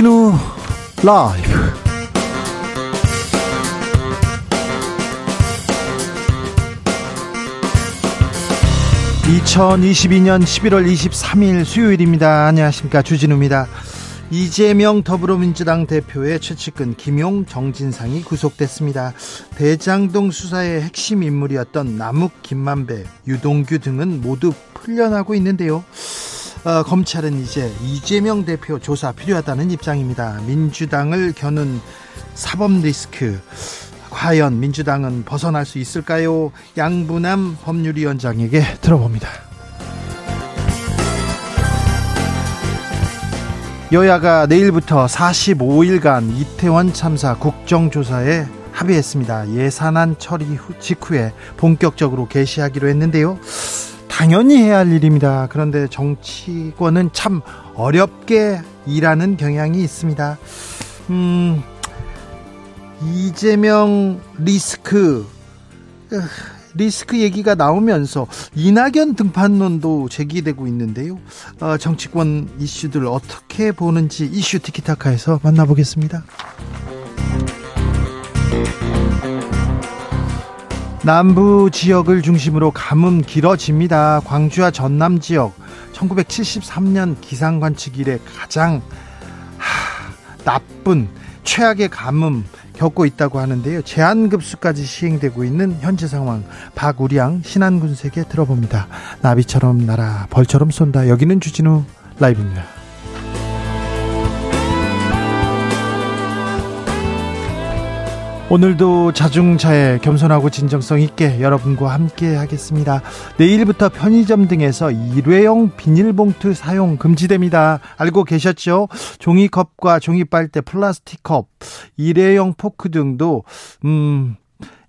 주진우 라이브 2022년 11월 23일 수요일입니다. 안녕하십니까. 주진우입니다. 이재명 더불어민주당 대표의 최측근 김용 정진상이 구속됐습니다. 대장동 수사의 핵심 인물이었던 남욱 김만배, 유동규 등은 모두 풀려나고 있는데요. 어, 검찰은 이제 이재명 대표 조사 필요하다는 입장입니다. 민주당을 겨눈 사법 리스크 과연 민주당은 벗어날 수 있을까요? 양분남 법률위원장에게 들어봅니다. 여야가 내일부터 45일간 이태원 참사 국정조사에 합의했습니다. 예산안 처리 후, 직후에 본격적으로 개시하기로 했는데요. 당연히 해야 할 일입니다. 그런데 정치권은 참 어렵게 일하는 경향이 있습니다. 음, 이재명 리스크 리스크 얘기가 나오면서 이낙연 등판론도 제기되고 있는데요. 어, 정치권 이슈들 어떻게 보는지 이슈 티키타카에서 만나보겠습니다. 남부 지역을 중심으로 가뭄 길어집니다. 광주와 전남 지역 1973년 기상 관측 이래 가장 하, 나쁜 최악의 가뭄 겪고 있다고 하는데요. 제한급수까지 시행되고 있는 현재 상황 박우량 신안군세계 들어봅니다. 나비처럼 날아 벌처럼 쏜다. 여기는 주진우 라이브입니다. 오늘도 자중차에 겸손하고 진정성 있게 여러분과 함께 하겠습니다. 내일부터 편의점 등에서 일회용 비닐봉투 사용 금지됩니다. 알고 계셨죠? 종이컵과 종이빨대, 플라스틱컵, 일회용 포크 등도 음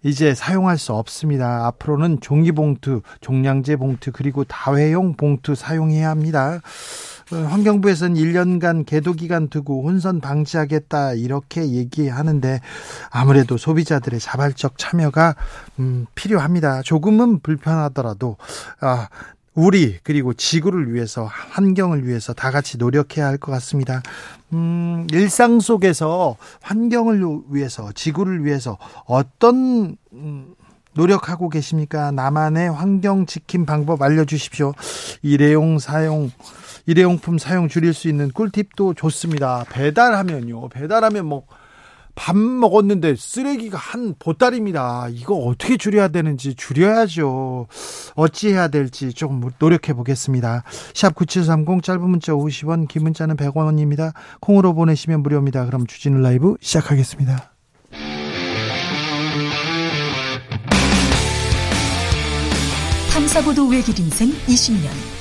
이제 사용할 수 없습니다. 앞으로는 종이봉투, 종량제 봉투 그리고 다회용 봉투 사용해야 합니다. 어, 환경부에서는 1년간 계도 기간 두고 혼선 방지하겠다 이렇게 얘기하는데 아무래도 소비자들의 자발적 참여가 음, 필요합니다. 조금은 불편하더라도 아, 우리 그리고 지구를 위해서 환경을 위해서 다 같이 노력해야 할 것 같습니다. 음, 일상 속에서 환경을 위해서 지구를 위해서 어떤 음, 노력하고 계십니까? 나만의 환경 지킴 방법 알려주십시오. 일회용 사용 일회용품 사용 줄일 수 있는 꿀팁도 좋습니다. 배달하면요. 배달하면 뭐 밥 먹었는데 쓰레기가 한 보따리입니다. 이거 어떻게 줄여야 되는지 줄여야죠. 어찌해야 될지 조금 노력해 보겠습니다. 샵 9730 짧은 문자 50원, 긴 문자는 100원입니다. 콩으로 보내시면 무료입니다. 그럼 주진우 라이브 시작하겠습니다. 탐사보도 외길 인생 20년.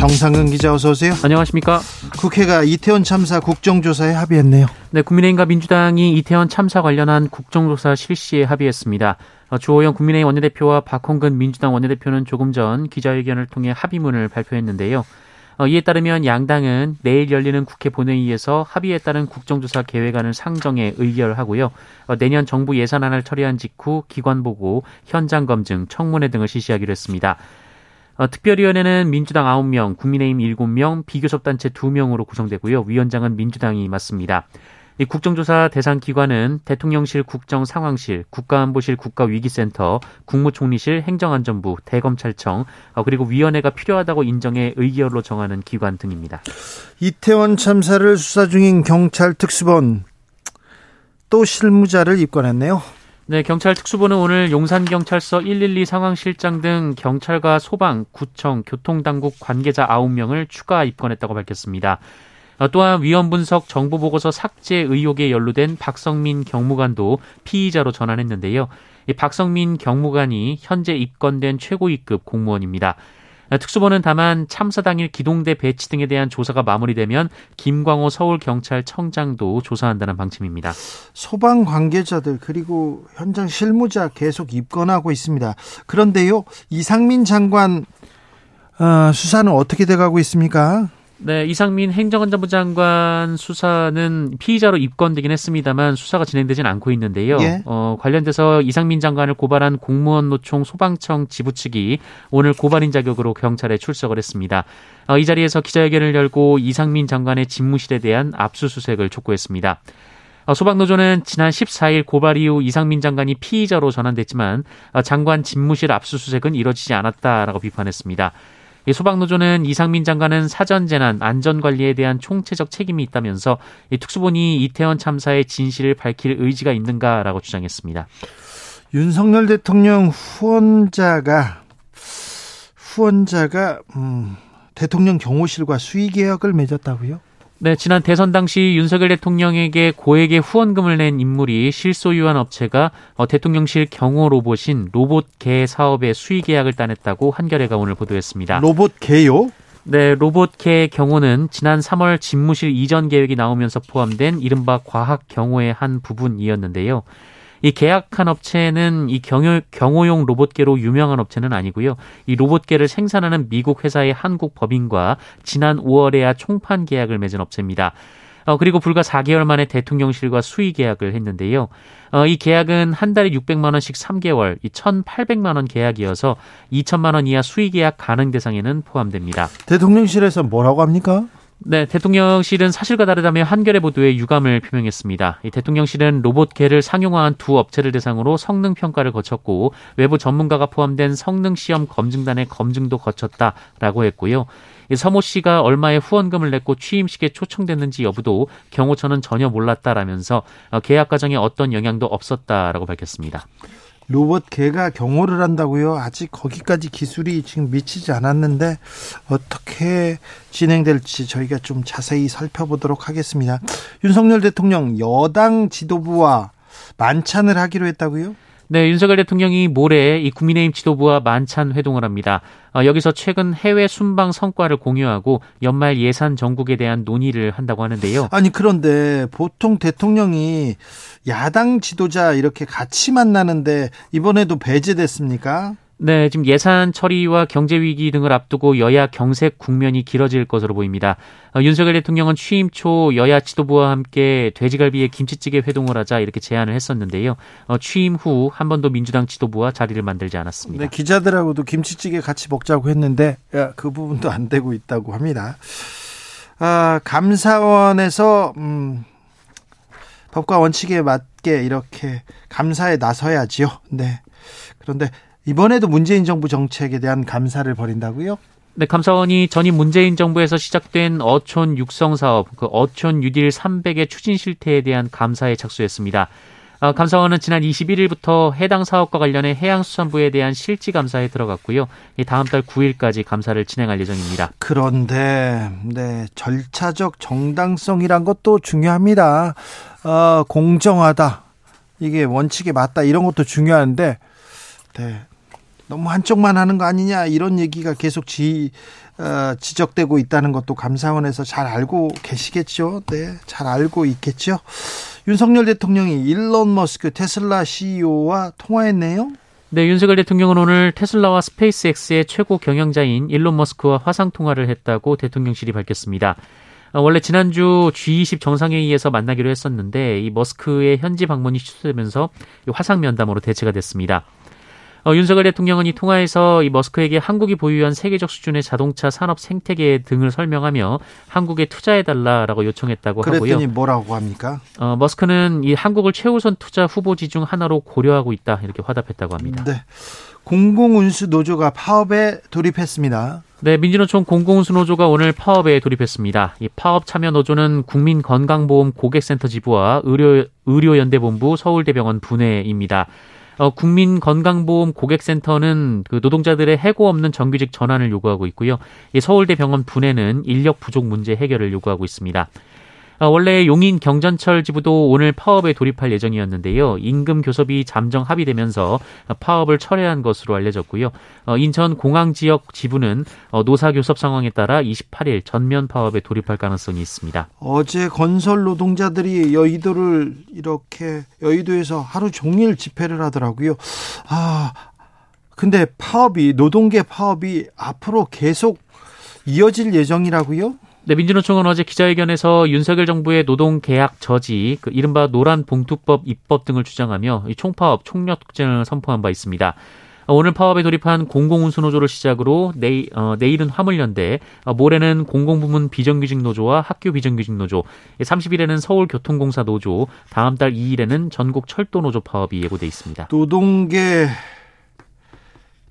정상근 기자 어서 오세요. 안녕하십니까? 국회가 이태원 참사 국정조사에 합의했네요. 네, 국민의힘과 민주당이 이태원 참사 관련한 국정조사 실시에 합의했습니다. 어, 주호영 국민의힘 원내대표와 박홍근 민주당 원내대표는 조금 전 기자회견을 통해 합의문을 발표했는데요. 어, 이에 따르면 양당은 내일 열리는 국회 본회의에서 합의에 따른 국정조사 계획안을 상정해 의결하고요. 어, 내년 정부 예산안을 처리한 직후 기관 보고, 현장 검증, 청문회 등을 실시하기로 했습니다. 어, 특별위원회는 민주당 9명, 국민의힘 7명, 비교섭단체 2명으로 구성되고요. 위원장은 민주당이 맡습니다. 이 국정조사 대상 기관은 대통령실 국정상황실, 국가안보실 국가위기센터, 국무총리실 행정안전부, 대검찰청, 어, 그리고 위원회가 필요하다고 인정해 의결로 정하는 기관 등입니다. 이태원 참사를 수사 중인 경찰 특수본 또 실무자를 입건했네요. 네, 경찰 특수부는 오늘 용산경찰서 112 상황실장 등 경찰과 소방, 구청, 교통당국 관계자 9명을 추가 입건했다고 밝혔습니다. 어, 또한 위험 분석 정보 보고서 삭제 의혹에 연루된 박성민 경무관도 피의자로 전환했는데요. 이 박성민 경무관이 현재 입건된 최고위급 공무원입니다. 특수본은 다만 참사 당일 기동대 배치 등에 대한 조사가 마무리되면 김광호 서울경찰청장도 조사한다는 방침입니다. 소방 관계자들 그리고 현장 실무자 계속 입건하고 있습니다. 그런데요, 이상민 장관 어, 수사는 어떻게 돼가고 있습니까? 네, 이상민 행정안전부 장관 수사는 피의자로 입건되긴 했습니다만 수사가 진행되진 않고 있는데요. 예? 어, 관련돼서 이상민 장관을 고발한 공무원 노총 소방청 지부 측이 오늘 고발인 자격으로 경찰에 출석을 했습니다. 어, 이 자리에서 기자회견을 열고 이상민 장관의 집무실에 대한 압수수색을 촉구했습니다. 어, 소방노조는 지난 14일 고발 이후 이상민 장관이 피의자로 전환됐지만 어, 장관 집무실 압수수색은 이뤄지지 않았다라고 비판했습니다. 소방노조는 이상민 장관은 사전 재난 안전 관리에 대한 총체적 책임이 있다면서 특수본이 이태원 참사의 진실을 밝힐 의지가 있는가라고 주장했습니다. 윤석열 대통령 후원자가 후원자가 음, 대통령 경호실과 수의 계약을 맺었다고요? 네, 지난 대선 당시 윤석열 대통령에게 고액의 후원금을 낸 인물이 실소유한 업체가 어, 대통령실 경호 로봇인 로봇개 사업의 수의 계약을 따냈다고 한겨레가 오늘 보도했습니다. 로봇개요? 네, 로봇개 경호는 지난 3월 집무실 이전 계획이 나오면서 포함된 이른바 과학 경호의 한 부분이었는데요. 이 계약한 업체는 이 경호, 경호용 로봇계로 유명한 업체는 아니고요. 이 로봇계를 생산하는 미국 회사의 한국 법인과 지난 5월에야 총판 계약을 맺은 업체입니다. 어, 그리고 불과 4개월 만에 대통령실과 수의 계약을 했는데요. 어, 이 계약은 한 달에 600만 원씩 3개월, 이 1,800만 원 계약이어서 2천만 원 이하 수의 계약 가능 대상에는 포함됩니다. 대통령실에서 뭐라고 합니까? 네, 대통령실은 사실과 다르다며 한겨레 보도에 유감을 표명했습니다. 이 대통령실은 로봇개를 상용화한 두 업체를 대상으로 성능 평가를 거쳤고 외부 전문가가 포함된 성능 시험 검증단의 검증도 거쳤다라고 했고요. 이 서모 씨가 얼마의 후원금을 냈고 취임식에 초청됐는지 여부도 경호처는 전혀 몰랐다라면서 어, 계약 과정에 어떤 영향도 없었다라고 밝혔습니다. 로봇 개가 경호를 한다고요? 아직 거기까지 기술이 지금 미치지 않았는데 어떻게 진행될지 저희가 좀 자세히 살펴보도록 하겠습니다. 윤석열 대통령 여당 지도부와 만찬을 하기로 했다고요? 네, 윤석열 대통령이 모레 이 국민의힘 지도부와 만찬 회동을 합니다. 어, 여기서 최근 해외 순방 성과를 공유하고 연말 예산 전국에 대한 논의를 한다고 하는데요. 아니 그런데 보통 대통령이 야당 지도자 이렇게 같이 만나는데 이번에도 배제됐습니까? 네, 지금 예산 처리와 경제 위기 등을 앞두고 여야 경색 국면이 길어질 것으로 보입니다. 어, 윤석열 대통령은 취임 초 여야 지도부와 함께 돼지갈비에 김치찌개 회동을 하자 이렇게 제안을 했었는데요. 어, 취임 후 한 번도 민주당 지도부와 자리를 만들지 않았습니다. 네, 기자들하고도 김치찌개 같이 먹자고 했는데 야, 그 부분도 안 되고 있다고 합니다. 아, 감사원에서 음, 법과 원칙에 맞게 이렇게 감사에 나서야지요. 네. 그런데 이번에도 문재인 정부 정책에 대한 감사를 벌인다고요? 네, 감사원이 전임 문재인 정부에서 시작된 어촌 육성 사업, 그 어촌 유딜 300의 추진 실태에 대한 감사에 착수했습니다. 아, 감사원은 지난 21일부터 해당 사업과 관련해 해양수산부에 대한 실지 감사에 들어갔고요. 다음 달 9일까지 감사를 진행할 예정입니다. 그런데 네, 절차적 정당성이란 것도 중요합니다. 어, 공정하다. 이게 원칙에 맞다 이런 것도 중요한데 네, 너무 한쪽만 하는 거 아니냐 이런 얘기가 계속 지, 어, 지적되고 있다는 것도 감사원에서 잘 알고 계시겠죠. 네, 잘 알고 있겠죠. 윤석열 대통령이 일론 머스크 테슬라 CEO와 통화했네요. 네, 윤석열 대통령은 오늘 테슬라와 스페이스X의 최고 경영자인 일론 머스크와 화상 통화를 했다고 대통령실이 밝혔습니다. 어, 원래 지난주 G20 정상회의에서 만나기로 했었는데 이 머스크의 현지 방문이 취소되면서 화상 면담으로 대체가 됐습니다. 어, 윤석열 대통령은 이 통화에서 이 머스크에게 한국이 보유한 세계적 수준의 자동차 산업 생태계 등을 설명하며 한국에 투자해달라라고 요청했다고 그랬더니 하고요. 뭐라고 합니까? 어, 머스크는 이 한국을 최우선 투자 후보지 중 하나로 고려하고 있다 이렇게 화답했다고 합니다. 네. 공공운수 노조가 파업에 돌입했습니다. 네, 민주노총 공공운수노조가 오늘 파업에 돌입했습니다. 이 파업 참여 노조는 국민건강보험 고객센터 지부와 의료 의료연대본부 서울대병원 분회입니다. 어, 국민건강보험 고객센터는 그 노동자들의 해고 없는 정규직 전환을 요구하고 있고요. 이 서울대 병원 분해는 인력 부족 문제 해결을 요구하고 있습니다. 아, 원래 용인 경전철 지부도 오늘 파업에 돌입할 예정이었는데요. 임금 교섭이 잠정 합의되면서 파업을 철회한 것으로 알려졌고요. 어, 인천 공항 지역 지부는 어, 노사 교섭 상황에 따라 28일 전면 파업에 돌입할 가능성이 있습니다. 어제 건설 노동자들이 여의도를 이렇게 여의도에서 하루 종일 집회를 하더라고요. 아, 근데 파업이 노동계 파업이 앞으로 계속 이어질 예정이라고요? 네, 민주노총은 어제 기자회견에서 윤석열 정부의 노동 개악 저지, 그 이른바 노란 봉투법 입법 등을 주장하며 총파업, 총력투쟁을 선포한 바 있습니다. 오늘 파업에 돌입한 공공운수노조를 시작으로 내일, 어, 내일은 화물연대, 어, 모레는 공공부문 비정규직 노조와 학교 비정규직 노조, 30일에는 서울교통공사 노조, 다음 달 2일에는 전국 철도 노조 파업이 예고돼 있습니다. 노동계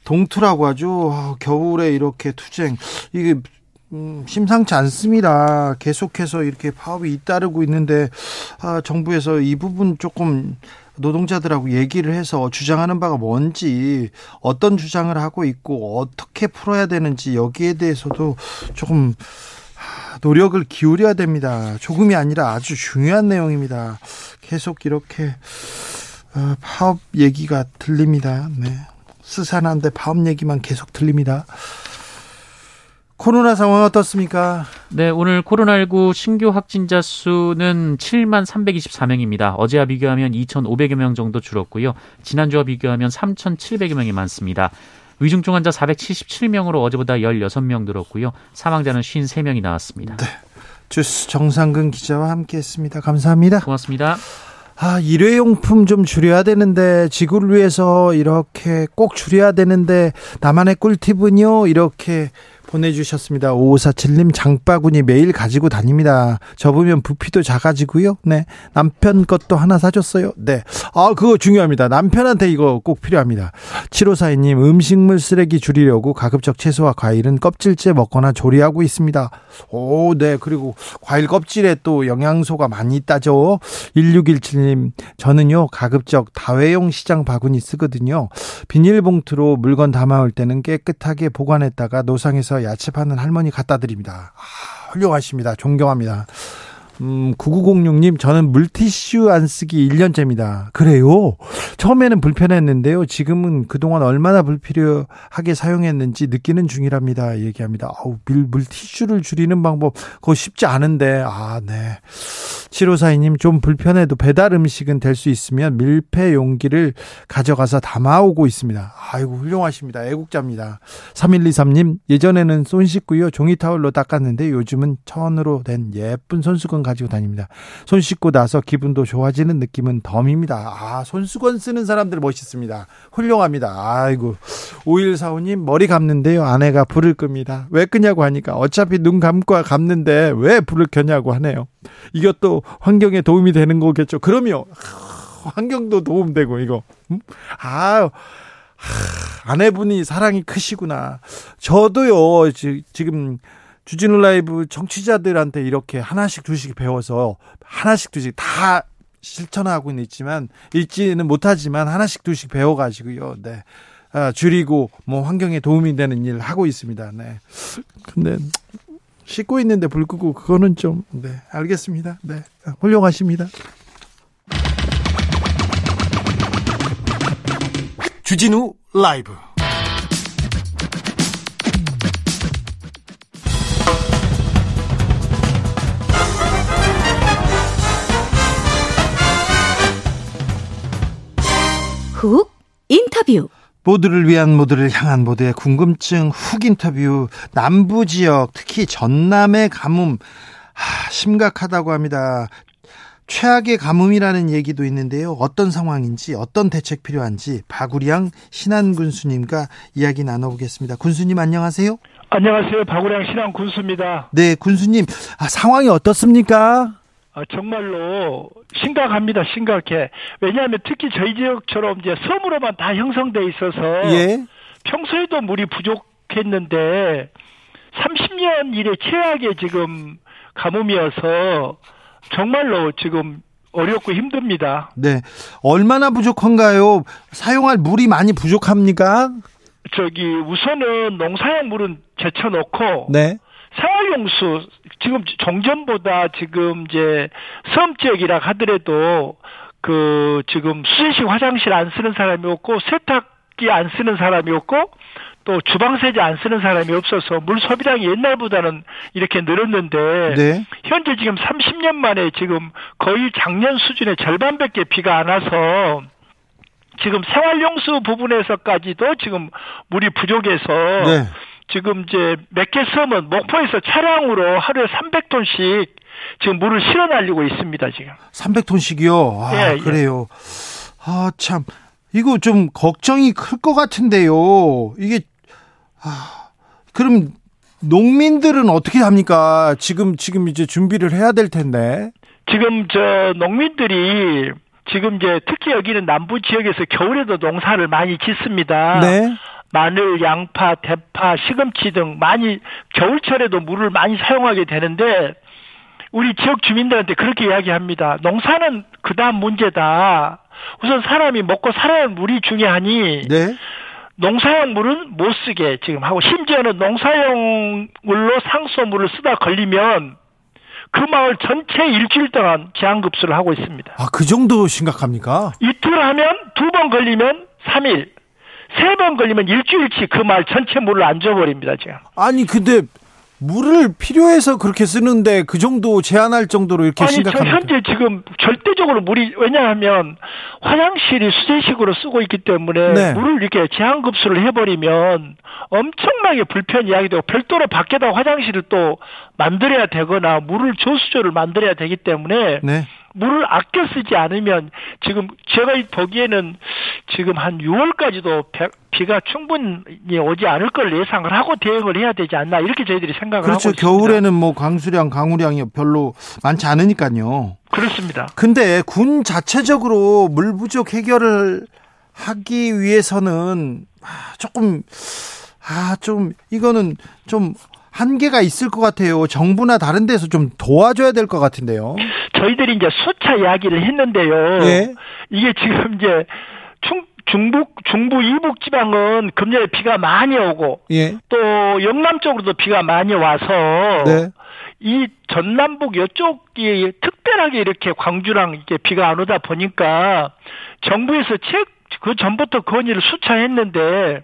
동투라고 하죠. 아, 겨울에 이렇게 투쟁 이게 음, 심상치 않습니다. 계속해서 이렇게 파업이 잇따르고 있는데 아, 정부에서 이 부분 조금 노동자들하고 얘기를 해서 주장하는 바가 뭔지 어떤 주장을 하고 있고 어떻게 풀어야 되는지 여기에 대해서도 조금 노력을 기울여야 됩니다. 조금이 아니라 아주 중요한 내용입니다. 계속 이렇게 어, 파업 얘기가 들립니다. 네. 스산한데 파업 얘기만 계속 들립니다. 코로나 상황 어떻습니까? 네, 오늘 코로나19 신규 확진자 수는 7만 324명입니다. 어제와 비교하면 2,500여 명 정도 줄었고요. 지난주와 비교하면 3,700여 명이 많습니다. 위중증 환자 477명으로 어제보다 16명 늘었고요. 사망자는 53명이 나왔습니다. 네. 주스 정상근 기자와 함께 했습니다. 감사합니다. 고맙습니다. 아, 일회용품 좀 줄여야 되는데, 지구를 위해서 이렇게 꼭 줄여야 되는데, 나만의 꿀팁은요, 이렇게 보내주셨습니다. 5547님 장바구니 매일 가지고 다닙니다. 접으면 부피도 작아지고요. 네. 남편 것도 하나 사줬어요. 네. 아, 그거 중요합니다. 남편한테 이거 꼭 필요합니다. 7542님 음식물 쓰레기 줄이려고 가급적 채소와 과일은 껍질째 먹거나 조리하고 있습니다. 오, 네. 그리고 과일 껍질에 또 영양소가 많이 있다죠. 1617님 저는요, 가급적 다회용 시장 바구니 쓰거든요. 비닐봉투로 물건 담아올 때는 깨끗하게 보관했다가 노상에서 야채 파는 할머니 갖다 드립니다. 아, 훌륭하십니다. 존경합니다. 음, 9906님, 저는 물티슈 안 쓰기 1년째입니다. 그래요? 처음에는 불편했는데요. 지금은 그동안 얼마나 불필요하게 사용했는지 느끼는 중이랍니다. 얘기합니다. 아우, 물, 물티슈를 줄이는 방법, 그거 쉽지 않은데, 아, 네. 7542님, 좀 불편해도 배달 음식은 될 수 있으면 밀폐 용기를 가져가서 담아오고 있습니다. 아이고, 훌륭하십니다. 애국자입니다. 3123님, 예전에는 손 씻고요. 종이 타월로 닦았는데 요즘은 천으로 된 예쁜 손수건 가지고 다닙니다. 손 씻고 나서 기분도 좋아지는 느낌은 덤입니다. 아, 손수건 쓰는 사람들 멋있습니다. 훌륭합니다. 아이고. 5145님, 머리 감는데요. 아내가 불을 끕니다. 왜 끄냐고 하니까 어차피 눈 감고 감는데 왜 불을 켜냐고 하네요. 이것도 환경에 도움이 되는 거겠죠. 그럼요. 환경도 도움되고, 이거. 음? 아, 아내분이 사랑이 크시구나. 저도요, 지금 주진우 라이브 정치자들한테 이렇게 하나씩 두씩 배워서 하나씩 두씩 다 실천하고는 있지만 읽지는 못하지만 하나씩 두씩 배워가지고요. 네. 아, 줄이고 뭐 환경에 도움이 되는 일 하고 있습니다. 네. 근데 씻고 있는데 불 끄고 그거는 좀 네, 알겠습니다. 네. 훌륭하십니다. 주진우 라이브 훅 인터뷰 모두를 위한 모두를 향한 모두의 궁금증 훅 인터뷰 남부 지역 특히 전남의 가뭄 하, 심각하다고 합니다. 최악의 가뭄이라는 얘기도 있는데요. 어떤 상황인지 어떤 대책 필요한지 박우량 신한 군수님과 이야기 나눠보겠습니다. 군수님 안녕하세요. 안녕하세요. 박우량 신한 군수입니다. 네, 군수님 아, 상황이 어떻습니까? 아, 정말로 심각합니다. 심각해. 왜냐하면 특히 저희 지역처럼 이제 섬으로만 다 형성돼 있어서 예. 평소에도 물이 부족했는데 30년 이래 최악의 지금 가뭄이어서 정말로 지금 어렵고 힘듭니다. 네. 얼마나 부족한가요? 사용할 물이 많이 부족합니까? 저기 우선은 농사용 물은 제쳐놓고 네. 생활용수 지금 종전보다 지금 이제 섬 지역이라 하더라도 그 지금 수제식 화장실 안 쓰는 사람이 없고 세탁기 안 쓰는 사람이 없고 또 주방세제 안 쓰는 사람이 없어서 물 소비량이 옛날보다는 이렇게 늘었는데 네. 현재 지금 30년 만에 지금 거의 작년 수준의 절반밖에 비가 안 와서 지금 생활용수 부분에서까지도 지금 물이 부족해서 네. 지금 이제 몇개 섬은 목포에서 차량으로 하루에 300톤씩 지금 물을 실어 날리고 있습니다, 지금. 300톤씩이요? 아, 예, 예. 그래요. 아, 참. 이거 좀 걱정이 클 것 같은데요. 이게, 아, 그럼 농민들은 어떻게 합니까? 지금, 지금 이제 준비를 해야 될 텐데. 지금 저 농민들이 지금 이제 특히 여기는 남부 지역에서 겨울에도 농사를 많이 짓습니다. 네. 마늘, 양파, 대파, 시금치 등 많이 겨울철에도 물을 많이 사용하게 되는데 우리 지역 주민들한테 그렇게 이야기합니다. 농사는 그다음 문제다. 우선 사람이 먹고 살아야 물이 중요하니 네. 농사용 물은 못 쓰게 지금 하고 심지어는 농사용 물로 상수 물을 쓰다 걸리면 그 마을 전체 일주일 동안 제한급수를 하고 있습니다. 아, 그 정도 심각합니까? 이틀 하면 두 번 걸리면 3일, 세 번 걸리면 일주일치 그 마을 전체 물을 안 줘버립니다, 지금. 아니, 근데 물을 필요해서 그렇게 쓰는데 그 정도 제한할 정도로 이렇게 아니, 심각합니까? 현재 지금 절대적으로 물이 왜냐하면 화장실이 수제식으로 쓰고 있기 때문에 네. 물을 이렇게 제한 급수를 해버리면 엄청나게 불편 이 야기 되고 별도로 밖에다 화장실을 또 만들어야 되거나 물을 조수조를 만들어야 되기 때문에 네. 물을 아껴 쓰지 않으면 지금 제가 보기에는 지금 한 6월까지도 비가 충분히 오지 않을 걸 예상을 하고 대응을 해야 되지 않나 이렇게 저희들이 생각을 그렇죠. 하고 있습니다. 겨울에는 뭐 강수량, 강우량이 별로 많지 않으니까요. 그렇습니다. 근데 군 자체적으로 물 부족 해결을 하기 위해서는 아, 조금 아 좀 이거는 좀 한계가 있을 것 같아요. 정부나 다른 데서 좀 도와줘야 될 것 같은데요. 저희들이 이제 수차 이야기를 했는데요. 예. 이게 지금 이제 충, 중북 중부 이북 지방은 금년에 비가 많이 오고 예. 또 영남 쪽으로도 비가 많이 와서 네. 이 전남북 이쪽이 특별하게 이렇게 광주랑 이게 비가 안 오다 보니까 정부에서 그 전부터 건의를 수차했는데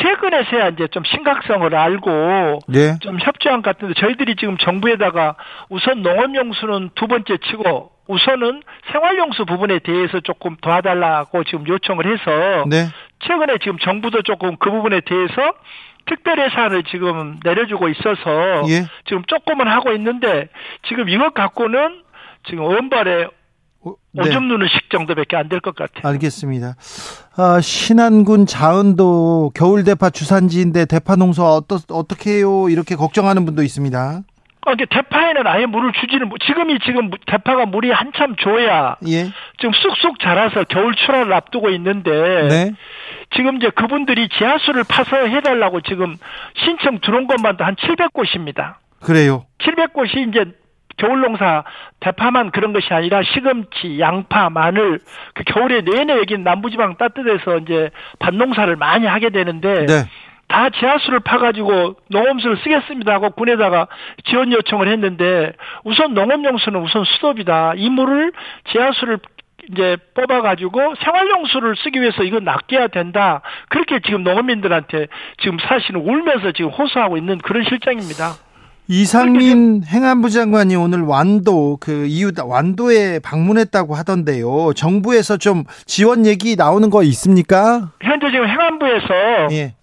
최근에서야 이제 좀 심각성을 알고 네. 좀 협조한 것 같은데 저희들이 지금 정부에다가 우선 농업용수는 두 번째 치고 우선은 생활용수 부분에 대해서 조금 도와달라고 지금 요청을 해서 네. 최근에 지금 정부도 조금 그 부분에 대해서 특별 예산을 지금 내려주고 있어서 예. 지금 조금은 하고 있는데 지금 이것 갖고는 지금 원발에 네. 오줌 누는 식 정도밖에 안 될 것 같아요. 알겠습니다. 어, 신안군 자은도 겨울 대파 주산지인데 대파 농사 어떠, 어떻게 해요? 이렇게 걱정하는 분도 있습니다. 아, 근데 대파에는 아예 물을 주지는 지금이 지금 대파가 물이 한참 줘야 예. 지금 쑥쑥 자라서 겨울 출하를 앞두고 있는데 네. 지금 이제 그분들이 지하수를 파서 해달라고 지금 신청 들어온 것만도 한 700곳입니다. 그래요. 700곳이 이제 겨울 농사 대파만 그런 것이 아니라 시금치, 양파, 마늘 그 겨울에 내내 여기 남부지방 따뜻해서 이제 밭농사를 많이 하게 되는데 네. 다 지하수를 파가지고 농업수를 쓰겠습니다 하고 군에다가 지원 요청을 했는데 우선 농업용수는 우선 수도비다. 이 물을 지하수를 이제 뽑아가지고 생활용수를 쓰기 위해서 이거 낚여야 된다. 그렇게 지금 농업민들한테 지금 사실은 울면서 지금 호소하고 있는 그런 실정입니다. 이상민 행안부 장관이 오늘 완도 그 이유 완도에 방문했다고 하던데요. 정부에서 좀 지원 얘기 나오는 거 있습니까? 현재 지금 행안부에서 예.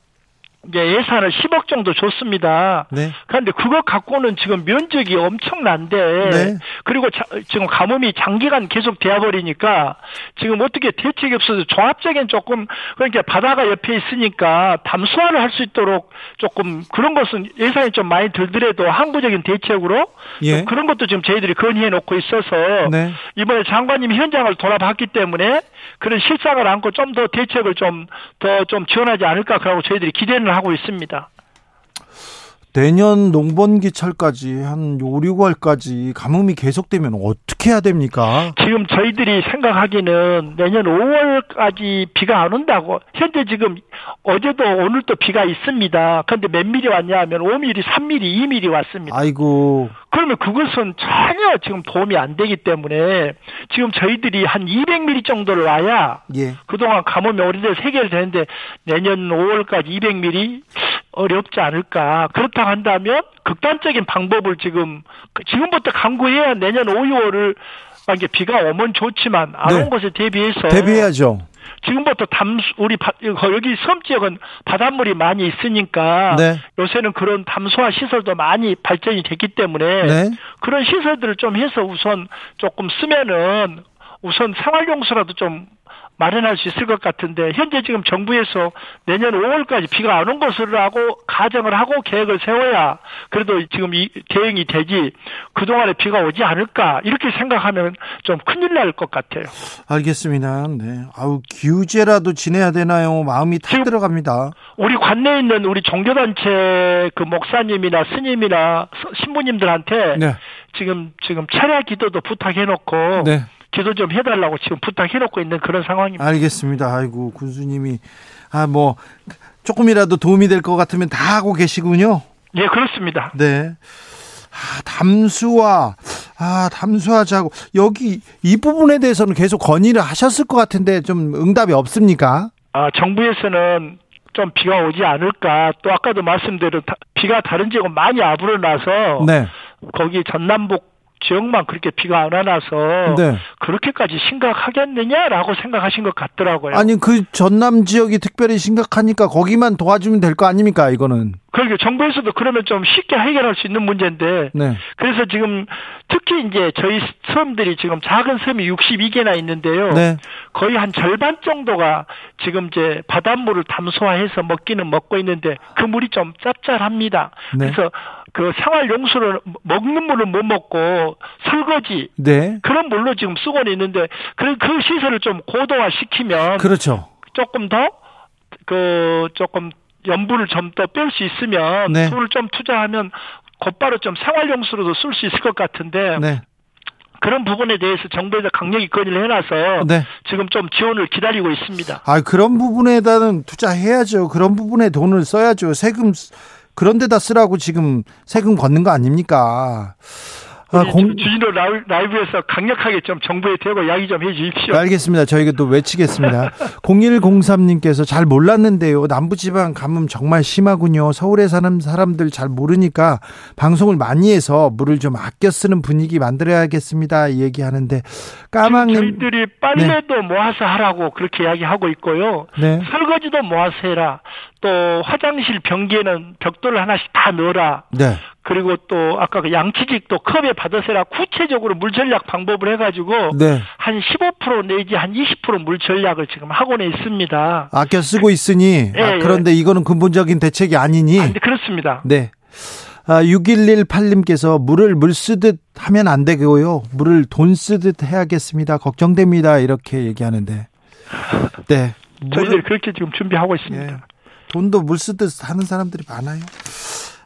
이제 예산을 10억 정도 줬습니다. 네. 그런데 그거 갖고는 지금 면적이 엄청난데 네. 그리고 자, 지금 가뭄이 장기간 계속 되어 버리니까 지금 어떻게 대책이 없어서 종합적인 조금 그러니까 바다가 옆에 있으니까 담수화를 할 수 있도록 조금 그런 것은 예산이 좀 많이 들더라도 항구적인 대책으로 예. 그런 것도 지금 저희들이 건의해 놓고 있어서 네. 이번에 장관님이 현장을 돌아봤기 때문에 그런 실상을 안고 좀 더 대책을 좀 더좀 좀 지원하지 않을까 그러고 저희들이 기대는 하고 있습니다. 내년 농번기철까지 한 5, 6월까지 가뭄이 계속되면 어떻게 해야 됩니까? 지금 저희들이 생각하기는 내년 5월까지 비가 안 온다고 현재 지금 어제도 오늘도 비가 있습니다. 그런데 몇 미리 왔냐 하면 5미리, 3미리, 2미리 왔습니다. 아이고. 그러면 그것은 전혀 지금 도움이 안 되기 때문에 지금 저희들이 한 200mm 정도를 와야 예. 그동안 가뭄이 오래돼서 해결되는데 내년 5월까지 200mm 어렵지 않을까. 그렇다고 한다면 극단적인 방법을 지금 지금부터 강구해야 내년 5, 6월을 이게 비가 오면 좋지만 안온 네. 것에 대비해서 대비해야죠. 지금부터 담수 우리 바, 여기 섬 지역은 바닷물이 많이 있으니까 네. 요새는 그런 담수화 시설도 많이 발전이 됐기 때문에 네. 그런 시설들을 좀 해서 우선 조금 쓰면은 우선 생활용수라도 좀 마련할 수 있을 것 같은데 현재 지금 정부에서 내년 5월까지 비가 안 온 것으로 하고 가정을 하고 계획을 세워야 그래도 지금 이 대응이 되지 그동안에 비가 오지 않을까 이렇게 생각하면 좀 큰일 날 것 같아요. 알겠습니다. 네. 아우 규제라도 지내야 되나요? 마음이 탁 들어갑니다. 우리 관내에 있는 우리 종교단체 그 목사님이나 스님이나 신부님들한테 네. 지금 지금 차례 기도도 부탁해 놓고 네. 기도 좀 해달라고 지금 부탁해놓고 있는 그런 상황입니다. 알겠습니다. 아이고 군수님이 아 뭐 조금이라도 도움이 될 것 같으면 다 하고 계시군요. 예, 그렇습니다. 네. 아, 담수화, 아, 담수화자고, 여기, 이 부분에 대해서는 계속 건의를 하셨을 것 같은데 좀 응답이 없습니까? 아, 정부에서는 좀 비가 오지 않을까. 또 아까도 말씀드린 비가 다른 지역은 많이 아부러나서 네. 거기 전남북 지역만 그렇게 비가 안 와서 네. 그렇게까지 심각하겠느냐라고 생각하신 것 같더라고요. 아니 그 전남 지역이 특별히 심각하니까 거기만 도와주면 될 거 아닙니까 이거는? 그러게 정부에서도 그러면 좀 쉽게 해결할 수 있는 문제인데 네. 그래서 지금 특히 이제 저희 섬들이 지금 작은 섬이 62개나 있는데요. 네. 거의 한 절반 정도가 지금 이제 바닷물을 담소화해서 먹기는 먹고 있는데 그 물이 좀 짭짤합니다. 네. 그래서 그 생활 용수를 먹는 물을 못 먹고 설거지 네. 그런 물로 지금 쓰고는 있는데 그, 그 시설을 좀 고도화 시키면 그렇죠. 조금 더그 조금 연분을 좀 더 뺄 수 있으면 네. 돈을 좀 투자하면 곧바로 좀 생활 용수로도 쓸 수 있을 것 같은데 네. 그런 부분에 대해서 정부에서 강력히 건의를 해놔서 네. 지금 좀 지원을 기다리고 있습니다. 아 그런 부분에다는 투자해야죠. 그런 부분에 돈을 써야죠. 세금 그런 데다 쓰라고 지금 세금 걷는 거 아닙니까? 아, 공... 주진우 라이브에서 강력하게 좀 정부에 대고 이야기 좀 해주십시오. 알겠습니다. 저희가 또 외치겠습니다. 0103님께서 잘 몰랐는데요. 남부지방 가뭄 정말 심하군요. 서울에 사는 사람들 잘 모르니까 방송을 많이 해서 물을 좀 아껴 쓰는 분위기 만들어야겠습니다. 얘기하는데 까망님 저희들이 빨래도 네. 모아서 하라고 그렇게 이야기하고 있고요. 네. 설거지도 모아서 해라. 또 화장실 변기에는 벽돌을 하나씩 다 넣어라. 네. 그리고 또 아까 그 양치직도 컵에 받으세라 구체적으로 물 전략 방법을 해가지고 네. 한15% 내지 한 20%물 전략을 지금 학원에 있습니다. 아껴 쓰고 있으니 네, 아, 그런데 네. 이거는 근본적인 대책이 아니니. 아, 그렇습니다. 네. 아, 6118님께서 물을 물 쓰듯 하면 안 되고요. 물을 돈 쓰듯 해야겠습니다. 걱정됩니다. 이렇게 얘기하는데. 네. 저희들 그렇게 지금 준비하고 있습니다. 예. 돈도 물 쓰듯 하는 사람들이 많아요.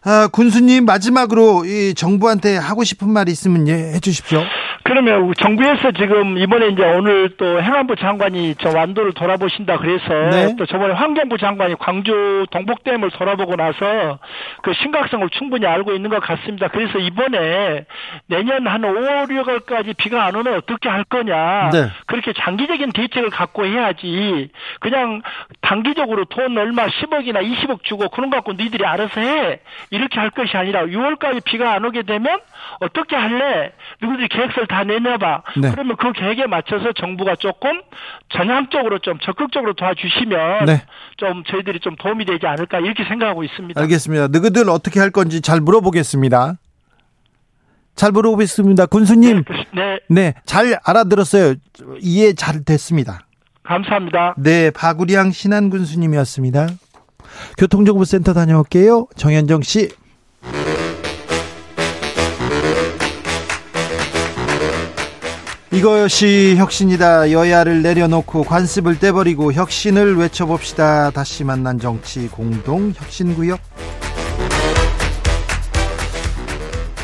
아, 군수님 마지막으로 이 정부한테 하고 싶은 말 있으면 예, 해주십시오. 그러면 정부에서 지금 이번에 이제 오늘 또 행안부 장관이 저 완도를 돌아보신다 그래서 네. 또 저번에 환경부 장관이 광주 동복댐을 돌아보고 나서 그 심각성을 충분히 알고 있는 것 같습니다. 그래서 이번에 내년 한 5, 6월까지 비가 안 오면 어떻게 할 거냐. 네. 그렇게 장기적인 대책을 갖고 해야지. 그냥 단기적으로 돈 얼마 10억이나 20억 주고 그런 거 갖고 니들이 알아서 해. 이렇게 할 것이 아니라 6월까지 비가 안 오게 되면 어떻게 할래? 누구들이 계획서를 다 내놔봐. 네. 그러면 그 계획에 맞춰서 정부가 조금 전향적으로 좀 적극적으로 도와주시면 네. 좀 저희들이 좀 도움이 되지 않을까 이렇게 생각하고 있습니다. 알겠습니다. 너희들 어떻게 할 건지 잘 물어보겠습니다. 잘 물어보겠습니다. 군수님. 네. 네. 잘 알아들었어요. 이해 잘 됐습니다. 감사합니다. 네. 바구리양 신한 군수님이었습니다. 교통정보센터 다녀올게요. 정현정 씨. 이것이 혁신이다. 여야를 내려놓고 관습을 떼버리고 혁신을 외쳐봅시다. 다시 만난 정치 공동 혁신구역.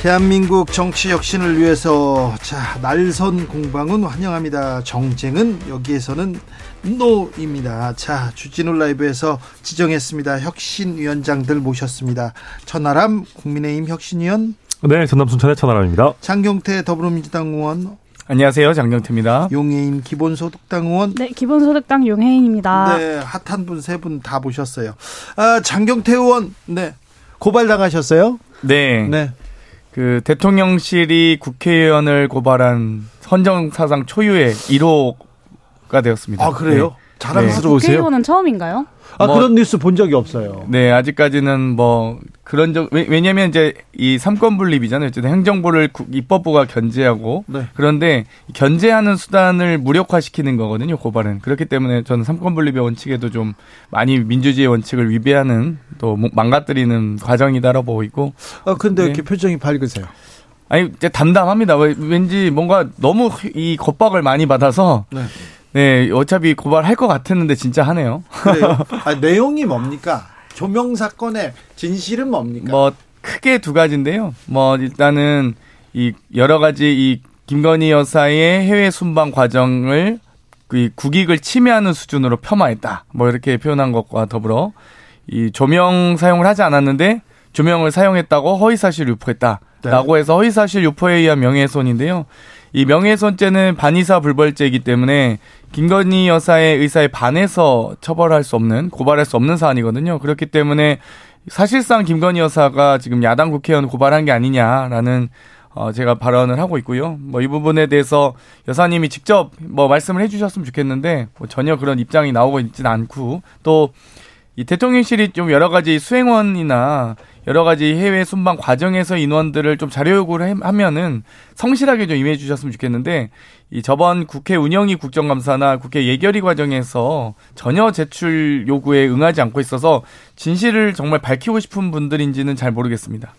대한민국 정치 혁신을 위해서 자 날선 공방은 환영합니다. 정쟁은 여기에서는 노입니다. 자 주진우 라이브에서 지정했습니다. 혁신위원장들 모셨습니다. 천하람 국민의힘 혁신위원. 네, 전남 순천의 천하람입니다. 장경태 더불어민주당 의원. 안녕하세요. 장경태입니다. 용해인 기본소득당 의원. 네, 기본소득당 용해인입니다. 네, 핫한 분 세 분 다 모셨어요. 아, 장경태 의원. 네. 고발 당하셨어요? 네. 네. 그 대통령실이 국회의원을 고발한 헌정사상 초유의 1호 가 되었습니다. 아, 그래요? 네. 자랑스러우세요? 네. 국회의원은 처음인가요? 아, 뭐, 그런 뉴스 본 적이 없어요. 네, 아직까지는 뭐 그런 적 왜, 냐면 이제 이 삼권 분립이잖아요. 어쨌든 행정부를 입법부가 견제하고 네. 그런데 견제하는 수단을 무력화시키는 거거든요. 고발은. 그렇기 때문에 저는 삼권 분립의 원칙에도 좀 많이 민주주의 원칙을 위배하는 또 망가뜨리는 과정이다라고 보고 있고. 아, 근데 네. 이렇게 표정이 밝으세요. 아니, 이제 담담합니다. 왠지 뭔가 너무 이 겁박을 많이 받아서 네. 네, 어차피 고발할 것 같았는데 진짜 하네요. 아, 내용이 뭡니까? 조명 사건의 진실은 뭡니까? 뭐 크게 두 가지인데요. 뭐 일단은 이 여러 가지 이 김건희 여사의 해외 순방 과정을 그 국익을 침해하는 수준으로 폄하했다. 뭐 이렇게 표현한 것과 더불어 이 조명 사용을 하지 않았는데 조명을 사용했다고 허위 사실 유포했다 라고 네. 해서 허위 사실 유포에 의한 명예훼손인데요. 이 명예훼손죄는 반의사 불벌죄이기 때문에 김건희 여사의 의사에 반해서 처벌할 수 없는 고발할 수 없는 사안이거든요. 그렇기 때문에 사실상 김건희 여사가 지금 야당 국회의원 고발한 게 아니냐라는 어 제가 발언을 하고 있고요. 뭐 이 부분에 대해서 여사님이 직접 뭐 말씀을 해주셨으면 좋겠는데 뭐 전혀 그런 입장이 나오고 있지는 않고 또 이 대통령실이 좀 여러 가지 수행원이나 여러 가지 해외 순방 과정에서 인원들을 좀 자료 요구를 하면은 성실하게 좀 임해 주셨으면 좋겠는데 이 저번 국회 운영위 국정감사나 국회 예결위 과정에서 전혀 제출 요구에 응하지 않고 있어서 진실을 정말 밝히고 싶은 분들인지는 잘 모르겠습니다.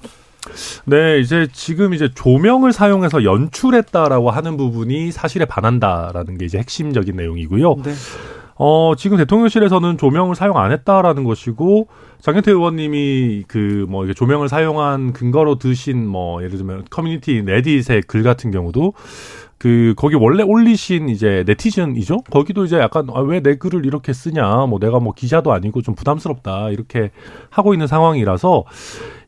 네, 이제 지금 이제 조명을 사용해서 연출했다라고 하는 부분이 사실에 반한다라는 게 이제 핵심적인 내용이고요. 네. 어, 지금 대통령실에서는 조명을 사용 안 했다라는 것이고 장현태 의원님이 그 뭐 조명을 사용한 근거로 드신 뭐 예를 들면 커뮤니티 레딧의 글 같은 경우도 그 거기 원래 올리신 이제 네티즌이죠. 거기도 이제 약간 아, 왜 내 글을 이렇게 쓰냐. 뭐 내가 뭐 기자도 아니고 좀 부담스럽다. 이렇게 하고 있는 상황이라서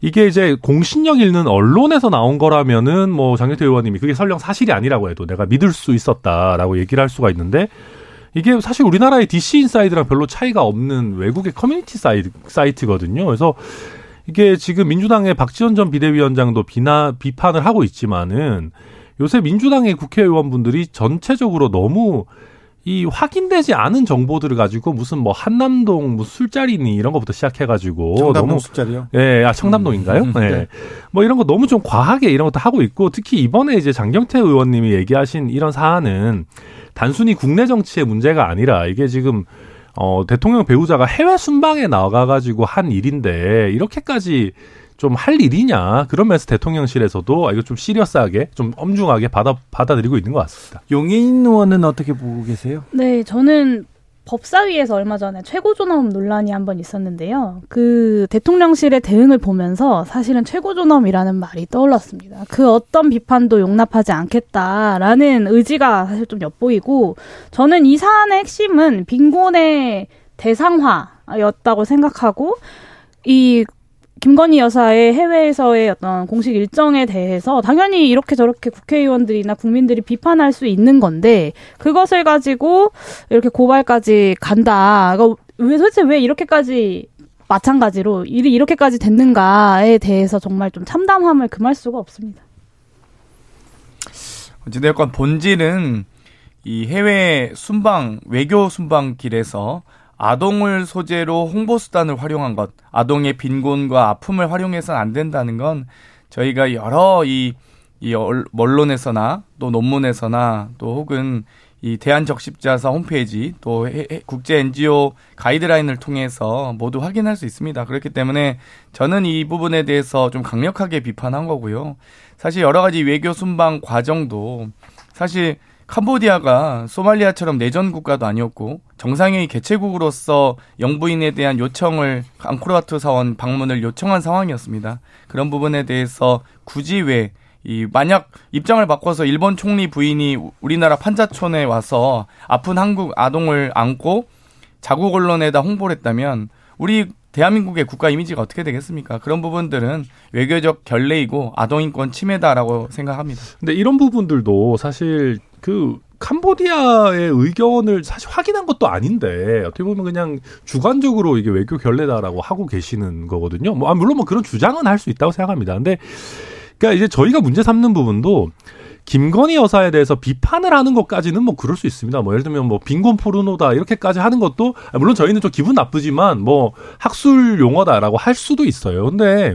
이게 이제 공신력 있는 언론에서 나온 거라면은 뭐 장경태 의원님이 그게 설령 사실이 아니라고 해도 내가 믿을 수 있었다라고 얘기를 할 수가 있는데 이게 사실 우리나라의 DC 인사이드랑 별로 차이가 없는 외국의 커뮤니티 사이트, 사이트거든요. 그래서 이게 지금 민주당의 박지원 전 비대위원장도 비나 비판을 하고 있지만은 요새 민주당의 국회의원분들이 전체적으로 너무 이 확인되지 않은 정보들을 가지고 무슨 뭐 한남동 무슨 술자리니 이런 것부터 시작해가지고 청담동 너무 술자리요? 예, 아 청담동인가요? 음, 네. 네. 뭐 이런 거 너무 좀 과하게 이런 것도 하고 있고 특히 이번에 이제 장경태 의원님이 얘기하신 이런 사안은 단순히 국내 정치의 문제가 아니라 이게 지금 어, 대통령 배우자가 해외 순방에 나가가지고 한 일인데 이렇게까지 좀 할 일이냐 그러면서 대통령실에서도 아, 이거 좀 시리어스하게 좀 엄중하게 받아 받아들이고 있는 것 같습니다. 용인 의원은 어떻게 보고 계세요? 네, 저는 법사위에서 얼마 전에 최고존엄 논란이 한 번 있었는데요. 그 대통령실의 대응을 보면서 사실은 최고존엄이라는 말이 떠올랐습니다. 그 어떤 비판도 용납하지 않겠다라는 의지가 사실 좀 엿보이고 저는 이 사안의 핵심은 빈곤의 대상화였다고 생각하고 이 김건희 여사의 해외에서의 어떤 공식 일정에 대해서 당연히 이렇게 저렇게 국회의원들이나 국민들이 비판할 수 있는 건데 그것을 가지고 이렇게 고발까지 간다. 그러니까 왜 도대체 왜 이렇게까지 마찬가지로 일이 이렇게까지 됐는가에 대해서 정말 좀 참담함을 금할 수가 없습니다. 어찌됐건 본질은 이 해외 순방 외교 순방 길에서 아동을 소재로 홍보 수단을 활용한 것, 아동의 빈곤과 아픔을 해서는 안 된다는 건 저희가 여러 이, 이 언론에서나 또 논문에서나 또 혹은 이 대한적십자사 홈페이지 또 국제 NGO 가이드라인을 통해서 모두 확인할 수 있습니다. 그렇기 때문에 저는 이 부분에 대해서 좀 강력하게 비판한 거고요. 사실 여러 가지 외교 순방 과정도 사실 캄보디아가 소말리아처럼 내전 국가도 아니었고 정상회의 개최국으로서 영부인에 대한 요청을 앙코르와트 사원 방문을 요청한 상황이었습니다. 그런 부분에 대해서 굳이 왜 이 만약 입장을 바꿔서 일본 총리 부인이 우리나라 판자촌에 와서 아픈 한국 아동을 안고 자국 언론에다 홍보를 했다면 우리 대한민국의 국가 이미지가 어떻게 되겠습니까? 그런 부분들은 외교적 결례이고 아동인권 침해다라고 생각합니다. 근데 이런 부분들도 사실 그 캄보디아의 의견을 사실 확인한 것도 아닌데 어떻게 보면 그냥 주관적으로 이게 외교 결례다라고 하고 계시는 거거든요. 뭐 아, 물론 뭐 그런 주장은 할 수 있다고 생각합니다. 근데 그러니까 이제 저희가 문제 삼는 부분도 김건희 여사에 대해서 비판을 하는 것까지는 뭐 그럴 수 있습니다. 뭐 예를 들면 뭐 빈곤 포르노다 이렇게까지 하는 것도 물론 저희는 좀 기분 나쁘지만 뭐 학술 용어다라고 할 수도 있어요. 근데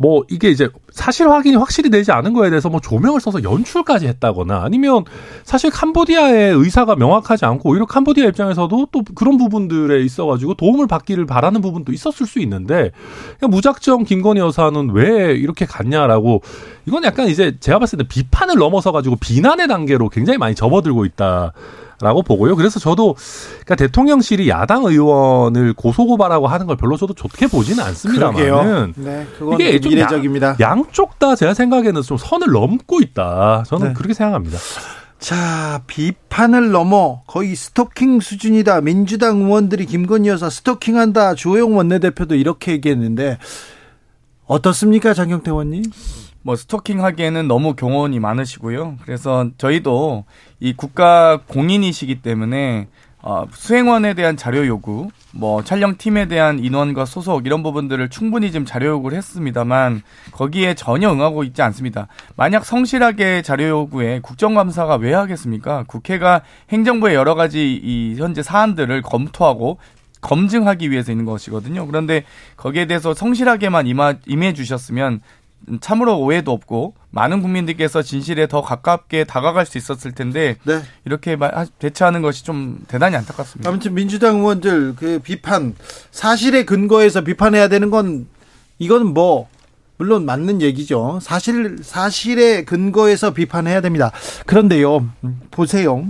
뭐 이게 이제 사실 확인이 확실히 되지 않은 거에 대해서 뭐 조명을 써서 연출까지 했다거나 아니면 사실 캄보디아의 의사가 명확하지 않고 오히려 캄보디아 입장에서도 또 그런 부분들에 있어가지고 도움을 받기를 바라는 부분도 있었을 수 있는데 무작정 김건희 여사는 왜 이렇게 갔냐라고 이건 약간 이제 제가 봤을 때 비판을 넘어서 가지고 비난의 단계로 굉장히 많이 접어들고 있다. 라고 보고요. 그래서 저도 그러니까 대통령실이 야당 의원을 고소고발하고 하는 걸 별로 저도 좋게 보지는 않습니다만은 네, 이게 좀 미래적입니다. 양, 양쪽 다 제가 생각에는 좀 선을 넘고 있다. 저는 네. 그렇게 생각합니다. 자, 비판을 넘어 거의 스토킹 수준이다. 민주당 의원들이 김건희 여사 스토킹한다. 주호영 원내대표도 이렇게 얘기했는데 어떻습니까, 장경태 의원님? 뭐 스토킹 하기에는 너무 경험이 많으시고요. 그래서 저희도 이 국가 공인이시기 때문에 어, 수행원에 대한 자료 요구, 뭐 촬영팀에 대한 인원과 소속 이런 부분들을 충분히 지금 자료 요구를 했습니다만 거기에 전혀 응하고 있지 않습니다. 만약 성실하게 자료 요구에 국정감사가 왜 하겠습니까? 국회가 행정부의 여러 가지 이 현재 사안들을 검토하고 검증하기 위해서 있는 것이거든요. 그런데 거기에 대해서 성실하게만 임해 주셨으면 참으로 오해도 없고 많은 국민들께서 진실에 더 가깝게 다가갈 수 있었을 텐데 네. 이렇게 대처하는 것이 좀 대단히 안타깝습니다. 아무튼 민주당 의원들 그 비판 사실에 근거해서 비판해야 되는 건 이건 뭐 물론 맞는 얘기죠. 사실 사실에 근거해서 비판해야 됩니다. 그런데요, 보세요.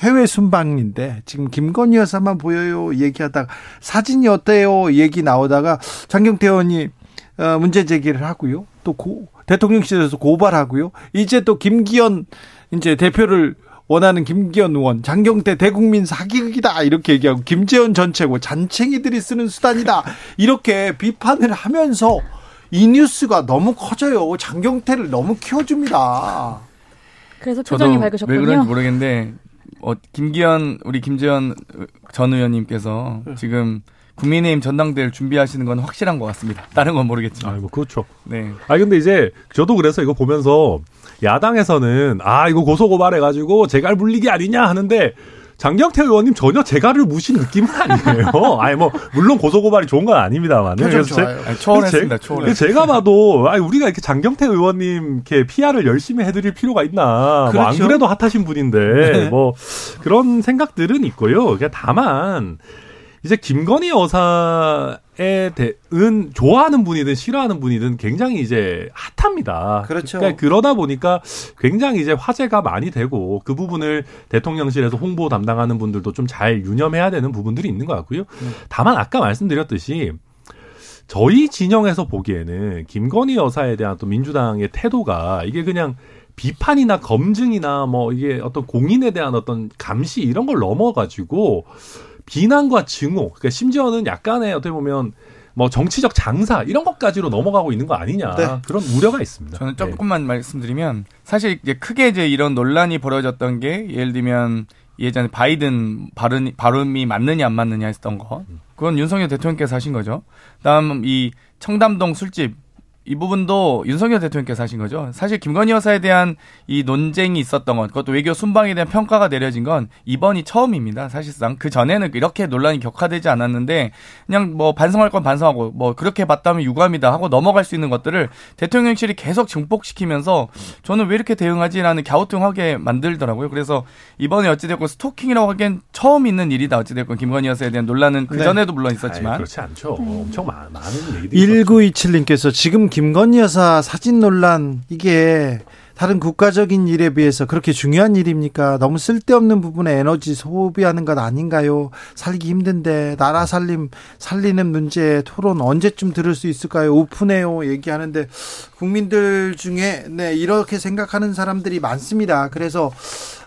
해외 순방인데 지금 김건희 여사만 보여요 얘기하다가 사진이 어때요 얘기 나오다가 장경태 의원이 어, 문제 제기를 하고요. 또 고, 대통령실에서 고발하고요. 이제 또 김기현 이제 대표를 원하는 김기현 의원, 장경태 대국민 사기극이다 이렇게 얘기하고 김재현 전 최고 잔챙이들이 쓰는 수단이다 이렇게 비판을 하면서 이 뉴스가 너무 커져요. 장경태를 너무 키워줍니다. 그래서 표정이 밝으셨군요. 왜 그런지 모르겠는데 어, 김기현 우리 김재현 전 의원님께서 네. 지금 국민의힘 전당대회를 준비하시는 건 확실한 것 같습니다. 다른 건 모르겠지만. 아, 뭐 그렇죠. 네. 아 근데 이제 저도 그래서 이거 보면서 야당에서는 아 이거 고소고발해가지고 제갈 물리기 아니냐 하는데 장경태 의원님 전혀 재갈을 무신 느낌은 아니에요. 아니 뭐 물론 고소고발이 좋은 건 아닙니다만. 그래서 제, 아니, 초월했습니다. 초월. 제가 봐도 아니 우리가 이렇게 장경태 의원님 이렇게 PR을 열심히 해드릴 필요가 있나. 그렇죠. 뭐안 그래도 핫하신 분인데 네. 뭐 그런 생각들은 있고요. 그냥 다만. 이제 김건희 여사에 대은 좋아하는 분이든 싫어하는 분이든 굉장히 이제 핫합니다. 그렇죠. 그러니까 그러다 보니까 굉장히 이제 화제가 많이 되고 그 부분을 대통령실에서 홍보 담당하는 분들도 좀 잘 유념해야 되는 부분들이 있는 것 같고요. 음. 다만 아까 말씀드렸듯이 저희 진영에서 보기에는 김건희 여사에 대한 또 민주당의 태도가 이게 그냥 비판이나 검증이나 뭐 이게 어떤 공인에 대한 어떤 감시 이런 걸 넘어가지고 비난과 증오, 그러니까 심지어는 약간의 어떻게 보면 뭐 정치적 장사 이런 것까지로 넘어가고 있는 거 아니냐 네. 그런 우려가 있습니다. 저는 네. 조금만 네. 말씀드리면 사실 이제 크게 이제 이런 논란이 벌어졌던 게 예를 들면 예전에 바이든 발언 발음이 맞느냐 안 맞느냐 했던 거 그건 윤석열 대통령께서 하신 거죠. 다음 이 청담동 술집 이 부분도 윤석열 대통령께서 하신 거죠. 사실 김건희 여사에 대한 이 논쟁이 있었던 것, 그것도 외교 순방에 대한 평가가 내려진 건 이번이 처음입니다. 사실상 그 전에는 이렇게 논란이 격화되지 않았는데 그냥 뭐 반성할 건 반성하고 뭐 그렇게 봤다면 유감이다 하고 넘어갈 수 있는 것들을 대통령실이 계속 증폭시키면서 저는 왜 이렇게 대응하지라는 갸우뚱하게 만들더라고요. 그래서 이번에 어찌됐건 스토킹이라고 하기엔 처음 있는 일이다. 어찌됐건 김건희 여사에 대한 논란은 그 네. 전에도 물론 있었지만 아이, 그렇지 않죠. 엄청 많, 많은 얘기들이 1927님께서 지금 김 건희 여사 사진 논란 이게 다른 국가적인 일에 비해서 그렇게 중요한 일입니까? 너무 쓸데없는 부분에 에너지 소비하는 것 아닌가요? 살기 힘든데 나라 살림 살리는 문제 토론 언제쯤 들을 수 있을까요? 오픈해요 얘기하는데 국민들 중에 네 이렇게 생각하는 사람들이 많습니다. 그래서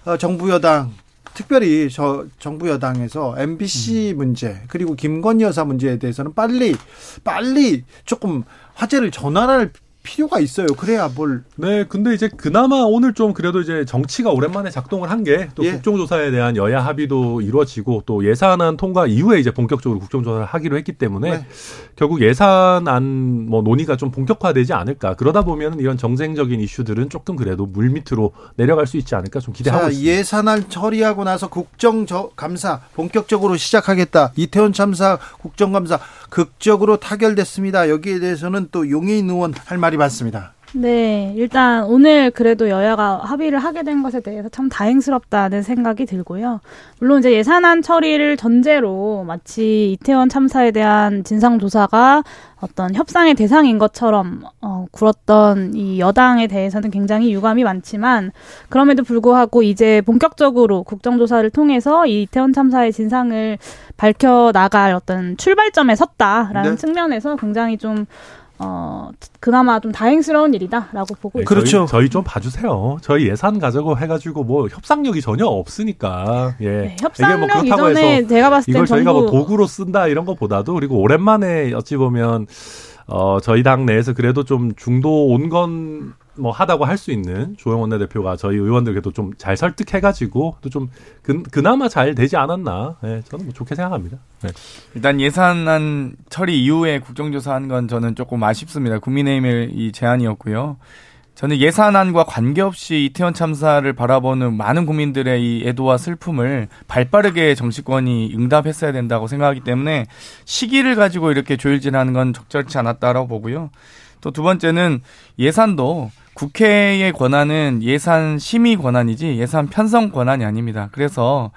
어, 정부 여당 특별히 저 정부 여당에서 MBC 음. 문제 그리고 김건희 여사 문제에 대해서는 빨리 빨리 조금 화제를 전환할 필요가 있어요. 그래야 뭘. 네, 근데 이제 그나마 오늘 좀 그래도 이제 정치가 오랜만에 작동을 한 게또 예. 국정조사에 대한 여야 합의도 이루어지고 또 예산안 통과 이후에 이제 본격적으로 국정조사를 하기로 했기 때문에 네. 결국 예산안 뭐 논의가 좀 본격화되지 않을까. 그러다 보면 이런 정쟁적인 이슈들은 조금 그래도 물 밑으로 내려갈 수 있지 않을까 좀 기대하고 자, 있습니다. 예산안 처리하고 나서 국정감사 본격적으로 시작하겠다. 이태원 참사 국정감사 극적으로 타결됐습니다. 여기에 대해서는 또 용해인 의원 할 말이 많습니다. 네, 일단 오늘 그래도 여야가 합의를 하게 된 것에 대해서 참 다행스럽다는 생각이 들고요. 물론 이제 예산안 처리를 전제로 마치 이태원 참사에 대한 진상 조사가 어떤 협상의 대상인 것처럼 어, 굴었던 이 여당에 대해서는 굉장히 유감이 많지만 그럼에도 불구하고 이제 본격적으로 국정조사를 통해서 이 이태원 참사의 진상을 밝혀 나갈 어떤 출발점에 섰다라는 네. 측면에서 굉장히 좀 어, 그나마 좀 다행스러운 일이다라고 보고 네, 그렇죠. 저희, 저희, 좀 봐주세요. 저희 예산 가지고 해가지고 뭐 협상력이 전혀 없으니까. 예. 네, 협상력 뭐 그렇다고 해서 제가 봤을 이걸 저희가 뭐 도구로 쓴다 이런 것보다도 그리고 오랜만에 어찌 보면 어, 저희 당 내에서 그래도 좀 중도 온건 뭐 하다고 할 수 있는 조영 원 내대표가 저희 의원들께도 좀 잘 설득해가지고 또 좀 그나마 잘 되지 않았나 네, 저는 뭐 좋게 생각합니다. 네. 일단 예산안 처리 이후에 국정조사한 건 저는 조금 아쉽습니다. 국민의힘의 이 제안이었고요. 저는 예산안과 관계없이 이태원 참사를 바라보는 많은 국민들의 이 애도와 슬픔을 발빠르게 정치권이 응답했어야 된다고 생각하기 때문에 시기를 가지고 이렇게 조일질하는 건 적절치 않았다라고 보고요. 또 두 번째는 예산도 국회의 권한은 예산 심의 권한이지 예산 편성 권한이 아닙니다. 그래서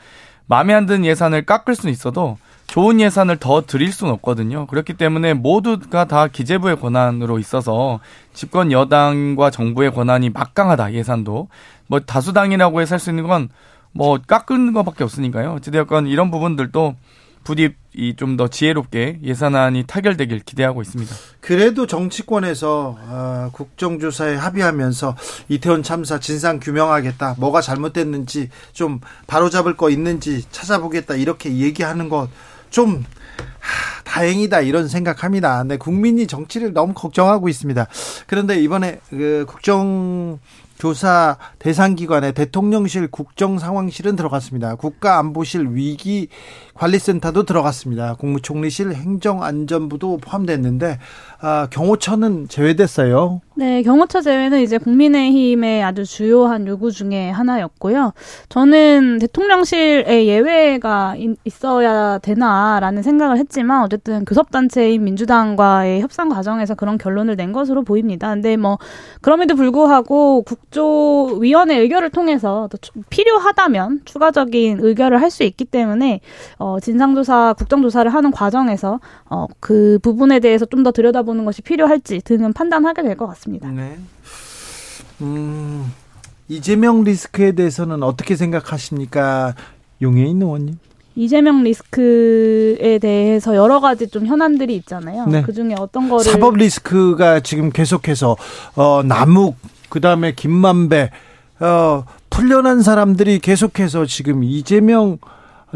마음에 안 드는 예산을 깎을 수는 있어도 좋은 예산을 더 드릴 수는 없거든요. 그렇기 때문에 모두가 다 기재부의 권한으로 있어서 집권 여당과 정부의 권한이 막강하다 예산도 뭐 다수당이라고 해서 할 수 있는 건 뭐 깎은 것밖에 없으니까요. 어찌되었건 이런 부분들도 부디 좀 더 지혜롭게 예산안이 타결되길 기대하고 있습니다. 그래도 정치권에서 어, 국정조사에 합의하면서 이태원 참사 진상 규명하겠다, 뭐가 잘못됐는지 좀 바로잡을 거 있는지 찾아보겠다 이렇게 얘기하는 것좀 다행이다 이런 생각합니다. 네, 국민이 정치를 너무 걱정하고 있습니다. 그런데 이번에 그 국정 조사 대상 기관에 대통령실 국정상황실은 들어갔습니다. 국가안보실 위기 관리센터도 들어갔습니다. 국무총리실 행정안전부도 포함됐는데 아, 경호처는 제외됐어요. 네, 경호처 제외는 이제 국민의힘의 아주 주요한 요구 중에 하나였고요. 저는 대통령실에 예외가 있어야 되나라는 생각을 했지만 어쨌든 교섭단체인 민주당과의 협상 과정에서 그런 결론을 낸 것으로 보입니다. 근데 뭐 그럼에도 불구하고 국조위원회 의결을 통해서 필요하다면 추가적인 의결을 할 수 있기 때문에 어, 진상조사, 국정조사를 하는 과정에서 어, 그 부분에 대해서 좀 더 들여다보는 것이 필요할지 등은 판단하게 될 것 같습니다. 네. 음, 이재명 리스크에 대해서는 어떻게 생각하십니까? 용해인 의원님? 이재명 리스크에 대해서 여러 가지 좀 현안들이 있잖아요. 네. 그 중에 어떤 거를 사법 리스크가 지금 계속해서 어 남욱 그다음에 김만배 어 풀려난 사람들이 계속해서 지금 이재명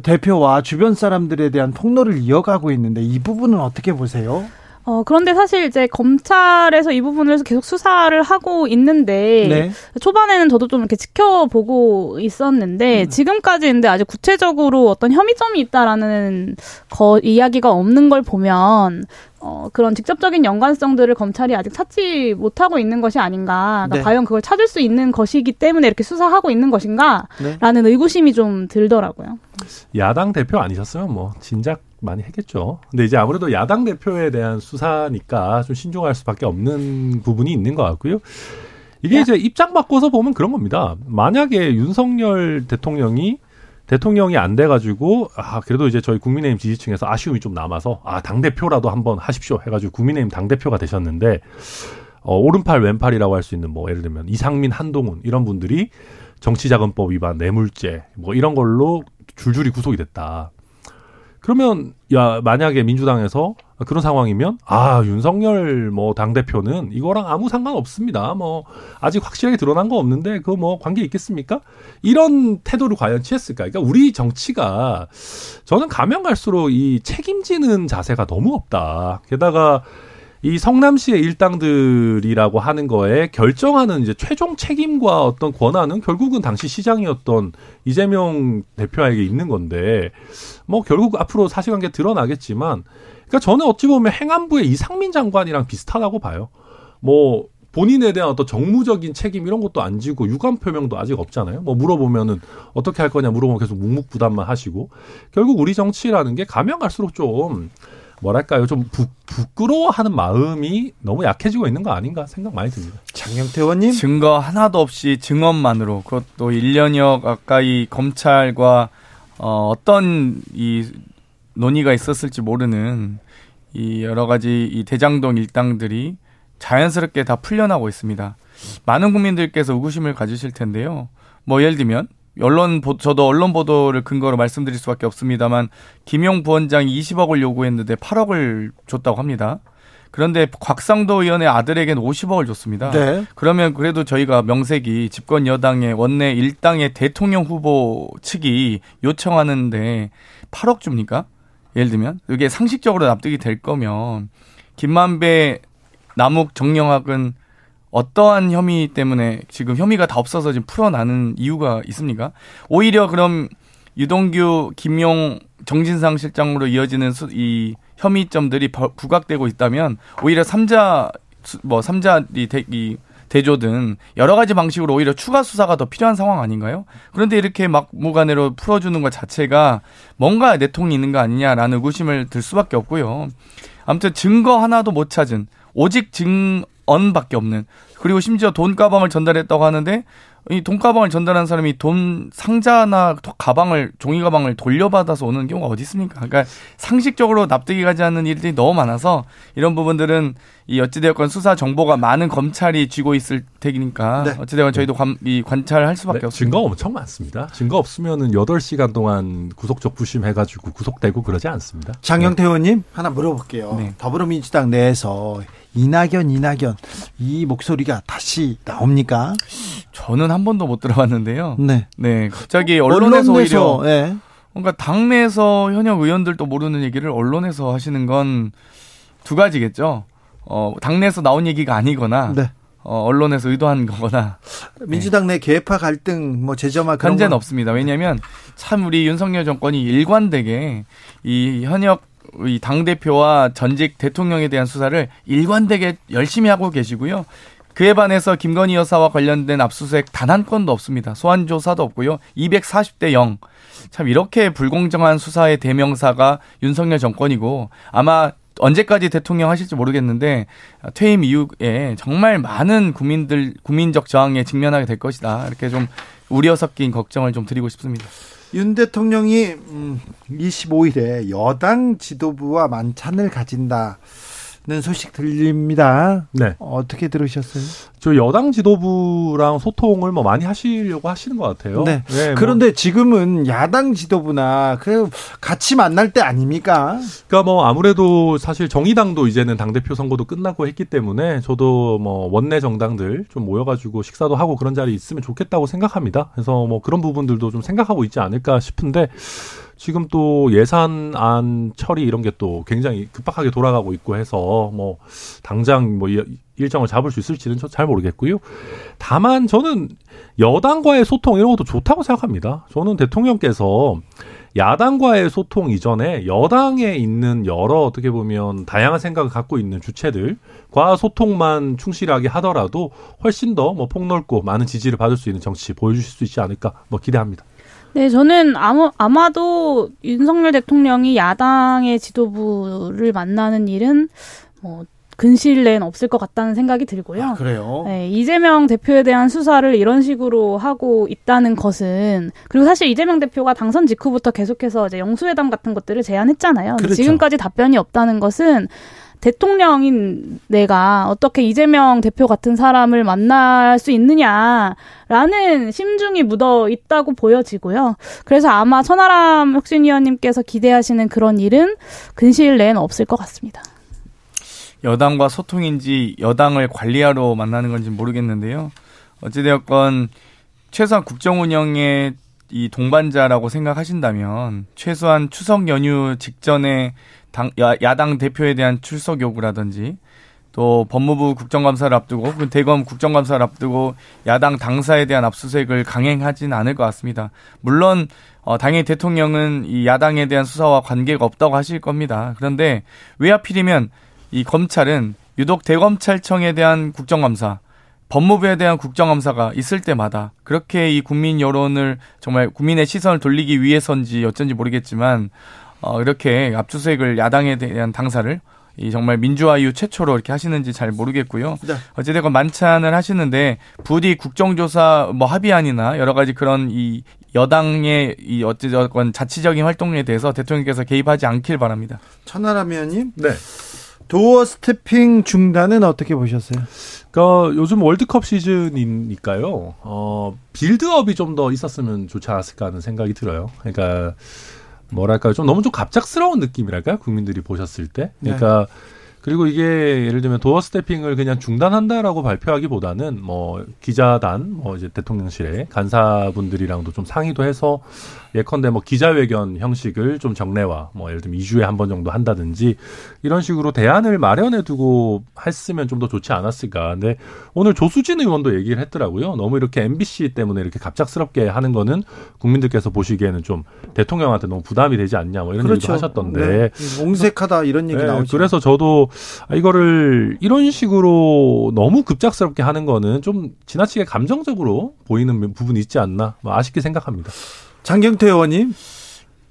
대표와 주변 사람들에 대한 폭로를 이어가고 있는데 이 부분은 어떻게 보세요? 어, 그런데 사실 이제 검찰에서 이 부분을 계속 수사를 하고 있는데, 네. 초반에는 저도 좀 이렇게 지켜보고 있었는데, 음. 지금까지 근데 아직 구체적으로 어떤 혐의점이 있다라는 거, 이야기가 없는 걸 보면, 어, 그런 직접적인 연관성들을 검찰이 아직 찾지 못하고 있는 것이 아닌가. 그러니까 네. 과연 그걸 찾을 수 있는 것이기 때문에 이렇게 수사하고 있는 것인가? 네. 라는 의구심이 좀 들더라고요. 야당 대표 아니셨으면 뭐, 진작 많이 했겠죠. 근데 이제 아무래도 야당 대표에 대한 수사니까 좀 신중할 수밖에 없는 부분이 있는 것 같고요. 이게 야. 이제 입장 바꿔서 보면 그런 겁니다. 만약에 윤석열 대통령이 대통령이 안 돼가지고 아 그래도 이제 저희 국민의힘 지지층에서 아쉬움이 좀 남아서 아 당 대표라도 한번 하십시오 해가지고 국민의힘 당 대표가 되셨는데 어, 오른팔 왼팔이라고 할 수 있는 뭐 예를 들면 이상민 한동훈 이런 분들이 정치자금법 위반 뇌물죄 뭐 이런 걸로 줄줄이 구속이 됐다. 그러면 야 만약에 민주당에서 그런 상황이면 아 윤석열 뭐 당 대표는 이거랑 아무 상관 없습니다. 뭐 아직 확실하게 드러난 거 없는데 그 뭐 관계 있겠습니까? 이런 태도를 과연 취했을까? 그러니까 우리 정치가 저는 가면 갈수록 이 책임지는 자세가 너무 없다. 게다가 이 성남시의 일당들이라고 하는 거에 결정하는 이제 최종 책임과 어떤 권한은 결국은 당시 시장이었던 이재명 대표에게 있는 건데 뭐 결국 앞으로 사실관계 드러나겠지만 그러니까 저는 어찌 보면 행안부의 이상민 장관이랑 비슷하다고 봐요. 뭐 본인에 대한 어떤 정무적인 책임 이런 것도 안 지고 유감 표명도 아직 없잖아요. 뭐 물어보면은 어떻게 할 거냐 물어보면 계속 묵묵부담만 하시고 결국 우리 정치라는 게 가면 갈수록 좀 뭐랄까요 좀 부, 부끄러워하는 마음이 너무 약해지고 있는 거 아닌가 생각 많이 듭니다. 장영태 의원님 증거 하나도 없이 증언만으로 그것도 1년여 가까이 검찰과 어, 어떤 이 논의가 있었을지 모르는 이 여러 가지 이 대장동 일당들이 자연스럽게 다 풀려나고 있습니다. 많은 국민들께서 의구심을 가지실 텐데요. 뭐 예를 들면 언론 보, 저도 언론 보도를 근거로 말씀드릴 수밖에 없습니다만 김용 부원장이 20억을 요구했는데 8억을 줬다고 합니다. 그런데 곽상도 의원의 아들에게는 50억을 줬습니다. 네. 그러면 그래도 저희가 명색이 집권 여당의 원내 일당의 대통령 후보 측이 요청하는데 8억 줍니까? 예를 들면 이게 상식적으로 납득이 될 거면 김만배 남욱 정영학은 어떠한 혐의 때문에 지금 혐의가 다 없어서 지금 풀어나는 이유가 있습니까? 오히려 그럼 유동규, 김용, 정진상 실장으로 이어지는 수, 이 혐의점들이 부각되고 있다면 오히려 삼자 뭐 삼자 이, 대, 이 대조든 여러 가지 방식으로 오히려 추가 수사가 더 필요한 상황 아닌가요? 그런데 이렇게 막무가내로 풀어주는 것 자체가 뭔가 내통이 있는 거 아니냐라는 의구심을 들 수밖에 없고요. 아무튼 증거 하나도 못 찾은 오직 증 언밖에 없는 그리고 심지어 돈 가방을 전달했다고 하는데 이 돈 가방을 전달한 사람이 돈 상자나 가방을 종이 가방을 돌려받아서 오는 경우가 어디 있습니까? 그러니까 상식적으로 납득이 가지 않는 일들이 너무 많아서 이런 부분들은 이 어찌되었건 수사 정보가 많은 검찰이 쥐고 있을 테니까 네. 어찌되건 저희도 관, 이 관찰할 수밖에 네, 없습니다. 증거 엄청 많습니다. 증거 없으면은 8시간 동안 구속적 부심 해가지고 구속되고 그러지 않습니다. 장영태 의원님 네. 하나 물어볼게요. 네. 더불어민주당 내에서 이낙연, 이낙연 이 목소리가 다시 나옵니까? 저는 한 번도 못 들어봤는데요. 네. 네. 갑자기 언론에서, 언론에서 오히려 네. 그러니까 당내에서 현역 의원들도 모르는 얘기를 언론에서 하시는 건 두 가지겠죠. 어, 당내에서 나온 얘기가 아니거나 네. 어, 언론에서 의도한 거거나 민주당 내 개파 갈등 뭐 제점화 그런 현재는 없습니다. 왜냐하면 참 우리 윤석열 정권이 일관되게 이 현역 이당 대표와 전직 대통령에 대한 수사를 일관되게 열심히 하고 계시고요. 그에 반해서 김건희 여사와 관련된 압수수색 단 한 건도 없습니다. 소환 조사도 없고요. 240대 0. 참 이렇게 불공정한 수사의 대명사가 윤석열 정권이고 아마 언제까지 대통령 하실지 모르겠는데 퇴임 이후에 정말 많은 국민들 국민적 저항에 직면하게 될 것이다. 이렇게 좀 우려 섞인 걱정을 좀 드리고 싶습니다. 윤 대통령이 25일에 음, 여당 지도부와 만찬을 가진다. 는 소식 들립니다. 네. 어떻게 들으셨어요? 저 여당 지도부랑 소통을 뭐 많이 하시려고 하시는 것 같아요. 네. 네 뭐. 그런데 뭐. 지금은 야당 지도부나 그 같이 만날 때 아닙니까? 그러니까 뭐 아무래도 사실 정의당도 이제는 당 대표 선거도 끝나고 했기 때문에 저도 뭐 원내 정당들 좀 모여가지고 식사도 하고 그런 자리 있으면 좋겠다고 생각합니다. 그래서 뭐 그런 부분들도 좀 생각하고 있지 않을까 싶은데 지금 또 예산안 처리 이런 게 또 굉장히 급박하게 돌아가고 있고 해서 뭐 당장 뭐 일정을 잡을 수 있을지는 잘 모르겠고요. 다만 저는 여당과의 소통 이런 것도 좋다고 생각합니다. 저는 대통령께서 야당과의 소통 이전에 여당에 있는 여러 어떻게 보면 다양한 생각을 갖고 있는 주체들과 소통만 충실하게 하더라도 훨씬 더 뭐 폭넓고 많은 지지를 받을 수 있는 정치 보여주실 수 있지 않을까 뭐 기대합니다. 네, 저는 아무, 아마도 윤석열 대통령이 야당의 지도부를 만나는 일은 뭐 근시일 내엔 없을 것 같다는 생각이 들고요. 아, 그래요? 네, 이재명 대표에 대한 수사를 이런 식으로 하고 있다는 것은 그리고 사실 이재명 대표가 당선 직후부터 계속해서 이제 영수회담 같은 것들을 제안했잖아요. 그렇죠. 지금까지 답변이 없다는 것은 대통령인 내가 어떻게 이재명 대표 같은 사람을 만날 수 있느냐라는 심중이 묻어 있다고 보여지고요. 그래서 아마 천하람 혁신위원님께서 기대하시는 그런 일은 근시일 내에는 없을 것 같습니다. 여당과 소통인지 여당을 관리하러 만나는 건지 모르겠는데요. 어찌되었건 최소한 국정 운영의 이 동반자라고 생각하신다면 최소한 추석 연휴 직전에 당, 야, 당 대표에 대한 출석 요구라든지 또 법무부 국정감사를 앞두고 대검 국정감사를 앞두고 야당 당사에 대한 압수수색을 강행하진 않을 것 같습니다. 물론 어, 당연히 대통령은 이 야당에 대한 수사와 관계가 없다고 하실 겁니다. 그런데 왜 하필이면 이 검찰은 유독 대검찰청에 대한 국정감사 법무부에 대한 국정감사가 있을 때마다 그렇게 이 국민 여론을 정말 국민의 시선을 돌리기 위해서인지 어쩐지 모르겠지만 어 이렇게 압수수색을 야당에 대한 당사를 이 정말 민주화 이후 최초로 이렇게 하시는지 잘 모르겠고요. 네. 어찌됐건 만찬을 하시는데 부디 국정조사 뭐 합의안이나 여러 가지 그런 이 여당의 이 어찌됐건 자치적인 활동에 대해서 대통령께서 개입하지 않길 바랍니다. 천하람 의원님. 네. 도어 스태핑 중단은 어떻게 보셨어요? 그러니까 요즘 월드컵 시즌이니까요. 어, 빌드업이 좀 더 있었으면 좋지 않았을까 하는 생각이 들어요. 그러니까 뭐랄까요? 좀 너무 좀 갑작스러운 느낌이랄까요? 국민들이 보셨을 때. 그러니까 네. 그리고 이게 예를 들면 도어 스태핑을 그냥 중단한다라고 발표하기보다는 뭐 기자단 뭐 이제 대통령실에 간사분들이랑도 좀 상의도 해서 예컨대 뭐 기자회견 형식을 좀 정례화, 뭐 예를 들면 2주에 한 번 정도 한다든지 이런 식으로 대안을 마련해 두고 했으면 좀 더 좋지 않았을까. 근데 오늘 조수진 의원도 얘기를 했더라고요. 너무 이렇게 MBC 때문에 이렇게 갑작스럽게 하는 거는 국민들께서 보시기에는 좀 대통령한테 너무 부담이 되지 않냐 뭐 이런 그렇죠. 얘기도 하셨던데. 네. 옹색하다 이런 얘기 네. 나오죠. 그래서 저도 이거를 이런 식으로 너무 급작스럽게 하는 거는 좀 지나치게 감정적으로 보이는 부분이 있지 않나 뭐 아쉽게 생각합니다. 장경태 의원님.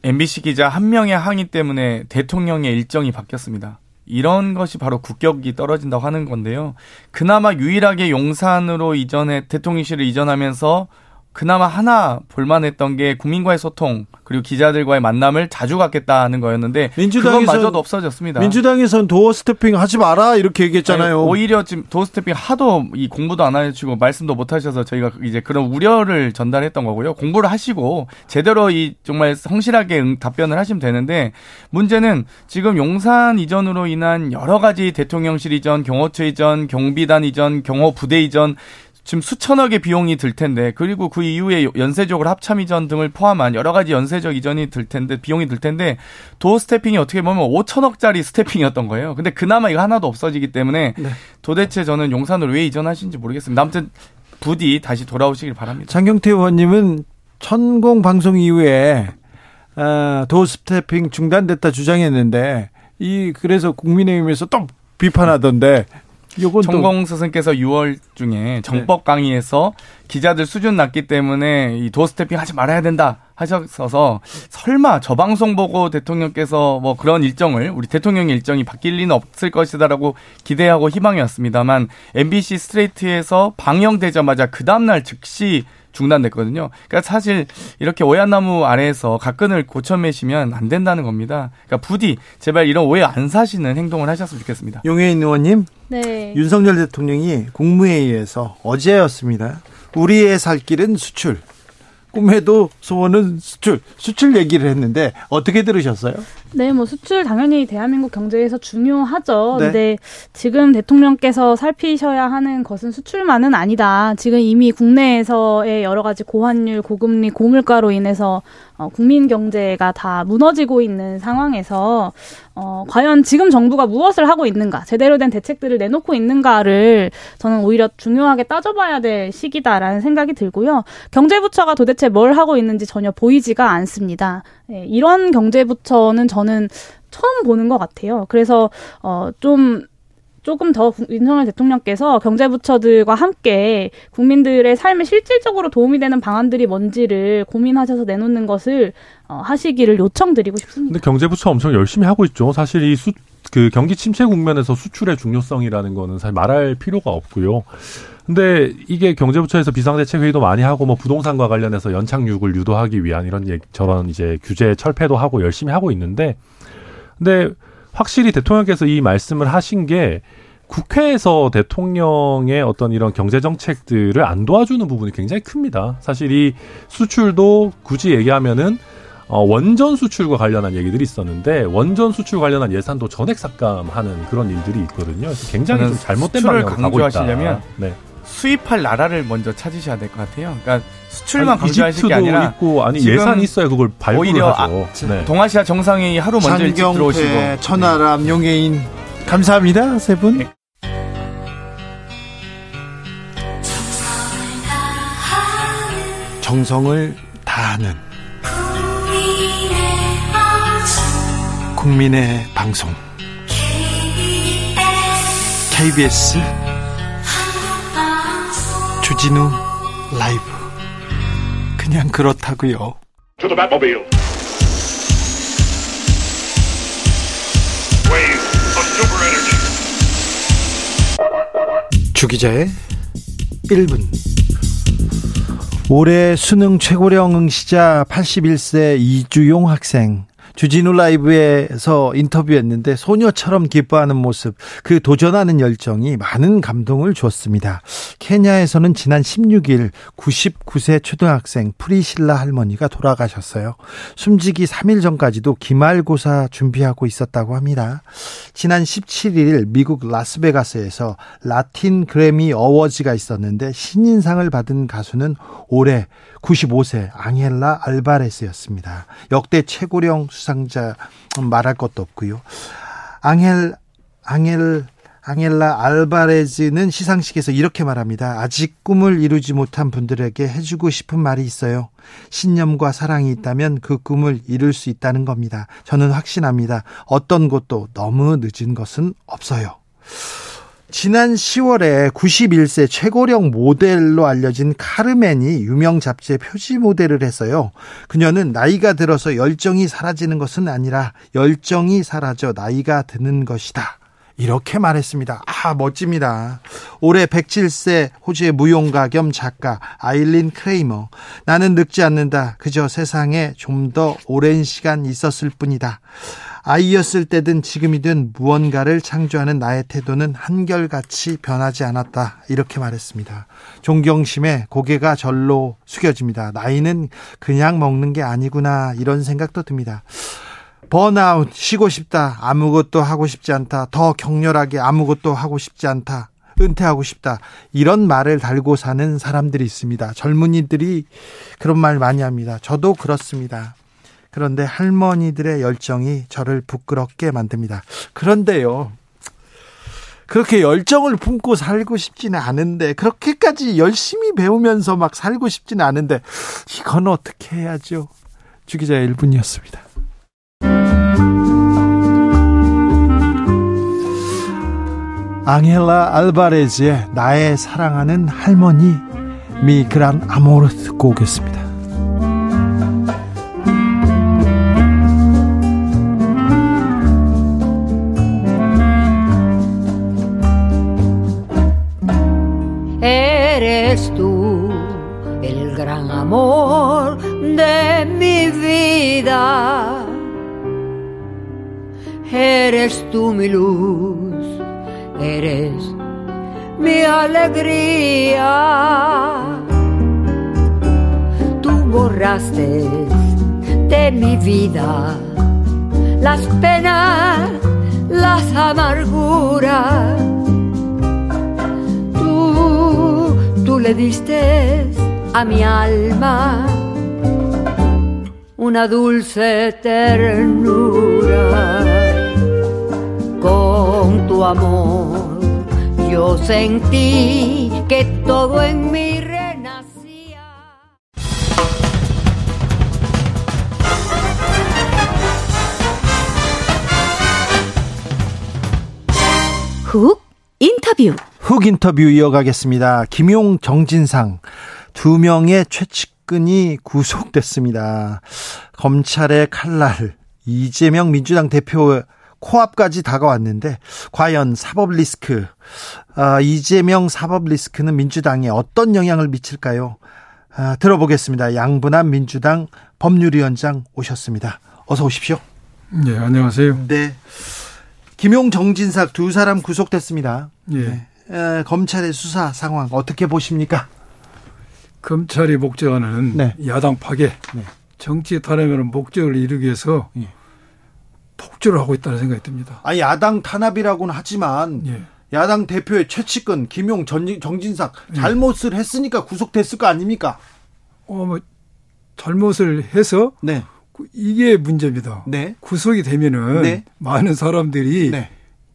MBC 기자 한 명의 항의 때문에 대통령의 일정이 바뀌었습니다. 이런 것이 바로 국격이 떨어진다고 하는 건데요. 그나마 유일하게 용산으로 이전해 대통령실을 이전하면서 그나마 하나 볼만했던 게 국민과의 소통 그리고 기자들과의 만남을 자주 갖겠다는 거였는데 민주당에서도 없어졌습니다. 민주당에서는 doorstepping 하지 마라 이렇게 얘기했잖아요. 아니, 오히려 지금 doorstepping 하도 이 공부도 안 하시고 말씀도 못 하셔서 저희가 이제 그런 우려를 전달했던 거고요. 공부를 하시고 제대로 이 정말 성실하게 응, 답변을 하시면 되는데 문제는 지금 용산 이전으로 인한 여러 가지 대통령실 이전, 경호처 이전, 경비단 이전, 경호 부대 이전 지금 수천억의 비용이 들 텐데 그리고 그 이후에 연쇄적으로 합참 이전 등을 포함한 여러 가지 연쇄적 이전이 들 텐데 비용이 들 텐데 도어 스태핑이 어떻게 보면 5천억짜리 스태핑이었던 거예요. 근데 그나마 이거 하나도 없어지기 때문에 네. 도대체 저는 용산으로 왜 이전하신지 모르겠습니다. 아무튼 부디 다시 돌아오시길 바랍니다. 장경태 의원님은 천공 방송 이후에 어, 도어 스태핑 중단됐다 주장했는데 이 그래서 국민의힘에서 또 비판하던데 천공 스승께서 6월 중에 정법 네. 강의에서 기자들 수준 낮기 때문에 이 도스태핑 하지 말아야 된다 하셨어서 설마 저 방송 보고 대통령께서 뭐 그런 일정을 우리 대통령의 일정이 바뀔 리는 없을 것이다라고 기대하고 희망이었습니다만 MBC 스트레이트에서 방영되자마자 그 다음날 즉시 중단됐거든요. 그러니까 사실 이렇게 오얏나무 아래에서 각근을 고쳐 매시면 안 된다는 겁니다. 그러니까 부디 제발 이런 오해 안 사시는 행동을 하셨으면 좋겠습니다. 용혜인 의원님, 네. 윤석열 대통령이 국무회의에서 어제였습니다. 우리의 살 길은 수출. 꿈에도 소원은 수출, 수출 얘기를 했는데 어떻게 들으셨어요? 네, 뭐 수출 당연히 대한민국 경제에서 중요하죠. 네. 근데 지금 대통령께서 살피셔야 하는 것은 수출만은 아니다. 지금 이미 국내에서의 여러 가지 고환율, 고금리, 고물가로 인해서 어, 국민 경제가 다 무너지고 있는 상황에서 어, 과연 지금 정부가 무엇을 하고 있는가, 제대로 된 대책들을 내놓고 있는가를 저는 오히려 중요하게 따져봐야 될 시기다라는 생각이 들고요. 경제부처가 도대체 뭘 하고 있는지 전혀 보이지가 않습니다. 네, 이런 경제부처는 저는 처음 보는 것 같아요. 그래서 어, 좀 조금 더 윤석열 대통령께서 경제부처들과 함께 국민들의 삶에 실질적으로 도움이 되는 방안들이 뭔지를 고민하셔서 내놓는 것을 어, 하시기를 요청드리고 싶습니다. 근데 경제부처 엄청 열심히 하고 있죠. 사실 이 수, 그 경기 침체 국면에서 수출의 중요성이라는 거는 사실 말할 필요가 없고요. 근데 이게 경제부처에서 비상대책 회의도 많이 하고 뭐 부동산과 관련해서 연착륙을 유도하기 위한 이런 저런 이제 규제 철폐도 하고 열심히 하고 있는데 근데 확실히 대통령께서 이 말씀을 하신 게 국회에서 대통령의 어떤 이런 경제 정책들을 안 도와주는 부분이 굉장히 큽니다. 사실 이 수출도 굳이 얘기하면은 어, 원전 수출과 관련한 얘기들이 있었는데 원전 수출 관련한 예산도 전액 삭감하는 그런 일들이 있거든요. 그래서 굉장히 좀 잘못된 방향으로 가고 있다. 네. 수입할 나라를 먼저 찾으셔야 될 것 같아요. 그러니까 수출만 아니, 강조하실 게 아니라 있고 아니 예산이 있어야 그걸 발굴을 하죠. 아, 네. 동아시아 정상회의 하루 먼저 일찍 들어오시고 천하람 네. 용해인 감사합니다 세 분. 네. 정성을 다하는 국민의 방송 KBS 주진우 라이브 그냥 그렇다고요. 주기자의 1분. 올해 수능 최고령 응시자 81세 이주용 학생 주진우 라이브에서 인터뷰했는데 소녀처럼 기뻐하는 모습, 그 도전하는 열정이 많은 감동을 줬습니다. 케냐에서는 지난 16일 99세 초등학생 프리실라 할머니가 돌아가셨어요. 숨지기 3일 전까지도 기말고사 준비하고 있었다고 합니다. 지난 17일 미국 라스베가스에서 라틴 그래미 어워즈가 있었는데 신인상을 받은 가수는 올해 95세 앙헬라 알바레스였습니다. 역대 최고령 수상자 말할 것도 없고요. 앙헬 앙헬 앙헬라 알바레즈는 시상식에서 이렇게 말합니다. 아직 꿈을 이루지 못한 분들에게 해주고 싶은 말이 있어요. 신념과 사랑이 있다면 그 꿈을 이룰 수 있다는 겁니다. 저는 확신합니다. 어떤 것도 너무 늦은 것은 없어요. 지난 10월에 91세 최고령 모델로 알려진 카르멘이 유명 잡지의 표지 모델을 했어요. 그녀는 나이가 들어서 열정이 사라지는 것은 아니라 열정이 사라져 나이가 드는 것이다. 이렇게 말했습니다. 아, 멋집니다. 올해 107세 호주의 무용가 겸 작가 아일린 크레이머. 나는 늙지 않는다. 그저 세상에 좀 더 오랜 시간 있었을 뿐이다. 아이였을 때든 지금이든 무언가를 창조하는 나의 태도는 한결같이 변하지 않았다. 이렇게 말했습니다. 존경심에 고개가 절로 숙여집니다. 나이는 그냥 먹는 게 아니구나. 이런 생각도 듭니다. 번아웃, 쉬고 싶다. 아무것도 하고 싶지 않다. 더 격렬하게 아무것도 하고 싶지 않다. 은퇴하고 싶다. 이런 말을 달고 사는 사람들이 있습니다. 젊은이들이 그런 말 많이 합니다. 저도 그렇습니다. 그런데 할머니들의 열정이 저를 부끄럽게 만듭니다. 그런데요. 그렇게 열정을 품고 살고 싶지는 않은데 그렇게까지 열심히 배우면서 막 살고 싶지는 않은데 이건 어떻게 해야죠? 주기자 1분이었습니다. 앙헬라 알바레즈의 나의 사랑하는 할머니 미그란 아모르 듣고 오겠습니다. Eres tú el gran amor de mi vida. Eres tú mi luz, eres mi alegría. Tú borraste de mi vida las penas, las amarguras le diste a mi alma una dulce ternura. Con tu amor yo sentí que todo en mí renacía. 훅 인터뷰 훅 인터뷰 이어가겠습니다. 김용 정진상 두 명의 최측근이 구속됐습니다. 검찰의 칼날 이재명 민주당 대표 코앞까지 다가왔는데 과연 사법 리스크 아, 이재명 사법 리스크는 민주당에 어떤 영향을 미칠까요? 아, 들어보겠습니다. 양분한 민주당 법률위원장 오셨습니다. 어서 오십시오. 네, 안녕하세요. 네. 김용 정진삭 두 사람 구속됐습니다. 예. 네. 에, 검찰의 수사 상황 어떻게 보십니까? 검찰이 목적하는 네. 야당 파괴, 네. 정치 탄압이라는 목적을 이루기 위해서 예. 폭주를 하고 있다는 생각이 듭니다. 아, 야당 탄압이라고는 하지만 예. 야당 대표의 최측근 김용 전, 정진삭 예. 잘못을 했으니까 구속됐을 거 아닙니까? 어, 뭐 잘못을 해서 네. 이게 문제입니다. 네. 구속이 되면은 네. 많은 사람들이 네.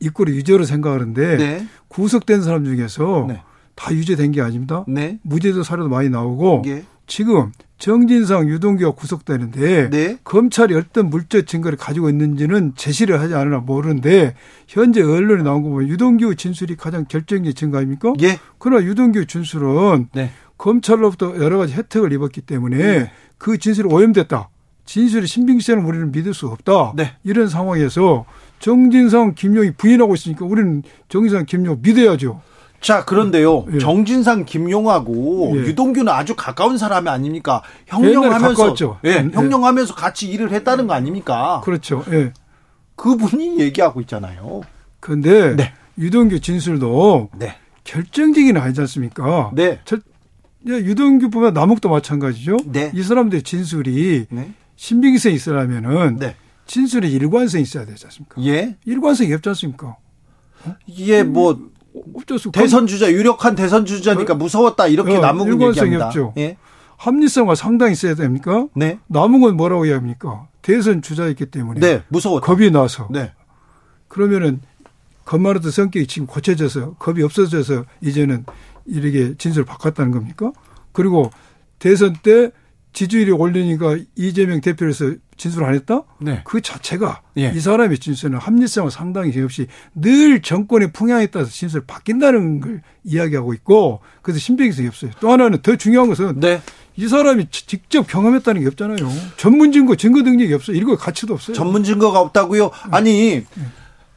입구를 유죄로 생각하는데 네. 구속된 사람 중에서 네. 다 유죄된 게 아닙니다. 네. 무죄도 사례도 많이 나오고 예. 지금 정진상 유동규가 구속되는데 네. 검찰이 어떤 물적 증거를 가지고 있는지는 제시를 하지 않으나 모르는데 현재 언론에 나온 거 보면 유동규 진술이 가장 결정적인 증거 아닙니까? 예. 그러나 유동규 진술은 네. 검찰로부터 여러 가지 혜택을 입었기 때문에 네. 그 진술이 오염됐다. 진술의 신빙성을 우리는 믿을 수 없다. 네. 이런 상황에서 정진상, 김용이 부인하고 있으니까 우리는 정진상, 김용 믿어야죠. 자, 그런데요. 예. 정진상, 김용하고 예. 유동규는 아주 가까운 사람이 아닙니까? 형령하면서 예, 예, 형령하면서 같이 일을 했다는 거 아닙니까? 그렇죠. 예. 그분이 얘기하고 있잖아요. 그런데 네. 유동규 진술도 네. 결정적인 아니지 않습니까? 네. 저, 유동규 보면 남욱도 마찬가지죠. 네. 이 사람들의 진술이 네. 신빙성이 있으려면은 네. 진술에 일관성이 있어야 되지 않습니까? 예. 일관성이 없지 않습니까? 이게 뭐 어쩌수 대선 주자 유력한 대선 주자니까 어? 무서웠다 이렇게 어, 남은 얘기합니다. 없죠. 예? 합리성과 상당히 있어야 됩니까? 네. 남은 건 뭐라고 해야 합니까? 대선 주자였기 때문에. 네, 무서웠다. 겁이 나서. 네. 그러면은 겁말하던 성격이 지금 고쳐져서 겁이 없어져서 이제는 이렇게 진술을 바꿨다는 겁니까? 그리고 대선 때 지지율이 올리니까 이재명 대표에서 진술 안 했다? 네. 그 자체가 예. 이 사람의 진술은 합리성은 상당히 없이 늘 정권의 풍향에 따라서 진술을 바뀐다는 걸 이야기하고 있고 그래서 신빙성이 없어요. 또 하나는 더 중요한 것은 네. 이 사람이 직접 경험했다는 게 없잖아요. 전문 증거, 증거 능력이 없어요. 이거 가치도 없어요. 전문 증거가 없다고요? 아니 네.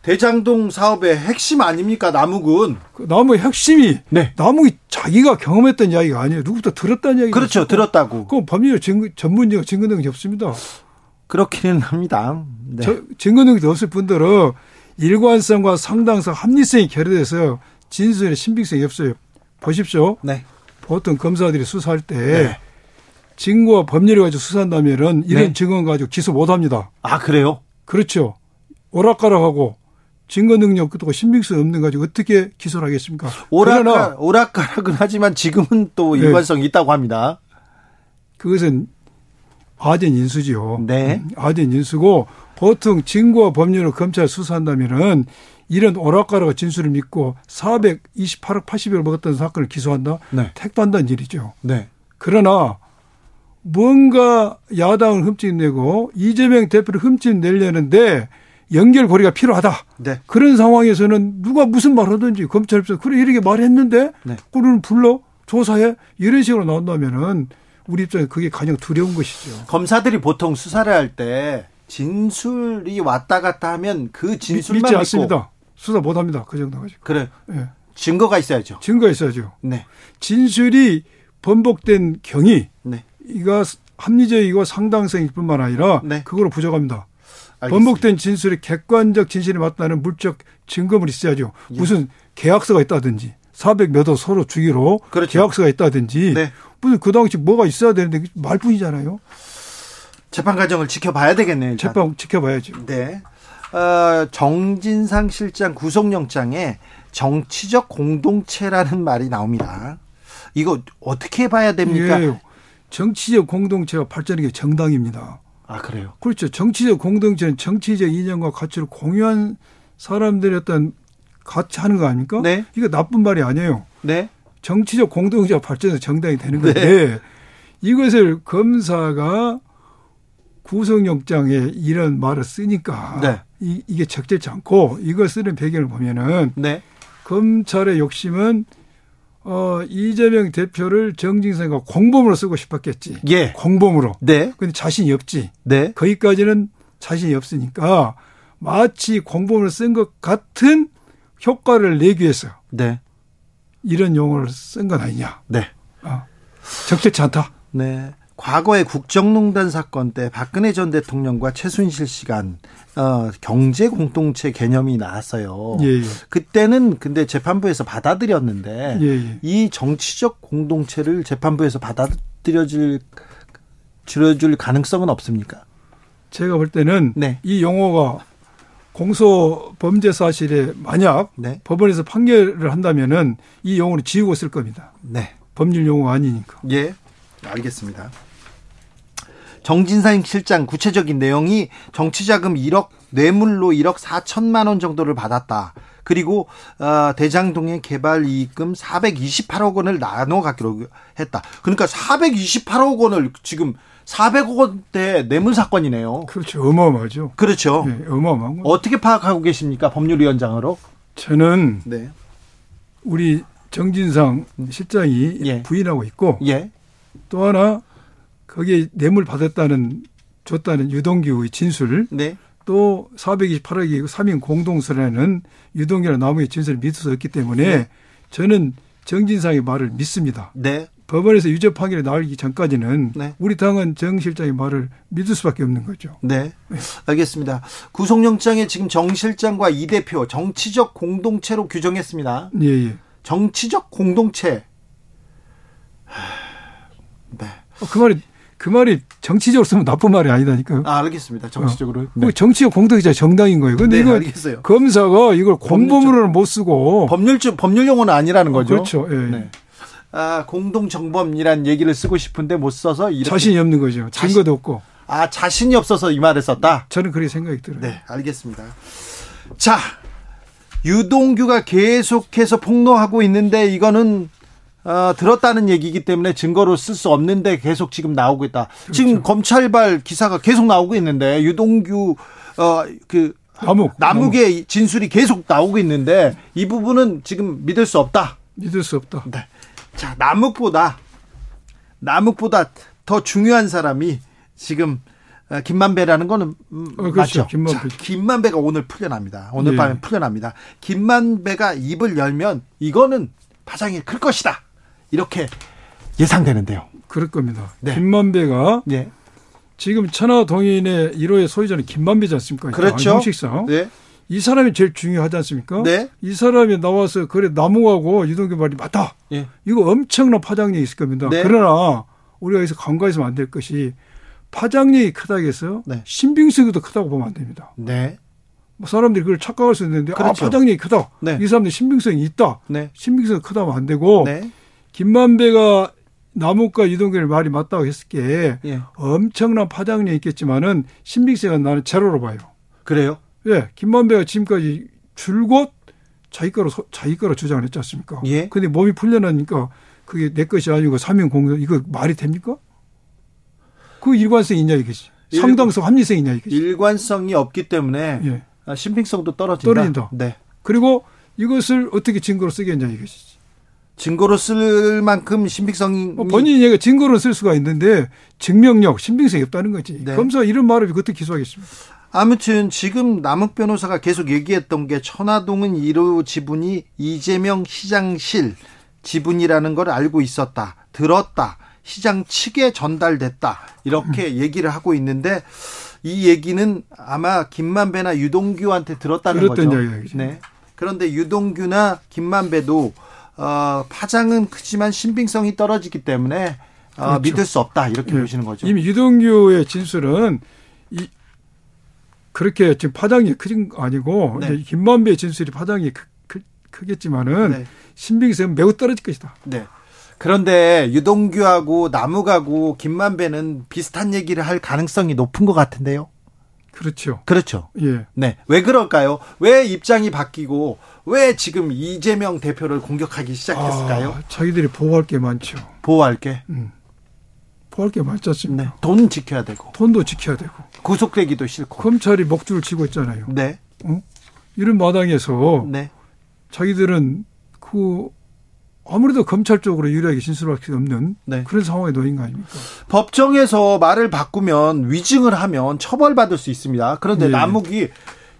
대장동 사업의 핵심 아닙니까 남욱은? 그 나무의 핵심이 네. 남욱이 자기가 경험했던 이야기가 아니에요. 누구부터 들었다는 이야기. 그렇죠? 들었다고. 그럼 법률 증거 전문적 증거 능력이 없습니다. 그렇기는 합니다. 네. 저, 증거 능력이 없을 뿐더러 일관성과 상당성, 합리성이 결여돼서 진술의 신빙성이 없어요. 보십시오. 네. 보통 검사들이 수사할 때 네. 증거와 법률을 가지고 수사한다면은 이런 네. 증거 가지고 기소 못 합니다. 아, 그래요? 그렇죠. 오락가락하고 증거 능력도 신빙성 없는 가지고 어떻게 기소를 하겠습니까? 오락가락, 오락가락은 하지만 지금은 또 네. 일관성이 네. 있다고 합니다. 그것은 아된 인수지요. 네. 아된 인수고 보통 증거와 법률을 검찰 수사한다면은 이런 오락가락 진술을 믿고 428억 80억을 먹었던 사건을 기소한다? 네. 택도 한다는 일이죠. 네. 그러나 뭔가 야당을 흠집 내고 이재명 대표를 흠집 내려는데 연결고리가 필요하다. 네. 그런 상황에서는 누가 무슨 말 하든지 검찰에서 그래 이렇게 말했는데 네. 그를 불러 조사해 이런 식으로 나온다면은 우리 입장에 그게 가장 두려운 것이죠. 검사들이 보통 수사를 할 때 진술이 왔다 갔다 하면 그 진술만 믿지 않습니다. 수사 못 합니다. 그 정도 가지고. 그래. 네. 증거가 있어야죠. 증거가 있어야죠. 네. 진술이 번복된 경위 네. 이가 합리적이고 상당성일 뿐만 아니라 네. 그걸로 부족합니다. 알겠습니다. 번복된 진술이 객관적 진실이 맞다는 물적 증거물이 있어야죠. 예. 무슨 계약서가 있다든지 400 몇 호 서로 주기로 그렇죠. 계약서가 있다든지 네. 무슨 그 당시 뭐가 있어야 되는데 말뿐이잖아요. 재판 과정을 지켜봐야 되겠네요. 일단. 재판 지켜봐야죠. 네. 어, 정진상 실장 구속영장에 정치적 공동체라는 말이 나옵니다. 이거 어떻게 봐야 됩니까? 예, 정치적 공동체가 발전하는 게 정당입니다. 아, 그래요? 그렇죠. 정치적 공동체는 정치적 이념과 가치를 공유한 사람들의 어떤 같이 하는 거 아닙니까? 네. 이거 나쁜 말이 아니에요. 네. 정치적 공동체가 발전해서 정당이 되는 건데 네. 이것을 검사가 구속영장에 이런 말을 쓰니까 네. 이, 이게 적절치 않고 이걸 쓰는 배경을 보면은 네. 검찰의 욕심은 어, 이재명 대표를 정진상과 공범으로 쓰고 싶었겠지. 예. 공범으로. 네. 근데 자신이 없지. 네. 거기까지는 자신이 없으니까 마치 공범을 쓴 것 같은 효과를 내기 위해서. 네. 이런 용어를 쓴 건 아니냐. 네. 어. 적절치 않다. 네. 과거에 국정농단 사건 때 박근혜 전 대통령과 최순실 씨간 어, 경제 공동체 개념이 나왔어요. 예, 예. 그때는 근데 재판부에서 받아들였는데 예, 예. 이 정치적 공동체를 재판부에서 받아들여질 줄여줄 가능성은 없습니까? 제가 볼 때는 네. 이 용어가 공소 범죄 사실에 만약 네. 법원에서 판결을 한다면은 이 용어를 지우고 쓸 겁니다. 네. 법률 용어가 아니니까. 예. 알겠습니다. 정진상 실장 구체적인 내용이 정치자금 1억 뇌물로 1억 4천만 원 정도를 받았다. 그리고 어, 대장동의 개발 이익금 428억 원을 나눠 갖기로 했다. 그러니까 428억 원을 지금 400억 원대 뇌물 사건이네요. 그렇죠. 어마어마하죠. 그렇죠. 네, 어마어마한 거. 어떻게 파악하고 계십니까? 법률위원장으로? 저는 네. 우리 정진상 실장이 예. 부인하고 있고 예. 또 하나 거기에 뇌물 받았다는 줬다는 유동규의 진술 네. 또 428억이 3인 공동선에는 유동규나 나무의 진술을 믿을 수 없기 때문에 네. 저는 정진상의 말을 믿습니다. 네. 법원에서 유죄 판결이 나오기 전까지는 네. 우리 당은 정 실장의 말을 믿을 수밖에 없는 거죠. 네. 네. 알겠습니다. 구속영장에 지금 정 실장과 이 대표 정치적 공동체로 규정했습니다. 예, 예. 정치적 공동체. 네. 어, 그 말이 그 말이 정치적으로 쓰면 나쁜 말이 아니다니까요. 아, 알겠습니다. 정치적으로. 어. 네. 정치적 공동체자 정당인 거예요. 근데 네, 이거 알겠어요. 검사가 이걸 공범으로는 못 쓰고 법률 법률 용어는 아니라는 거죠. 어, 그렇죠. 예. 네. 아, 공동 정범이란 얘기를 쓰고 싶은데 못 써서 이렇게 자신이 없는 거죠. 증거도 없고. 아, 자신이 없어서 이 말을 썼다. 저는 그렇게 생각이 들어요. 네, 알겠습니다. 자, 유동규가 계속해서 폭로하고 있는데 이거는 어, 들었다는 얘기이기 때문에 증거로 쓸 수 없는데 계속 지금 나오고 있다. 그렇죠. 지금 검찰발 기사가 계속 나오고 있는데 유동규 어그 남욱 남욱의 진술이 계속 나오고 있는데 이 부분은 지금 믿을 수 없다. 믿을 수 없다. 네. 자 남욱보다 남욱보다 더 중요한 사람이 지금 어, 김만배라는 거는 음, 어, 그렇죠. 맞죠. 김만배. 자, 김만배가 오늘 풀려납니다. 오늘 예. 밤에 풀려납니다. 김만배가 입을 열면 이거는 파장이 클 것이다. 이렇게 예상되는데요. 그럴 겁니다. 네. 김만배가 네. 지금 천하 동인의 1호의 소유자는 김만배지 않습니까? 그렇죠. 형식상. 네. 이 사람이 제일 중요하지 않습니까? 네. 이 사람이 나와서 그래 나무하고 유동규 말이 맞다. 예. 이거 엄청난 파장력이 있을 겁니다. 네. 그러나 우리가 여기서 간과해서는 안 될 것이 파장력이 크다고 해서 네. 신빙성이 더 크다고 보면 안 됩니다. 네. 뭐 사람들이 그걸 착각할 수 있는데 아, 그렇죠. 아 파장력이 크다. 네. 이 사람들 신빙성이 있다. 네. 신빙성이 크다면 안 되고 네. 김만배가 나무과 유동규의 말이 맞다고 했을 게 예. 엄청난 파장력이 있겠지만은 신빙성은 나는 제로로 봐요. 그래요? 예. 김만배가 지금까지 줄곧 자기 거로 자기 거로 주장을 했지 않습니까? 예. 근데 몸이 풀려나니까 그게 내 것이 아니고 사명 공동 이거 말이 됩니까? 그 일관성이 있냐 이것이. 상당성, 합리성이 있냐 이것이. 일관성이 없기 때문에 예. 아, 신빙성도 떨어진다. 떨어진다. 네. 그리고 이것을 어떻게 증거로 쓰겠냐 이것이지. 증거로 쓸 만큼 신빙성이 뭐 본인이 얘가 증거로 쓸 수가 있는데 증명력, 신빙성이 없다는 거지. 네. 검사 이런 말을 그때 기소하겠습니다. 아무튼 지금 남욱 변호사가 계속 얘기했던 게 천화동은 1호 지분이 이재명 시장실 지분이라는 걸 알고 있었다. 들었다. 시장 측에 전달됐다. 이렇게 음. 얘기를 하고 있는데 이 얘기는 아마 김만배나 유동규한테 들었다는 거죠. 이야기죠. 네. 그런데 유동규나 김만배도 어, 파장은 크지만 신빙성이 떨어지기 때문에 어, 그렇죠. 믿을 수 없다 이렇게 네. 보시는 거죠. 이미 유동규의 진술은 이 그렇게 지금 파장이 크진 아니고 네. 김만배의 진술이 파장이 크, 크, 크겠지만은 네. 신빙성은 매우 떨어질 것이다. 네. 그런데 유동규하고 나무가고 김만배는 비슷한 얘기를 할 가능성이 높은 것 같은데요. 그렇죠. 그렇죠. 예. 네. 왜 그럴까요? 왜 입장이 바뀌고 왜 지금 이재명 대표를 공격하기 시작했을까요? 아, 자기들이 보호할 게 많죠. 보호할 게? 음. 보호할 게 많지 않습니까? 네. 돈 지켜야 되고. 돈도 지켜야 되고. 구속되기도 싫고. 검찰이 목줄을 치고 있잖아요. 네. 어? 이런 마당에서 네. 자기들은 그 아무래도 검찰 쪽으로 유리하게 진술할 수 없는 네. 그런 상황에 놓인 거 아닙니까? 법정에서 말을 바꾸면 위증을 하면 처벌받을 수 있습니다. 그런데 네. 남욱이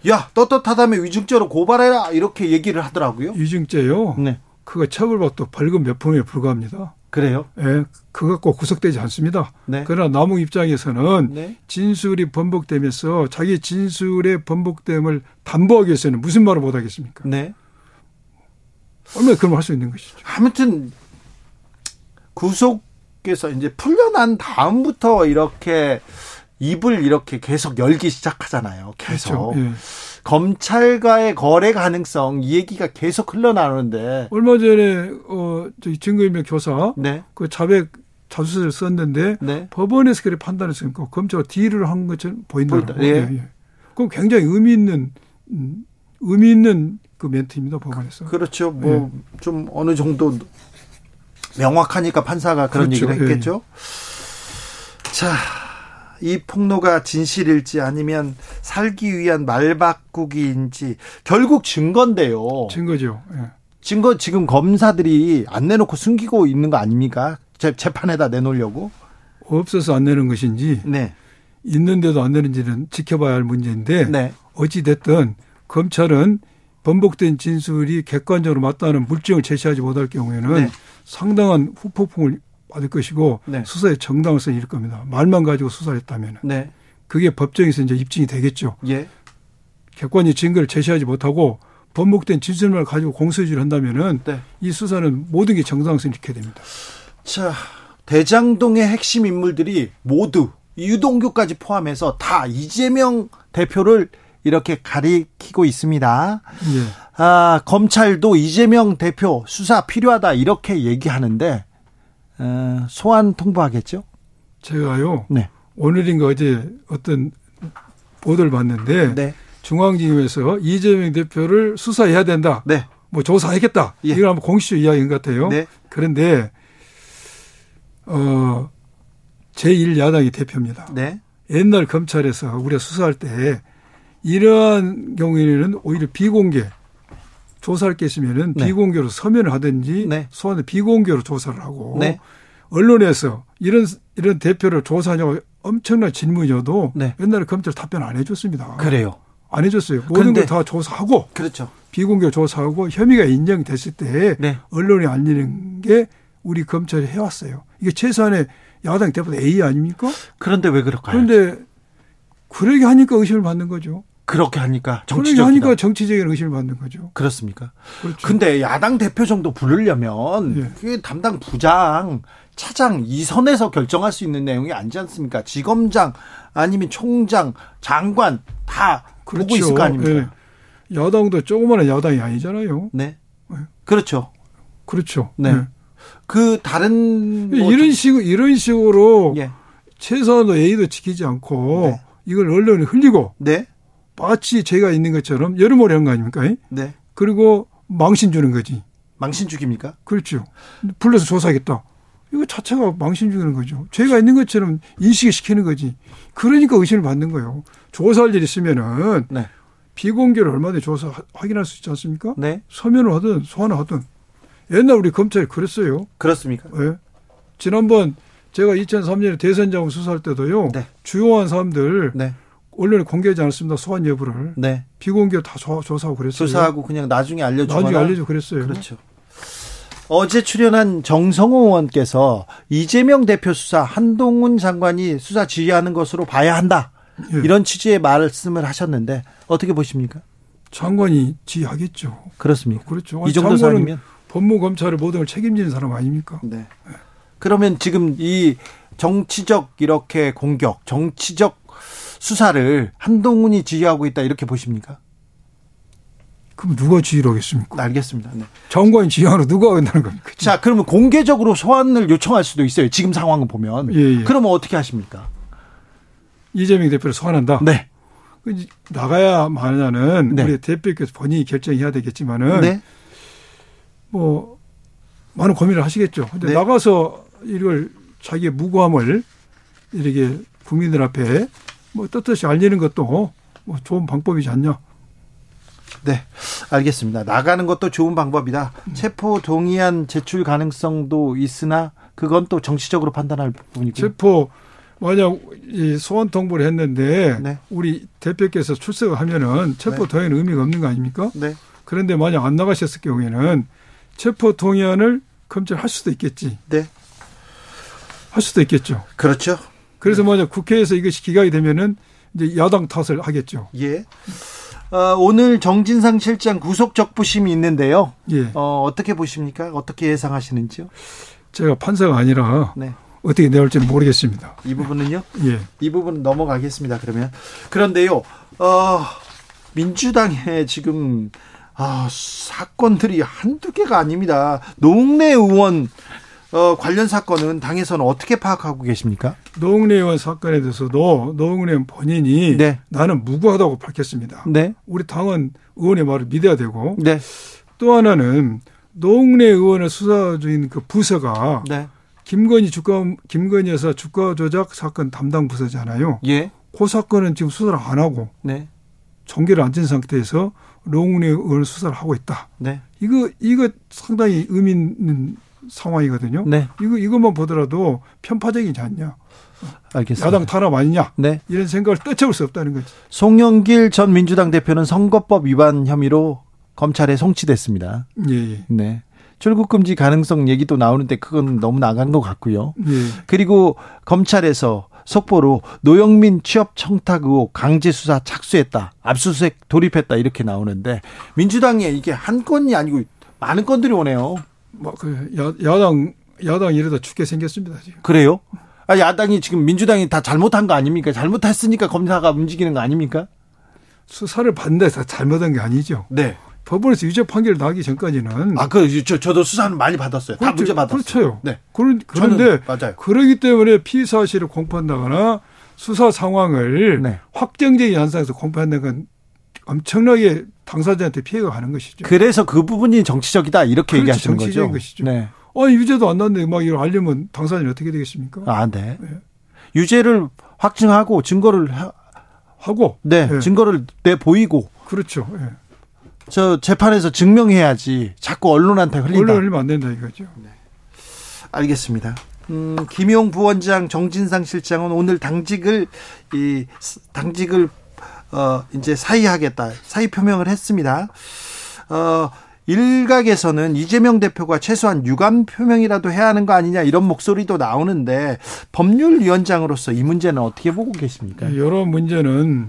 야 떳떳하다면 위증죄로 고발해라 이렇게 얘기를 하더라고요. 위증죄요? 네. 그거 처벌받도 벌금 몇 푼에 불과합니다. 그래요? 예, 그거 갖고 구속되지 않습니다. 네. 그러나 남욱 입장에서는 네. 진술이 번복되면서 자기 진술의 번복됨을 담보하기 위해서는 무슨 말을 못 하겠습니까? 네. 얼마나 그런 할수 있는 것이죠. 아무튼 구속에서 이제 풀려난 다음부터 이렇게 입을 이렇게 계속 열기 시작하잖아요. 계속. 그렇죠. 예. 검찰과의 거래 가능성 이 얘기가 계속 흘러나오는데 얼마 전에 어 저기 증거인멸 교사 네. 그 자백 자수서를 썼는데 네. 법원에서 그렇게 판단했으니까 검찰가 딜을 한 것처럼 보인다고. 예. 예. 예. 그럼 굉장히 의미 있는 음, 의미 있는 그 멘트입니다 법원에서. 그렇죠. 뭐좀 예. 어느 정도 명확하니까 판사가 그런 그렇죠. 얘기를 했겠죠. 예. 자. 이 폭로가 진실일지 아니면 살기 위한 말바꾸기인지 결국 증거인데요. 증거죠. 예. 증거 지금 검사들이 안 내놓고 숨기고 있는 거 아닙니까? 재, 재판에다 내놓으려고? 없어서 안 내는 것인지 네. 있는데도 안 내는지는 지켜봐야 할 문제인데 네. 어찌 됐든 검찰은 번복된 진술이 객관적으로 맞다는 물증을 제시하지 못할 경우에는 네. 상당한 후폭풍을 받을 것이고 네. 수사의 정당성이 일 겁니다. 말만 가지고 수사를 했다면 네. 그게 법정에서 이제 입증이 되겠죠. 예. 객관이 증거를 제시하지 못하고 번복된 진술만 가지고 공소유지를 한다면은 네. 이 수사는 모든 게 정당성을 잃게 됩니다. 자, 대장동의 핵심 인물들이 모두 유동규까지 포함해서 다 이재명 대표를 이렇게 가리키고 있습니다. 예. 아, 검찰도 이재명 대표 수사 필요하다 이렇게 얘기하는데 어, 소환 통보하겠죠? 제가요. 네. 오늘인가 어제 어떤 보도를 봤는데 네. 중앙지검에서 이재명 대표를 수사해야 된다. 네. 뭐 조사하겠다. 예. 이걸 한번 공식적 이야기인 것 같아요. 네. 그런데 어 제1야당이 대표입니다. 네. 옛날 검찰에서 우리가 수사할 때 이러한 경우에는 오히려 비공개 조사할 게 있으면은 네. 비공개로 서면을 하든지 네. 소환을 비공개로 조사를 하고 네. 언론에서 이런 이런 대표를 조사하냐고 엄청난 질문이어도 네. 옛날에 검찰 답변 안 해줬습니다. 그래요. 안 해줬어요. 모든 걸 다 조사하고 그렇죠. 비공개 조사하고 혐의가 인정됐을 때 네. 언론에 알리는 게 우리 검찰이 해왔어요. 이게 최소한의 야당 대표 A 아닙니까? 그런데 왜 그럴까요? 그런데 그러게 하니까 의심을 받는 거죠. 그렇게 하니까 정치적 하니까 정치적인 의심을 받는 거죠. 그렇습니까? 그렇죠. 근데 야당 대표 정도 부르려면 예. 그게 담당 부장, 차장 이 선에서 결정할 수 있는 내용이 아니지 않습니까? 지검장 아니면 총장, 장관 다 그렇죠. 보고 있을 거 아닙니까? 예. 야당도 조그마한 야당이 아니잖아요. 네. 예. 그렇죠. 그렇죠. 네. 네. 그 다른 뭐 이런 식으로 이런 식으로 예. 최소한도 예의도 지키지 않고 네. 이걸 언론에 흘리고 네. 마치 제가 있는 것처럼 여름머리 한거 아닙니까? 네. 그리고 망신 주는 거지. 망신 죽입니까? 그렇죠. 불러서 조사하겠다. 이거 자체가 망신 주는 거죠. 죄가 있는 것처럼 인식을 시키는 거지. 그러니까 의심을 받는 거예요. 조사할 일 있으면은 네. 비공개로 얼마든지 조사 확인할 수 있지 않습니까? 네. 서면을 하든 소환을 하든. 옛날 우리 검찰이 그랬어요. 그렇습니까? 네. 지난번 제가 2003년에 대선자금 수사할 때도요. 네. 주요한 사람들 네. 언론에 공개하지 않았습니다. 소환 여부를. 네. 비공개 다 조 사하고 그랬어요. 조사하고 그냥 나중에 알려주거나. 나중에 알려줘 그랬어요. 그렇죠. 어제 출연한 정성호 의원께서 이재명 대표 수사 한동훈 장관이 수사 지휘하는 것으로 봐야 한다. 예. 이런 취지의 말씀을 하셨는데 어떻게 보십니까? 장관이 지휘하겠죠. 그렇습니까? 그렇죠. 이 정도 사람이면 법무검찰의 모든 걸 책임지는 사람 아닙니까? 네. 네. 그러면 지금 이 정치적 이렇게 공격, 정치적 수사를 한동훈이 지휘하고 있다 이렇게 보십니까? 그럼 누가 지휘를 하겠습니까? 알겠습니다. 네. 정관이 지휘하러 누가 한다는 겁니까? 자, 그러면 공개적으로 소환을 요청할 수도 있어요. 지금 상황을 보면. 예, 예. 그러면 어떻게 하십니까? 이재명 대표를 소환한다? 네. 그 나가야 마냐는 네. 우리 대표께서 본인이 결정해야 되겠지만은 네. 뭐 많은 고민을 하시겠죠. 근데 네. 나가서 이걸 자기의 무고함을 이렇게 국민들 앞에 뭐 떳떳이 알리는 것도 뭐 좋은 방법이지 않냐. 네, 알겠습니다. 나가는 것도 좋은 방법이다. 음. 체포 동의안 제출 가능성도 있으나 그건 또 정치적으로 판단할 부분이고. 체포 만약 이 소환 통보를 했는데 네. 우리 대표께서 출석을 하면은 체포 네. 동의는 의미가 없는 거 아닙니까? 네. 그런데 만약 안 나가셨을 경우에는 체포 동의안을 검찰할 수도 있겠지. 네. 할 수도 있겠죠. 그렇죠. 그래서 먼저 국회에서 이것이 기각이 되면은 이제 야당 탓을 하겠죠. 예. 어, 오늘 정진상 실장 구속 적부심이 있는데요. 예. 어, 어떻게 보십니까? 어떻게 예상하시는지요? 제가 판사가 아니라 네. 어떻게 내올지는 모르겠습니다. 이 부분은요? 예. 이 부분은 넘어가겠습니다. 그러면 그런데요, 어, 민주당에 지금 아, 사건들이 한두 개가 아닙니다. 노웅래 의원 어, 관련 사건은 당에서는 어떻게 파악하고 계십니까? 노웅래 의원 사건에 대해서도 노웅래 의원 본인이 네. 나는 무고하다고 밝혔습니다. 네. 우리 당은 의원의 말을 믿어야 되고 네. 또 하나는 노웅래 의원을 수사 중인 그 부서가 네. 김건희 주가 김건희 여사 주가 조작 사건 담당 부서잖아요. 예. 그 사건은 지금 수사를 안 하고 네. 종결을 안진 상태에서 노웅래 의원 수사를 하고 있다. 네. 이거 이거 상당히 의미 있는 상황이거든요. 네. 이거 이것만 보더라도 편파적이지 않냐. 알겠습니다. 야당 탄압 아니냐. 네. 이런 생각을 떠쳐볼 수 없다는 거죠. 송영길 전 민주당 대표는 선거법 위반 혐의로 검찰에 송치됐습니다. 예, 예. 네. 출국 금지 가능성 얘기도 나오는데 그건 너무 나간 것 같고요. 예. 그리고 검찰에서 속보로 노영민 취업 청탁 의혹 강제 수사 착수했다. 압수수색 돌입했다 이렇게 나오는데 민주당에 이게 한 건이 아니고 많은 건들이 오네요. 뭐 그 야당 야당 이러다 죽게 생겼습니다 지금. 그래요? 아 야당이 지금 민주당이 다 잘못한 거 아닙니까? 잘못했으니까 검사가 움직이는 거 아닙니까? 수사를 받는데 다 잘못한 게 아니죠. 네. 법원에서 유죄 판결 나기 전까지는 아그 저, 저도 수사는 많이 받았어요. 다 그렇죠. 문제 받았어요. 그렇죠. 네. 그런, 그런데 맞아요. 그러기 때문에 피사실을 공포한다거나 수사 상황을 네. 확정적인 현상에서 공포한다는 건 엄청나게 당사자한테 피해가 가는 것이죠. 그래서 그 부분이 정치적이다 이렇게 그렇죠. 얘기하시는 정치적인 거죠. 것이죠. 네. 아니 유죄도 안 났는데 막 이걸 알려면 당사자는 어떻게 되겠습니까? 아, 네. 네. 유죄를 확증하고 증거를 하, 고 네, 네. 증거를 내 보이고 그렇죠. 네. 저 재판에서 증명해야지 자꾸 언론한테 흘린다. 언론 흘리면 안 된다 이거죠. 네. 알겠습니다. 음, 김용 부원장, 정진상 실장은 오늘 당직을 이 당직을 어 이제 사의하겠다 사의 표명을 했습니다. 어 일각에서는 이재명 대표가 최소한 유감 표명이라도 해야 하는 거 아니냐 이런 목소리도 나오는데 법률위원장으로서 이 문제는 어떻게 보고 계십니까? 여러 문제는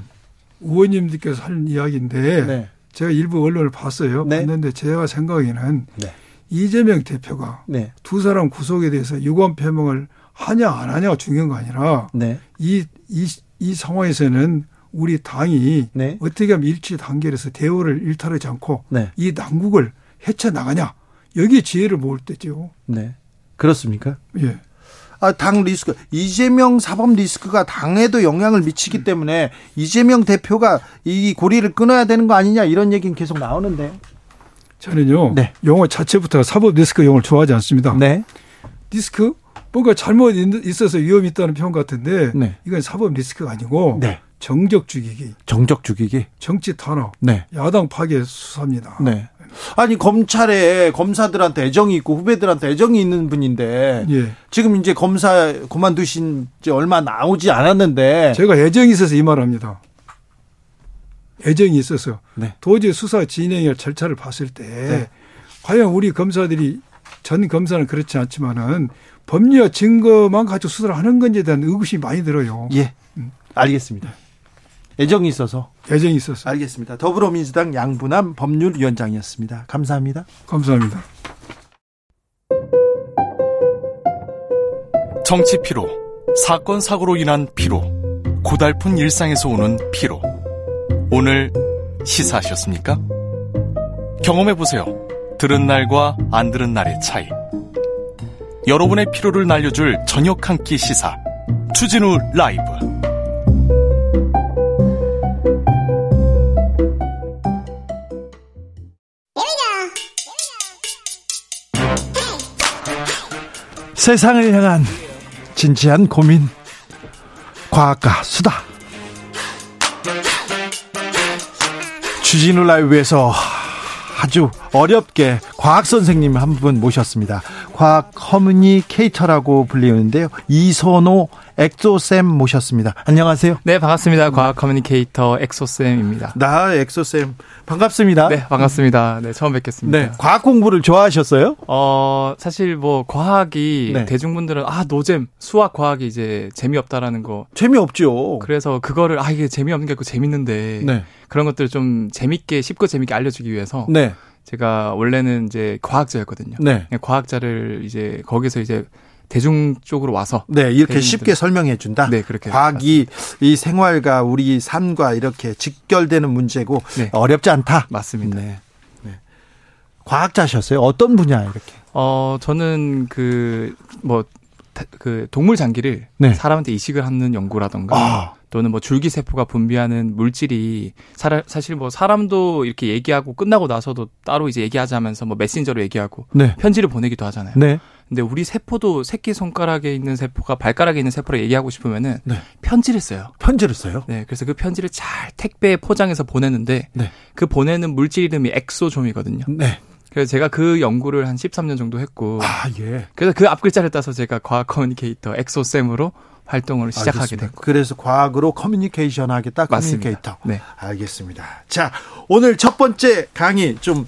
의원님들께서 한 이야기인데 네. 제가 일부 언론을 봤어요. 네. 봤는데 제가 생각에는 네. 이재명 대표가 네. 두 사람 구속에 대해서 유감 표명을 하냐 안 하냐가 중요한 거 아니라 네. 이, 이, 이 상황에서는 우리 당이 네. 어떻게 하면 일치 단결해서 대우를 일탈하지 않고 네. 이 난국을 헤쳐 나가냐 여기에 지혜를 모을 때죠. 네. 그렇습니까? 예. 아, 당 리스크, 이재명 사법 리스크가 당에도 영향을 미치기 때문에 이재명 대표가 이 고리를 끊어야 되는 거 아니냐 이런 얘기는 계속 나오는데. 저는요. 네. 용어 자체부터 사법 리스크 용어를 좋아하지 않습니다. 네. 리스크? 뭔가 잘못 있어서 위험이 있다는 표현 같은데 네. 이건 사법 리스크가 아니고 네. 정적 죽이기. 정적 죽이기. 정치 탄압. 네. 야당 파괴 수사입니다. 네. 아니 검찰에 검사들한테 애정이 있고 후배들한테 애정이 있는 분인데 예. 지금 이제 검사 그만두신 지 얼마 나오지 않았는데 제가 애정이 있어서 이 말합니다. 애정이 있어서 네. 도저히 수사 진행의 절차를 봤을 때 네. 과연 우리 검사들이 전 검사는 그렇지 않지만은 법리와 증거만 가지고 수사를 하는 건지에 대한 의구심이 많이 들어요. 예. 음. 알겠습니다. 애정이 있어서. 애정이 있어서. 알겠습니다. 더불어민주당 양분함 법률위원장이었습니다. 감사합니다. 감사합니다. 정치 피로, 사건 사고로 인한 피로, 고달픈 일상에서 오는 피로. 오늘 시사하셨습니까? 경험해 보세요. 들은 날과 안 들은 날의 차이. 여러분의 피로를 날려줄 저녁 한 끼 시사. 추진우 라이브. 세상을 향한 진지한 고민 과학과 수다 주진우 라이브에서 아주 어렵게 과학 선생님 한 분 모셨습니다. 과학 communicator라고 불리는데요. 이선호 엑소쌤 모셨습니다. 안녕하세요. 네, 반갑습니다. 과학 communicator 엑소쌤입니다. 나 엑소쌤 반갑습니다. 네, 반갑습니다. 네, 처음 뵙겠습니다. 네, 과학 공부를 좋아하셨어요? 어, 사실 뭐 과학이 네. 대중분들은 아, 노잼, 수학 과학이 이제 재미없다라는 거 재미없죠. 그래서 그거를 아, 이게 재미없는 게 아니고 재밌는데 네. 그런 것들을 좀 재밌게 쉽고 재밌게 알려 주기 위해서 네. 제가 원래는 이제 과학자였거든요. 네. 과학자를 이제 거기서 이제 대중 쪽으로 와서 네 이렇게 쉽게 설명해 준다. 네 그렇게 과학이 맞습니다. 이 생활과 우리 삶과 이렇게 직결되는 문제고 네. 어렵지 않다. 맞습니다. 네. 네. 과학자셨어요? 어떤 분야 이렇게? 어 저는 그 뭐그 동물 장기를 네. 사람한테 이식을 하는 연구라던가 아. 또는 뭐 줄기세포가 분비하는 물질이 사실 뭐 사람도 이렇게 얘기하고 끝나고 나서도 따로 이제 얘기하자면서 뭐 메신저로 얘기하고 네. 편지를 보내기도 하잖아요. 네. 근데 우리 세포도 새끼 손가락에 있는 세포가 발가락에 있는 세포로 얘기하고 싶으면은 네. 편지를 써요. 편지를 써요? 네. 그래서 그 편지를 잘 택배에 포장해서 보내는데 네. 그 보내는 물질 이름이 exosome이거든요. 네. 그래서 제가 그 연구를 한 13년 정도 했고 아, 예. 그래서 그 앞글자를 따서 제가 과학 communicator 엑소쌤으로 활동을 시작하게 알겠습니다. 됐고. 그래서 과학으로 커뮤니케이션 하겠다. communicator. 네. 알겠습니다. 자, 오늘 첫 번째 강의 좀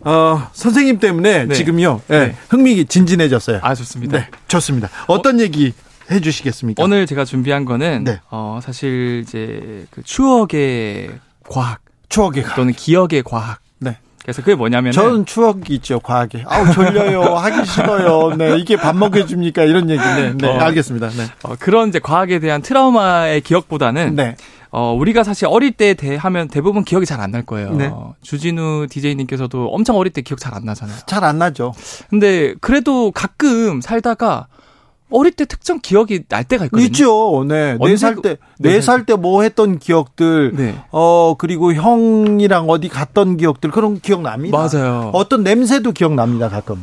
어, 선생님 때문에 네. 지금요. 네. 네. 흥미 진진해졌어요. 아, 좋습니다. 네, 좋습니다. 어떤 어, 얘기 해 주시겠습니까? 오늘 제가 준비한 거는 네. 어, 사실 이제 그 추억의 과학, 추억의 또는 기억의 과학. 네. 그래서 그게 뭐냐면 저는 추억이 있죠 과학에 아우 졸려요 하기 싫어요 네 이게 밥 먹여줍니까 이런 얘기네 네 어, 알겠습니다 네 어, 그런 이제 과학에 대한 트라우마의 기억보다는 네. 어, 우리가 사실 어릴 때 대, 하면 대부분 기억이 잘 안 날 거예요. 네. 어, 주진우 DJ님께서도 엄청 어릴 때 기억 잘 안 나잖아요. 잘 안 나죠. 근데 그래도 가끔 살다가 어릴 때 특정 기억이 날 때가 있거든요. 있죠. 네. 네 살 때, 네 살 때 뭐 했던 기억들, 네. 어, 그리고 형이랑 어디 갔던 기억들, 그런 기억 납니다. 맞아요. 어떤 냄새도 기억납니다, 가끔.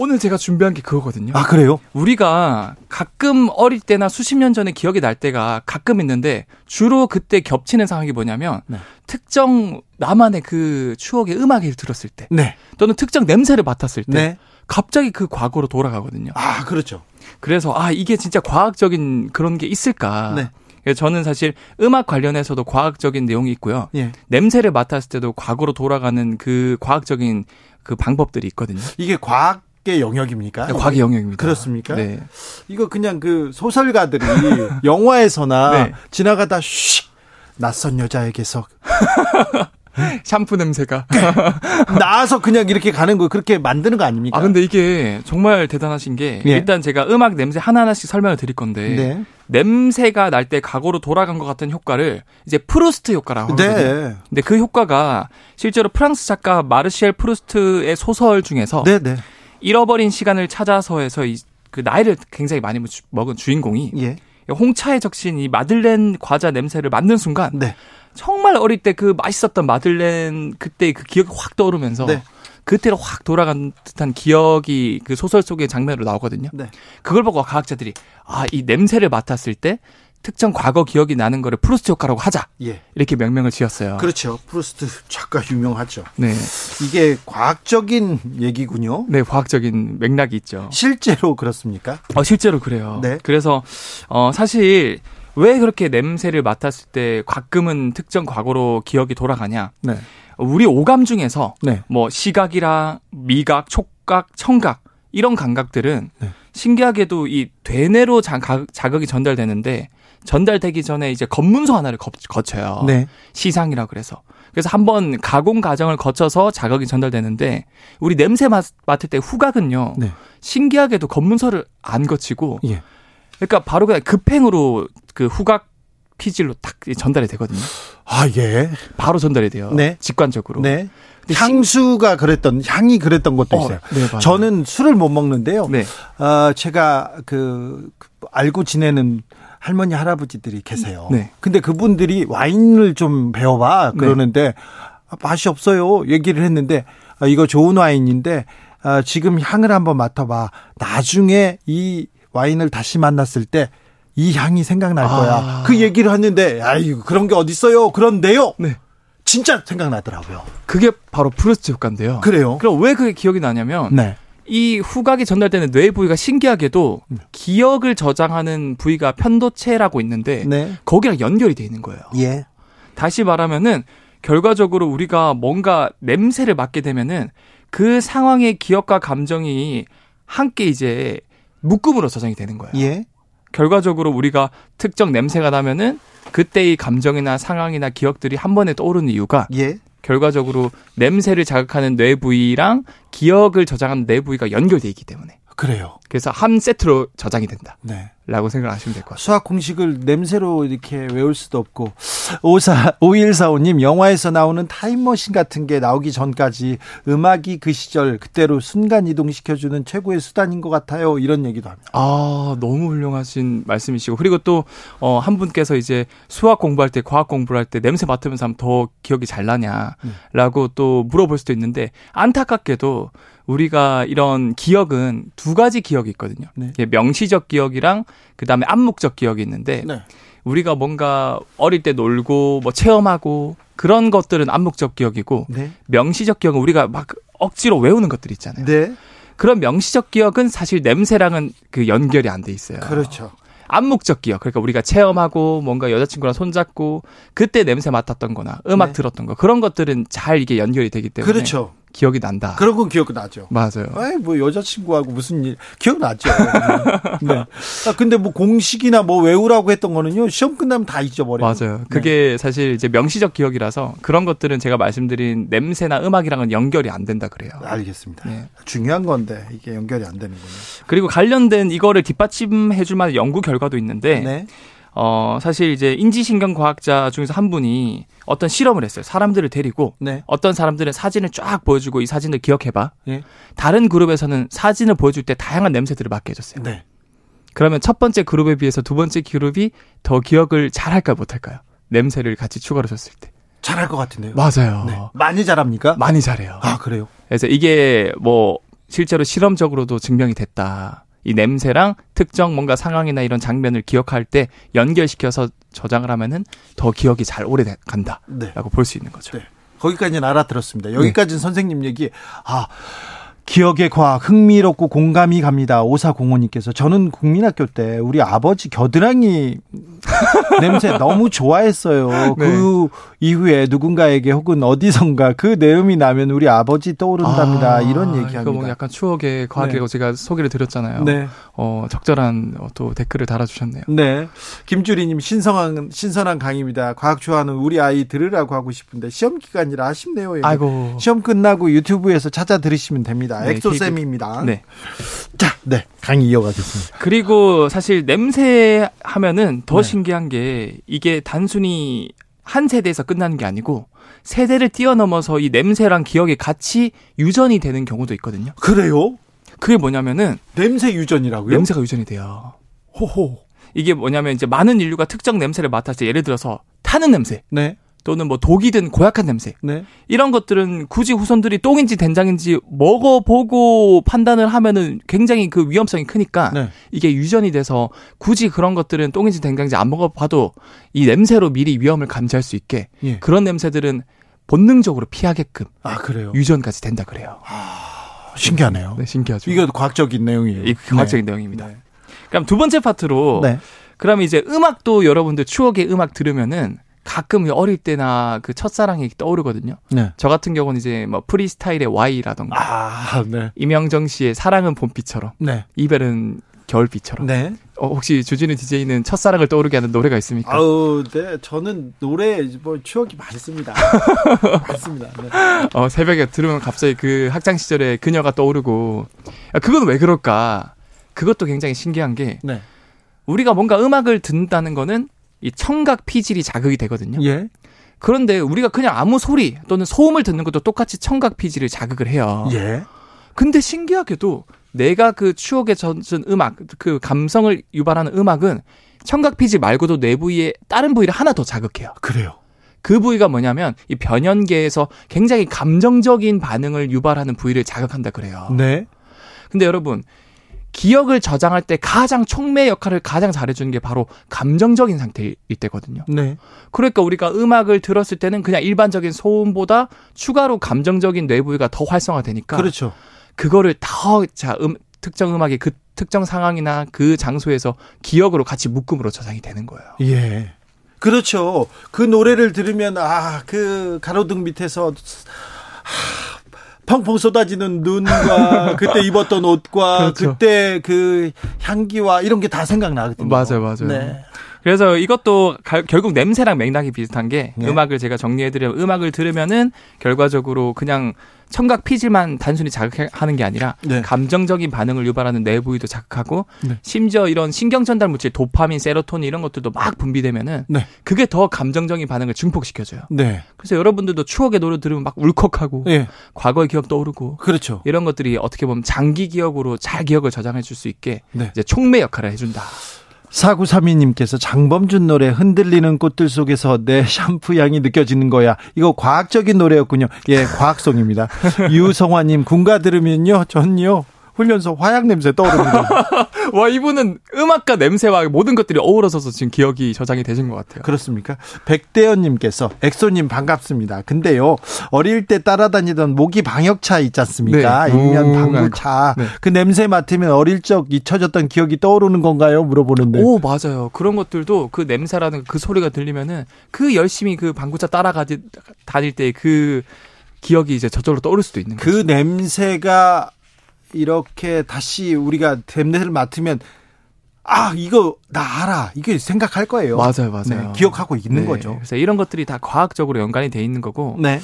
오늘 제가 준비한 게 그거거든요. 아, 그래요? 우리가 가끔 어릴 때나 수십 년 전에 기억이 날 때가 가끔 있는데 주로 그때 겹치는 상황이 뭐냐면 네. 특정 나만의 그 추억의 음악을 들었을 때 네. 또는 특정 냄새를 맡았을 때 네. 갑자기 그 과거로 돌아가거든요. 아, 그렇죠. 그래서 아, 이게 진짜 과학적인 그런 게 있을까? 네. 저는 사실 음악 관련해서도 과학적인 내용이 있고요. 예. 냄새를 맡았을 때도 과거로 돌아가는 그 과학적인 그 방법들이 있거든요. 이게 과학 과학의 영역입니까? 네, 과학의 영역입니다. 그렇습니까? 네. 이거 그냥 그 소설가들이 영화에서나 네. 지나가다 슉 낯선 여자에게서 샴푸 냄새가 나와서 그냥 이렇게 가는 거 그렇게 만드는 거 아닙니까? 아 근데 이게 정말 대단하신 게 예. 일단 제가 음악 냄새 하나하나씩 설명을 드릴 건데 네. 냄새가 날 때 과거로 돌아간 것 같은 효과를 이제 프루스트 효과라고 하거든요. 네. 근데 그 효과가 실제로 프랑스 작가 마르셀 프루스트의 소설 중에서 네, 네. 잃어버린 시간을 찾아서해서 이, 그 나이를 굉장히 많이 먹은 주인공이 예. 홍차에 적신 이 마들렌 과자 냄새를 맡는 순간 네. 정말 어릴 때 그 맛있었던 마들렌 그때 그 기억이 확 떠오르면서 네. 그때로 확 돌아간 듯한 기억이 그 소설 속의 장면으로 나오거든요. 네. 그걸 보고 과학자들이 아 이 냄새를 맡았을 때 특정 과거 기억이 나는 거를 프루스트 효과라고 하자. 예. 이렇게 명명을 지었어요. 그렇죠. 프루스트 작가 유명하죠. 네. 이게 과학적인 얘기군요. 네, 과학적인 맥락이 있죠. 실제로 그렇습니까? 어, 실제로 그래요. 네. 그래서 어 사실 왜 그렇게 냄새를 맡았을 때 가끔은 특정 과거로 기억이 돌아가냐? 네. 우리 오감 중에서 네. 뭐 시각이랑 미각, 촉각, 청각 이런 감각들은 네. 신기하게도 이 대뇌로 자극이 전달되는데 전달되기 전에 이제 검문소 하나를 거쳐요. 네. 시상이라 그래서. 그래서 한번 가공 과정을 거쳐서 자극이 전달되는데 우리 냄새 맡, 맡을 때 후각은요. 네. 신기하게도 검문소를 안 거치고 예. 그러니까 바로 그냥 급행으로 그 후각 피질로 딱 전달이 되거든요. 아, 예. 바로 전달이 돼요. 네. 직관적으로. 네. 향수가 그랬던 향이 그랬던 것도 어, 있어요. 네, 저는 술을 못 먹는데요. 네. 어, 제가 그 알고 지내는 할머니 할아버지들이 계세요. 네. 근데 그분들이 와인을 좀 배워봐 네. 그러는데 네. 맛이 없어요. 얘기를 했는데 아, 이거 좋은 와인인데 아, 지금 향을 한번 맡아봐. 나중에 이 와인을 다시 만났을 때 이 향이 생각날 거야. 아. 그 얘기를 했는데 아이고 그런 게 어딨어요. 그런데요. 네. 진짜 생각나더라고요. 그게 바로 프루스트 효과인데요. 그래요? 그럼 왜 그게 기억이 나냐면 네. 이 후각이 전달되는 뇌 부위가 신기하게도 음. 기억을 저장하는 부위가 편도체라고 있는데 네. 거기랑 연결이 돼 있는 거예요. 예. 다시 말하면은 결과적으로 우리가 뭔가 냄새를 맡게 되면은 그 상황의 기억과 감정이 함께 이제 묶음으로 저장이 되는 거예요. 예. 결과적으로 우리가 특정 냄새가 나면은 그때의 감정이나 상황이나 기억들이 한 번에 떠오르는 이유가 예. 결과적으로 냄새를 자극하는 뇌 부위랑 기억을 저장하는 뇌 부위가 연결돼 있기 때문에. 그래요. 그래서 한 세트로 저장이 된다. 네. 라고 생각하시면 될 것 같아요. 수학 공식을 냄새로 이렇게 외울 수도 없고. 54, 5145님, 영화에서 나오는 타임머신 같은 게 나오기 전까지 음악이 그 시절 그때로 순간 이동시켜주는 최고의 수단인 것 같아요. 이런 얘기도 합니다. 아, 너무 훌륭하신 말씀이시고. 그리고 또, 어, 한 분께서 이제 수학 공부할 때, 과학 공부를 할 때 냄새 맡으면서 하면 더 기억이 잘 나냐. 라고 또 물어볼 수도 있는데, 안타깝게도 우리가 이런 기억은 두 가지 기억이 있거든요. 네. 명시적 기억이랑 그다음에 암묵적 기억이 있는데 네. 우리가 뭔가 어릴 때 놀고 뭐 체험하고 그런 것들은 암묵적 기억이고 네. 명시적 기억은 우리가 막 억지로 외우는 것들 있잖아요. 네. 그런 명시적 기억은 사실 냄새랑은 그 연결이 안 돼 있어요. 그렇죠. 암묵적 기억. 그러니까 우리가 체험하고 뭔가 여자친구랑 손잡고 그때 냄새 맡았던 거나 음악 네. 들었던 거 그런 것들은 잘 이게 연결이 되기 때문에 그렇죠. 기억이 난다. 그런 건 기억 나죠. 맞아요. 아이, 뭐 여자친구하고 무슨 일 기억 나죠. 네. 아, 근데 뭐 공식이나 뭐 외우라고 했던 거는요 시험 끝나면 다 잊어버려요. 맞아요. 네. 그게 사실 이제 명시적 기억이라서 그런 것들은 제가 말씀드린 냄새나 음악이랑은 연결이 안 된다 그래요. 알겠습니다. 네. 중요한 건데 이게 연결이 안 되는군요. 그리고 관련된 이거를 뒷받침해줄 만한 연구 결과도 있는데. 네. 어, 사실 이제 인지신경 과학자 중에서 한 분이 어떤 실험을 했어요. 사람들을 데리고 네. 어떤 사람들은 사진을 쫙 보여주고 이 사진을 기억해봐. 네. 다른 그룹에서는 사진을 보여줄 때 다양한 냄새들을 맡게 해줬어요. 네. 그러면 첫 번째 그룹에 비해서 두 번째 그룹이 더 기억을 잘할까 못할까요? 냄새를 같이 추가로 줬을 때. 잘할 것 같은데요. 맞아요. 네. 많이 잘합니까? 많이 잘해요. 아 그래요? 그래서 이게 뭐 실제로 실험적으로도 증명이 됐다. 이 냄새랑 특정 뭔가 상황이나 이런 장면을 기억할 때 연결시켜서 저장을 하면은 더 기억이 잘 오래 간다라고 네. 볼수 있는 거죠. 네. 거기까지는 알아들었습니다. 여기까지는 네. 선생님 얘기 아 기억의 과학 흥미롭고 공감이 갑니다. 오사공호님께서 저는 국민학교 때 우리 아버지 겨드랑이 냄새 너무 좋아했어요. 네. 그 이후에 누군가에게 혹은 어디선가 그 내음이 나면 우리 아버지 떠오른답니다. 아, 이런 얘기합니다. 뭐 약간 추억의 과학이라고 네. 제가 소개를 드렸잖아요. 네. 어, 적절한 또 댓글을 달아주셨네요. 네. 김주리님 신성한 신선한 강의입니다. 과학 좋아하는 우리 아이 들으라고 하고 싶은데 시험 기간이라 아쉽네요. 아이고. 시험 끝나고 유튜브에서 찾아 들으시면 됩니다. 네, 엑소쌤입니다. 네. 자, 네. 강의 이어가겠습니다. 그리고 사실 냄새 하면은 더 네. 신기한 게 이게 단순히 한 세대에서 끝나는 게 아니고 세대를 뛰어넘어서 이 냄새랑 기억이 같이 유전이 되는 경우도 있거든요. 그래요? 그게 뭐냐면은 냄새 유전이라고요? 냄새가 유전이 돼요. 호호. 이게 뭐냐면 이제 많은 인류가 특정 냄새를 맡았을 때 예를 들어서 타는 냄새. 네. 또는 뭐 독이 든 고약한 냄새 네. 이런 것들은 굳이 후손들이 똥인지 된장인지 먹어보고 판단을 하면은 굉장히 그 위험성이 크니까 네. 이게 유전이 돼서 굳이 그런 것들은 똥인지 된장인지 안 먹어봐도 이 냄새로 미리 위험을 감지할 수 있게 예. 그런 냄새들은 본능적으로 피하게끔 아 그래요 유전까지 된다 그래요. 아, 신기하네요. 네, 신기하죠. 이거 과학적인 내용이에요. 이 과학적인 네. 내용입니다. 네. 그럼 두 번째 파트로 네. 그럼 이제 음악도 여러분들 추억의 음악 들으면은 가끔 어릴 때나 그 첫사랑이 떠오르거든요. 네. 저 같은 경우는 이제 뭐 프리스타일의 Y라던가 아, 네. 이명정 씨의 사랑은 봄비처럼 네. 이별은 겨울비처럼. 네. 어, 혹시 주진우 DJ는 첫사랑을 떠오르게 하는 노래가 있습니까? 아우, 네. 저는 노래 뭐 추억이 많습니다. 많습니다. 네. 어, 새벽에 들으면 갑자기 그 학창 시절에 그녀가 떠오르고 아, 그건 왜 그럴까? 그것도 굉장히 신기한 게 네. 우리가 뭔가 음악을 듣는다는 거는 이 청각 피질이 자극이 되거든요. 예. 그런데 우리가 그냥 아무 소리 또는 소음을 듣는 것도 똑같이 청각 피질을 자극을 해요. 예. 근데 신기하게도 내가 그 추억에 젖은 음악, 그 감성을 유발하는 음악은 청각 피질 말고도 뇌 부위에 다른 부위를 하나 더 자극해요. 그래요. 그 부위가 뭐냐면 이 변연계에서 굉장히 감정적인 반응을 유발하는 부위를 자극한다 그래요. 네. 근데 여러분 기억을 저장할 때 가장 촉매 역할을 가장 잘해주는 게 바로 감정적인 상태일 때거든요. 네. 그러니까 우리가 음악을 들었을 때는 그냥 일반적인 소음보다 추가로 감정적인 뇌부위가 더 활성화되니까. 그렇죠. 그거를 더, 자, 음, 특정 음악의 그 특정 상황이나 그 장소에서 기억으로 같이 묶음으로 저장이 되는 거예요. 예. 그렇죠. 그 노래를 들으면, 아, 그 가로등 밑에서, 하, 펑펑 쏟아지는 눈과 그때 입었던 옷과 그렇죠. 그때 그 향기와 이런 게 다 생각나거든요. 맞아요, 맞아요. 네. 그래서 이것도 가, 결국 냄새랑 맥락이 비슷한 게 네. 음악을 제가 정리해드리면 음악을 들으면은 결과적으로 그냥 청각 피질만 단순히 자극하는 게 아니라 네. 감정적인 반응을 유발하는 내부위도 자극하고 네. 심지어 이런 신경 전달 물질 도파민, 세로토닌 이런 것들도 막 분비되면은 네. 그게 더 감정적인 반응을 증폭시켜줘요. 네. 그래서 여러분들도 추억의 노래 들으면 막 울컥하고 예. 과거의 기억 떠오르고 그렇죠. 이런 것들이 어떻게 보면 장기 기억으로 잘 기억을 저장해 줄 수 있게 네. 이제 촉매 역할을 해준다. 사구삼이님께서 장범준 노래 흔들리는 꽃들 속에서 내 샴푸 향이 느껴지는 거야. 이거 과학적인 노래였군요. 예, 과학송입니다. 유성화님 군가 들으면요, 전요 훈련소 화약 냄새 떠오릅니다. 와 이분은 음악과 냄새와 모든 것들이 어우러져서 지금 기억이 저장이 되신 것 같아요. 그렇습니까? 백대현님께서 엑소님 반갑습니다. 근데요 어릴 때 따라다니던 모기 방역차 있지 않습니까? 네. 일면 방구차. 네. 그 냄새 맡으면 어릴 적 잊혀졌던 기억이 떠오르는 건가요? 물어보는데. 오 맞아요. 그런 것들도 그 냄새라는 그 소리가 들리면은 그 열심히 그 방구차 따라가지 다닐 때그 기억이 이제 저절로 떠오를 수도 있는 그 거죠. 그 냄새가 이렇게 다시 우리가 냄새를 맡으면 아 이거 나 알아 이게 생각할 거예요. 맞아요, 맞아요. 네, 기억하고 있는 네, 거죠. 그래서 이런 것들이 다 과학적으로 연관이 돼 있는 거고. 네.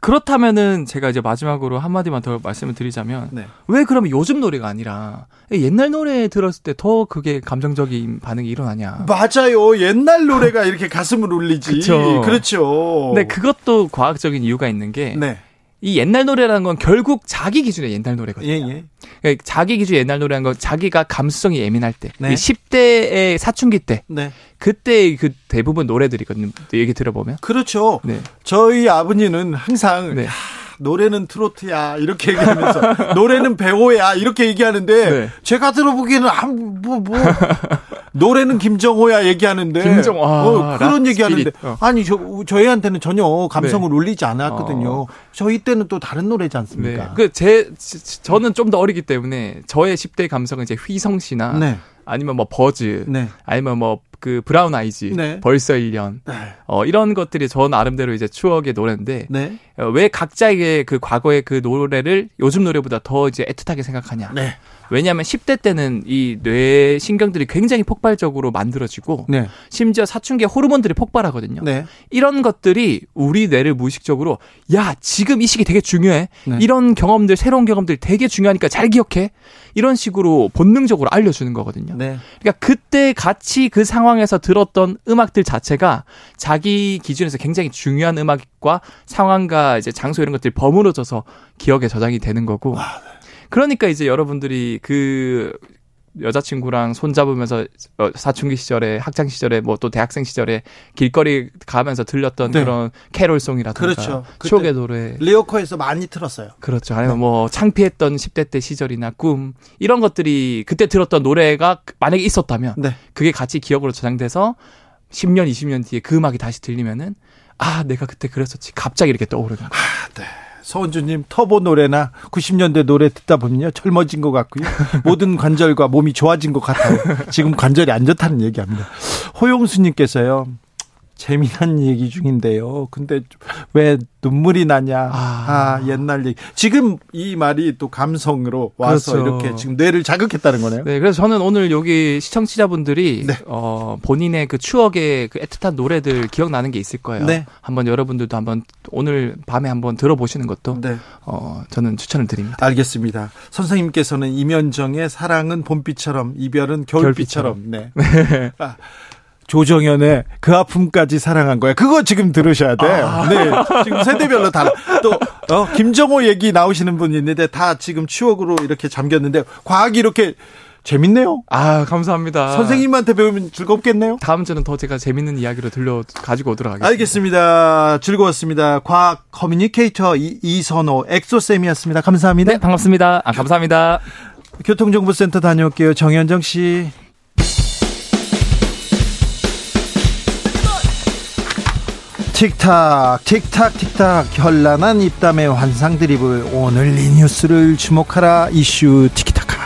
그렇다면은 제가 이제 마지막으로 한 마디만 더 말씀을 드리자면 네. 왜 그러면 요즘 노래가 아니라 옛날 노래 들었을 때 더 그게 감정적인 반응이 일어나냐? 맞아요. 옛날 노래가 이렇게 가슴을 울리지. 그렇죠. 그렇죠. 네, 그것도 과학적인 이유가 있는 게. 네. 이 옛날 노래라는 건 결국 자기 기준의 옛날 노래거든요. 예, 예. 그러니까 자기 기준의 옛날 노래라는 건 자기가 감수성이 예민할 때, 네. 10대의 사춘기 때, 네. 그때 그 대부분 노래들이거든요. 얘기 들어보면. 그렇죠. 네. 저희 아버님은 항상 네. 노래는 트로트야 이렇게 얘기하면서 노래는 배우야 이렇게 얘기하는데 네. 제가 들어보기에는 뭐뭐 뭐, 노래는 김정호야 얘기하는데 김정호 아, 어, 그런 얘기하는데 어. 아니 저 저희한테는 전혀 감성을 네. 울리지 않았거든요. 어. 저희 때는 또 다른 노래지 않습니까? 네. 그제 저는 좀 더 어리기 때문에 저의 10대 감성은 이제 휘성 씨나 네. 아니면 뭐 버즈, 네. 아니면 뭐 그 브라운 아이즈, 네. 벌써 1년, 네. 어 이런 것들이 저 나름대로 이제 추억의 노래인데 네. 어, 왜 각자의 그 과거의 그 노래를 요즘 노래보다 더 이제 애틋하게 생각하냐? 네. 왜냐하면 10대 때는 이 뇌 신경들이 굉장히 폭발적으로 만들어지고 네. 심지어 사춘기에 호르몬들이 폭발하거든요. 네. 이런 것들이 우리 뇌를 무의식적으로 야 지금 이 시기 되게 중요해. 네. 이런 경험들 새로운 경험들 되게 중요하니까 잘 기억해. 이런 식으로 본능적으로 알려주는 거거든요. 네. 그러니까 그때 같이 그 상황에서 들었던 음악들 자체가 자기 기준에서 굉장히 중요한 음악과 상황과 이제 장소 이런 것들이 버무려져서 기억에 저장이 되는 거고. 아, 네. 그러니까 이제 여러분들이 그 여자친구랑 손잡으면서 어, 사춘기 시절에 학창 시절에 뭐 또 대학생 시절에 길거리 가면서 들렸던 네. 그런 캐롤송이라든가 그렇죠. 추억의 노래 리오코에서 많이 틀었어요. 그렇죠. 아니면 네. 뭐 창피했던 10대 때 시절이나 꿈 이런 것들이 그때 들었던 노래가 만약에 있었다면 네. 그게 같이 기억으로 저장돼서 10년 20년 뒤에 그 음악이 다시 들리면은 아 내가 그때 그랬었지 갑자기 이렇게 떠오르는 거예요. 아, 네. 서은주님 터보 노래나 90년대 노래 듣다 보면요 젊어진 것 같고요 모든 관절과 몸이 좋아진 것 같아요. 지금 관절이 안 좋다는 얘기합니다. 호용수님께서요 재미난 얘기 중인데요. 근데 왜 눈물이 나냐? 아, 아 옛날 얘기. 지금 이 말이 또 감성으로 와서 그렇죠. 이렇게 지금 뇌를 자극했다는 거네요. 네, 그래서 저는 오늘 여기 시청자분들이 네. 어, 본인의 그 추억의 그 애틋한 노래들 기억나는 게 있을 거예요. 네. 한번 여러분들도 한번 오늘 밤에 한번 들어보시는 것도 네. 어, 저는 추천을 드립니다. 알겠습니다. 선생님께서는 이면정의 사랑은 봄비처럼 이별은 겨울비처럼. 겨울비처럼. 네. 네. 아, 조정현의 그 아픔까지 사랑한 거야. 그거 지금 들으셔야 돼. 아. 네. 지금 세대별로 다. 또, 어, 김정호 얘기 나오시는 분이 있는데 다 지금 추억으로 이렇게 잠겼는데 과학이 이렇게 재밌네요. 아, 감사합니다. 선생님한테 배우면 즐겁겠네요. 다음 주는 더 제가 재밌는 이야기로 들려 가지고 오도록 하겠습니다. 알겠습니다. 즐거웠습니다. 과학 communicator 이, 이선호 엑소쌤이었습니다. 감사합니다. 네, 반갑습니다. 아, 감사합니다. 교통정보센터 다녀올게요. 정현정 씨. 틱탁 틱탁 틱탁 현란한 입담의 환상 드리블 오늘 이 뉴스를 주목하라 이슈 티키타카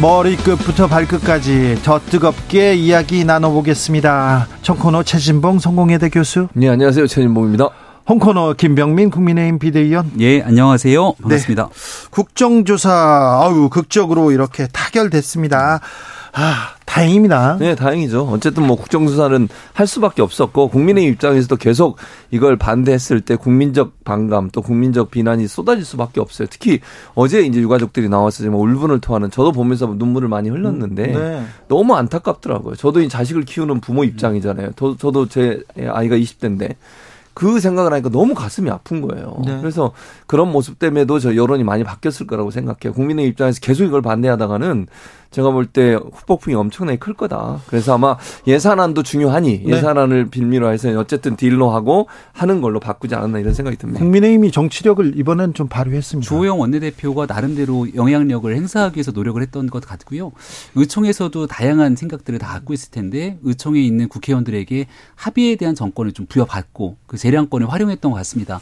머리끝부터 발끝까지 더 뜨겁게 이야기 나눠보겠습니다 청코노 최진봉 성공회대 교수 네 안녕하세요 최진봉입니다 홍코너 김병민 국민의힘 비대위원. 예, 안녕하세요. 반갑습니다. 네. 국정조사 아우 극적으로 이렇게 타결됐습니다. 아, 다행입니다. 네, 다행이죠. 어쨌든 뭐 국정조사는 할 수밖에 없었고 국민의 입장에서도 계속 이걸 반대했을 때 국민적 반감 또 국민적 비난이 쏟아질 수밖에 없어요. 특히 어제 이제 유가족들이 나와서 지금 울분을 토하는 저도 보면서 눈물을 많이 흘렸는데 음, 네. 너무 안타깝더라고요. 저도 이 자식을 키우는 부모 입장이잖아요. 저, 저도 제 아이가 20대인데 그 생각을 하니까 너무 가슴이 아픈 거예요. 네. 그래서 그런 모습 때문에도 저 여론이 많이 바뀌었을 거라고 생각해요. 국민의 입장에서 계속 이걸 반대하다가는 제가 볼 때 후폭풍이 엄청나게 클 거다. 그래서 아마 예산안도 중요하니 네. 예산안을 빌미로 해서 어쨌든 딜로 하고 하는 걸로 바꾸지 않았나 이런 생각이 듭니다. 국민의힘이 정치력을 이번엔 좀 발휘했습니다. 주호영 원내대표가 나름대로 영향력을 행사하기 위해서 노력을 했던 것 같고요. 의총에서도 다양한 생각들을 다 갖고 있을 텐데 의총에 있는 국회의원들에게 합의에 대한 정권을 좀 부여받고 그 재량권을 활용했던 것 같습니다.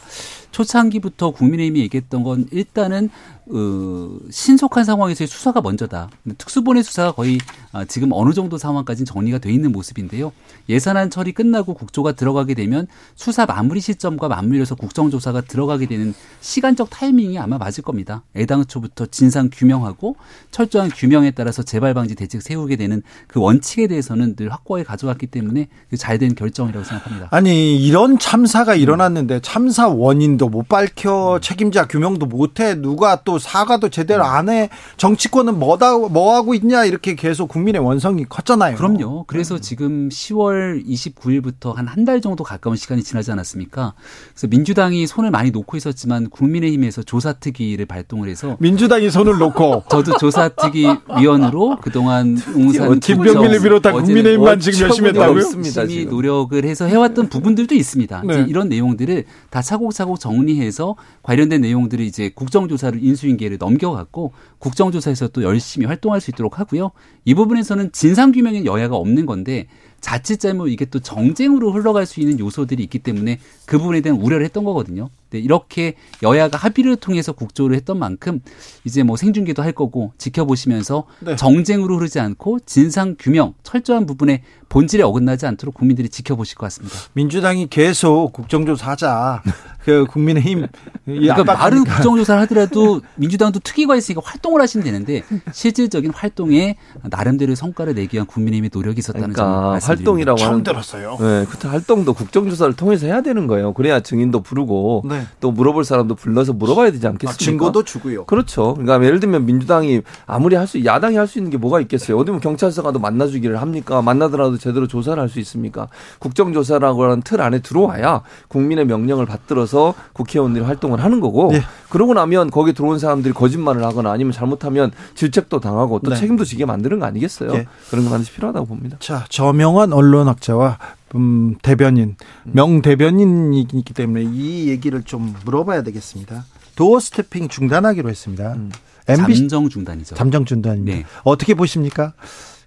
초창기부터 국민의힘이 얘기했던 건 일단은 어, 신속한 상황에서의 수사가 먼저다. 특수본의 수사가 거의 아, 지금 어느 정도 상황까지는 정리가 돼 있는 모습인데요. 예산안 처리 끝나고 국조가 들어가게 되면 수사 마무리 시점과 맞물려서 국정조사가 들어가게 되는 시간적 타이밍이 아마 맞을 겁니다. 애당초부터 진상 규명하고 철저한 규명에 따라서 재발 방지 대책 세우게 되는 그 원칙에 대해서는 늘 확고하게 가져갔기 때문에 잘 된 결정이라고 생각합니다. 아니 이런 참사가 일어났는데 참사 원인도 못 밝혀 책임자 규명도 못해 누가 또 사과도 제대로 안 해. 정치권은 뭐다 뭐 하고 있냐 이렇게 계속 국민의 원성이 컸잖아요. 그럼요. 그래서 음. 지금 10월 29일부터 한 한 달 정도 가까운 시간이 지나지 않았습니까? 그래서 민주당이 손을 많이 놓고 있었지만 국민의힘에서 조사특위를 발동을 해서 민주당이 손을 놓고 저도 조사특위 위원으로 그동안 용산 김병민을 비롯한 국민의힘만 지금 열심히 했다고요? 열심히 노력을 해서 해왔던 부분들도 있습니다. 네. 이런 내용들을 다 차곡차곡 정리해서 관련된 내용들을 이제 국정조사를 인수 인수인계를 넘겨갔고 국정조사에서 또 열심히 활동할 수 있도록 하고요. 이 부분에서는 진상규명엔 여야가 없는 건데 자칫 잘못 이게 또 정쟁으로 흘러갈 수 있는 요소들이 있기 때문에 그 부분에 대한 우려를 했던 거거든요. 네, 이렇게 여야가 합의를 통해서 국조를 했던 만큼 이제 뭐 생중계도 할 거고 지켜보시면서 네. 정쟁으로 흐르지 않고 진상 규명 철저한 부분에 본질에 어긋나지 않도록 국민들이 지켜보실 것 같습니다. 민주당이 계속 국정조사하자. 그 국민의힘 그러니까 말은 국정조사를 하더라도 민주당도 특위가 있으니까 활동을 하시면 되는데 실질적인 활동에 나름대로 성과를 내기 위한 국민의힘의 노력이 있었다는 그러니까 점을 활동이라고 처음 들었어요. 네, 그 활동도 국정조사를 통해서 해야 되는 거예요. 그래야 증인도 부르고 네. 또 물어볼 사람도 불러서 물어봐야 되지 않겠습니까? 아, 증거도 주고요. 그렇죠. 그러니까 예를 들면 민주당이 아무리 할 수 야당이 할 수 있는 게 뭐가 있겠어요? 어디 면 경찰서 가도 만나주기를 합니까? 만나더라도 제대로 조사를 할 수 있습니까? 국정조사라고 하는 틀 안에 들어와야 국민의 명령을 받들어서 국회의원들이 활동을 하는 거고 네. 그러고 나면 거기 들어온 사람들이 거짓말을 하거나 아니면 잘못하면 질책도 당하고 또 네. 책임도 지게 만드는 거 아니겠어요? 네. 그런 거 반드시 필요하다고 봅니다. 자, 저명한 언론학자와 음, 대변인, 명 대변인이기 때문에 이 얘기를 좀 물어봐야 되겠습니다. 도어 스태핑 중단하기로 했습니다. 음. MBC 잠정 중단이죠. 잠정 중단입니다. 네. 어떻게 보십니까?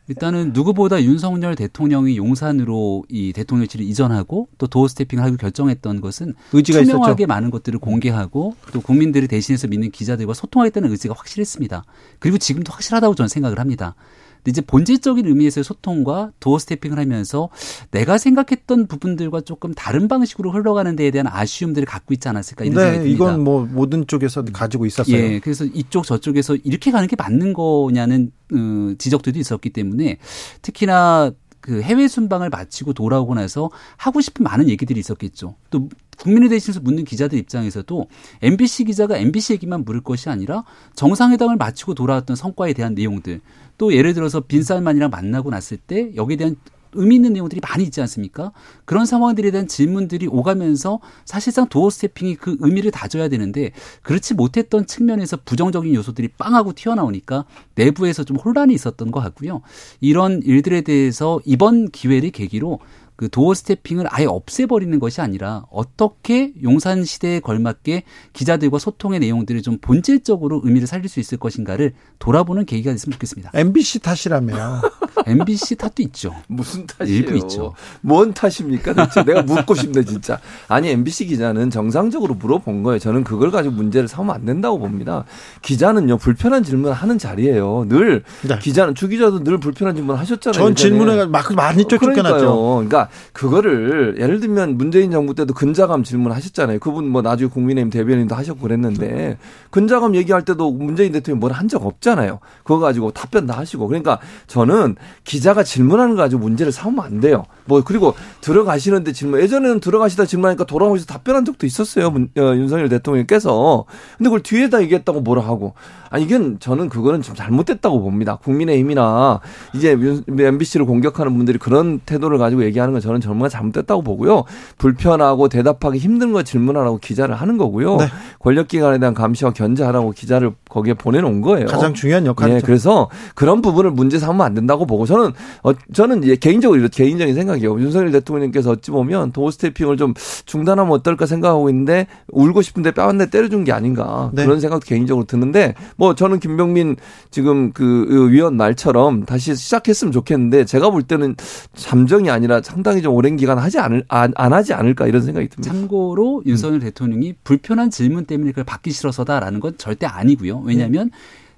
일단은 누구보다 윤석열 대통령이 용산으로 이 대통령실을 이전하고 또 도어 스태핑을 하기로 결정했던 것은 의지가 투명하게 있었죠. 많은 것들을 공개하고 또 국민들을 대신해서 믿는 기자들과 소통하겠다는 의지가 확실했습니다. 그리고 지금도 확실하다고 저는 생각을 합니다. 근데 이제 본질적인 의미에서의 소통과 도어 스태핑을 하면서 내가 생각했던 부분들과 조금 다른 방식으로 흘러가는 데에 대한 아쉬움들을 갖고 있지 않았을까 이런 네, 생각이 듭니다. 이건 뭐 모든 쪽에서 가지고 있었어요. 예, 그래서 이쪽 저쪽에서 이렇게 가는 게 맞는 거냐는 어, 지적들도 있었기 때문에 특히나 그 해외 순방을 마치고 돌아오고 나서 하고 싶은 많은 얘기들이 있었겠죠. 또 국민의 대신에서 묻는 기자들 입장에서도 MBC 기자가 MBC 얘기만 물을 것이 아니라 정상회담을 마치고 돌아왔던 성과에 대한 내용들 또 예를 들어서 빈살만이랑 만나고 났을 때 여기에 대한 의미 있는 내용들이 많이 있지 않습니까? 그런 상황들에 대한 질문들이 오가면서 사실상 도어 스태핑이 그 의미를 다져야 되는데 그렇지 못했던 측면에서 부정적인 요소들이 빵하고 튀어나오니까 내부에서 좀 혼란이 있었던 것 같고요. 이런 일들에 대해서 이번 기회를 계기로 그 도어 스태핑을 아예 없애버리는 것이 아니라 어떻게 용산 시대에 걸맞게 기자들과 소통의 내용들을 좀 본질적으로 의미를 살릴 수 있을 것인가를 돌아보는 계기가 됐으면 좋겠습니다. MBC 탓이라며. MBC 탓도 있죠. 무슨 탓이에요? 일부 있죠. 뭔 탓입니까? 대체 내가 묻고 싶네 진짜. 아니 MBC 기자는 정상적으로 물어본 거예요. 저는 그걸 가지고 문제를 삼으면 안 된다고 봅니다. 기자는요 불편한 질문을 하는 자리예요. 늘 네. 기자는 주 기자도 늘 불편한 질문 하셨잖아요. 전 질문에 막 많이 쫓겨났죠. 그러니까 그거를 예를 들면 문재인 정부 때도 근자감 질문 하셨잖아요. 그분 뭐 나중에 국민의힘 대변인도 하셨고 그랬는데 근자감 얘기할 때도 문재인 대통령이 뭘 한 적 없잖아요. 그거 가지고 답변 다 하시고 그러니까 저는 기자가 질문하는 거 가지고 문제를 삼으면 안 돼요. 뭐 그리고 들어가시는데 질문 예전에는 들어가시다 질문하니까 돌아오셔서 답변한 적도 있었어요. 문, 어, 윤석열 대통령께서. 근데 그걸 뒤에다 얘기했다고 뭐라 하고. 아 이건 저는 그거는 좀 잘못됐다고 봅니다. 국민의힘이나 이제 MBC를 공격하는 분들이 그런 태도를 가지고 얘기하는 건 저는 정말 잘못됐다고 보고요. 불편하고 대답하기 힘든 거 질문하라고 기자를 하는 거고요. 네. 권력기관에 대한 감시와 견제하라고 기자를 거기에 보내놓은 거예요. 가장 중요한 역할이죠. 네, 그래서 그런 부분을 문제 삼으면 안 된다고 보고 저는 어, 저는 이제 개인적으로 개인적인 생각이 에요. 윤석열 대통령께서 어찌 보면 도어 스태핑을 좀 중단하면 어떨까 생각하고 있는데 울고 싶은데 뺨한대 때려준 게 아닌가 네. 그런 생각도 개인적으로 드는데 뭐 저는 김병민 지금 그 위원 말처럼 다시 시작했으면 좋겠는데 제가 볼 때는 잠정이 아니라 상당히 좀 오랜 기간 하지 않을 안, 안 하지 않을까 이런 생각이 듭니다. 참고로 윤석열 음. 대통령이 불편한 질문 때문에 그걸 받기 싫어서다라는 건 절대 아니고요. 왜냐하면 음.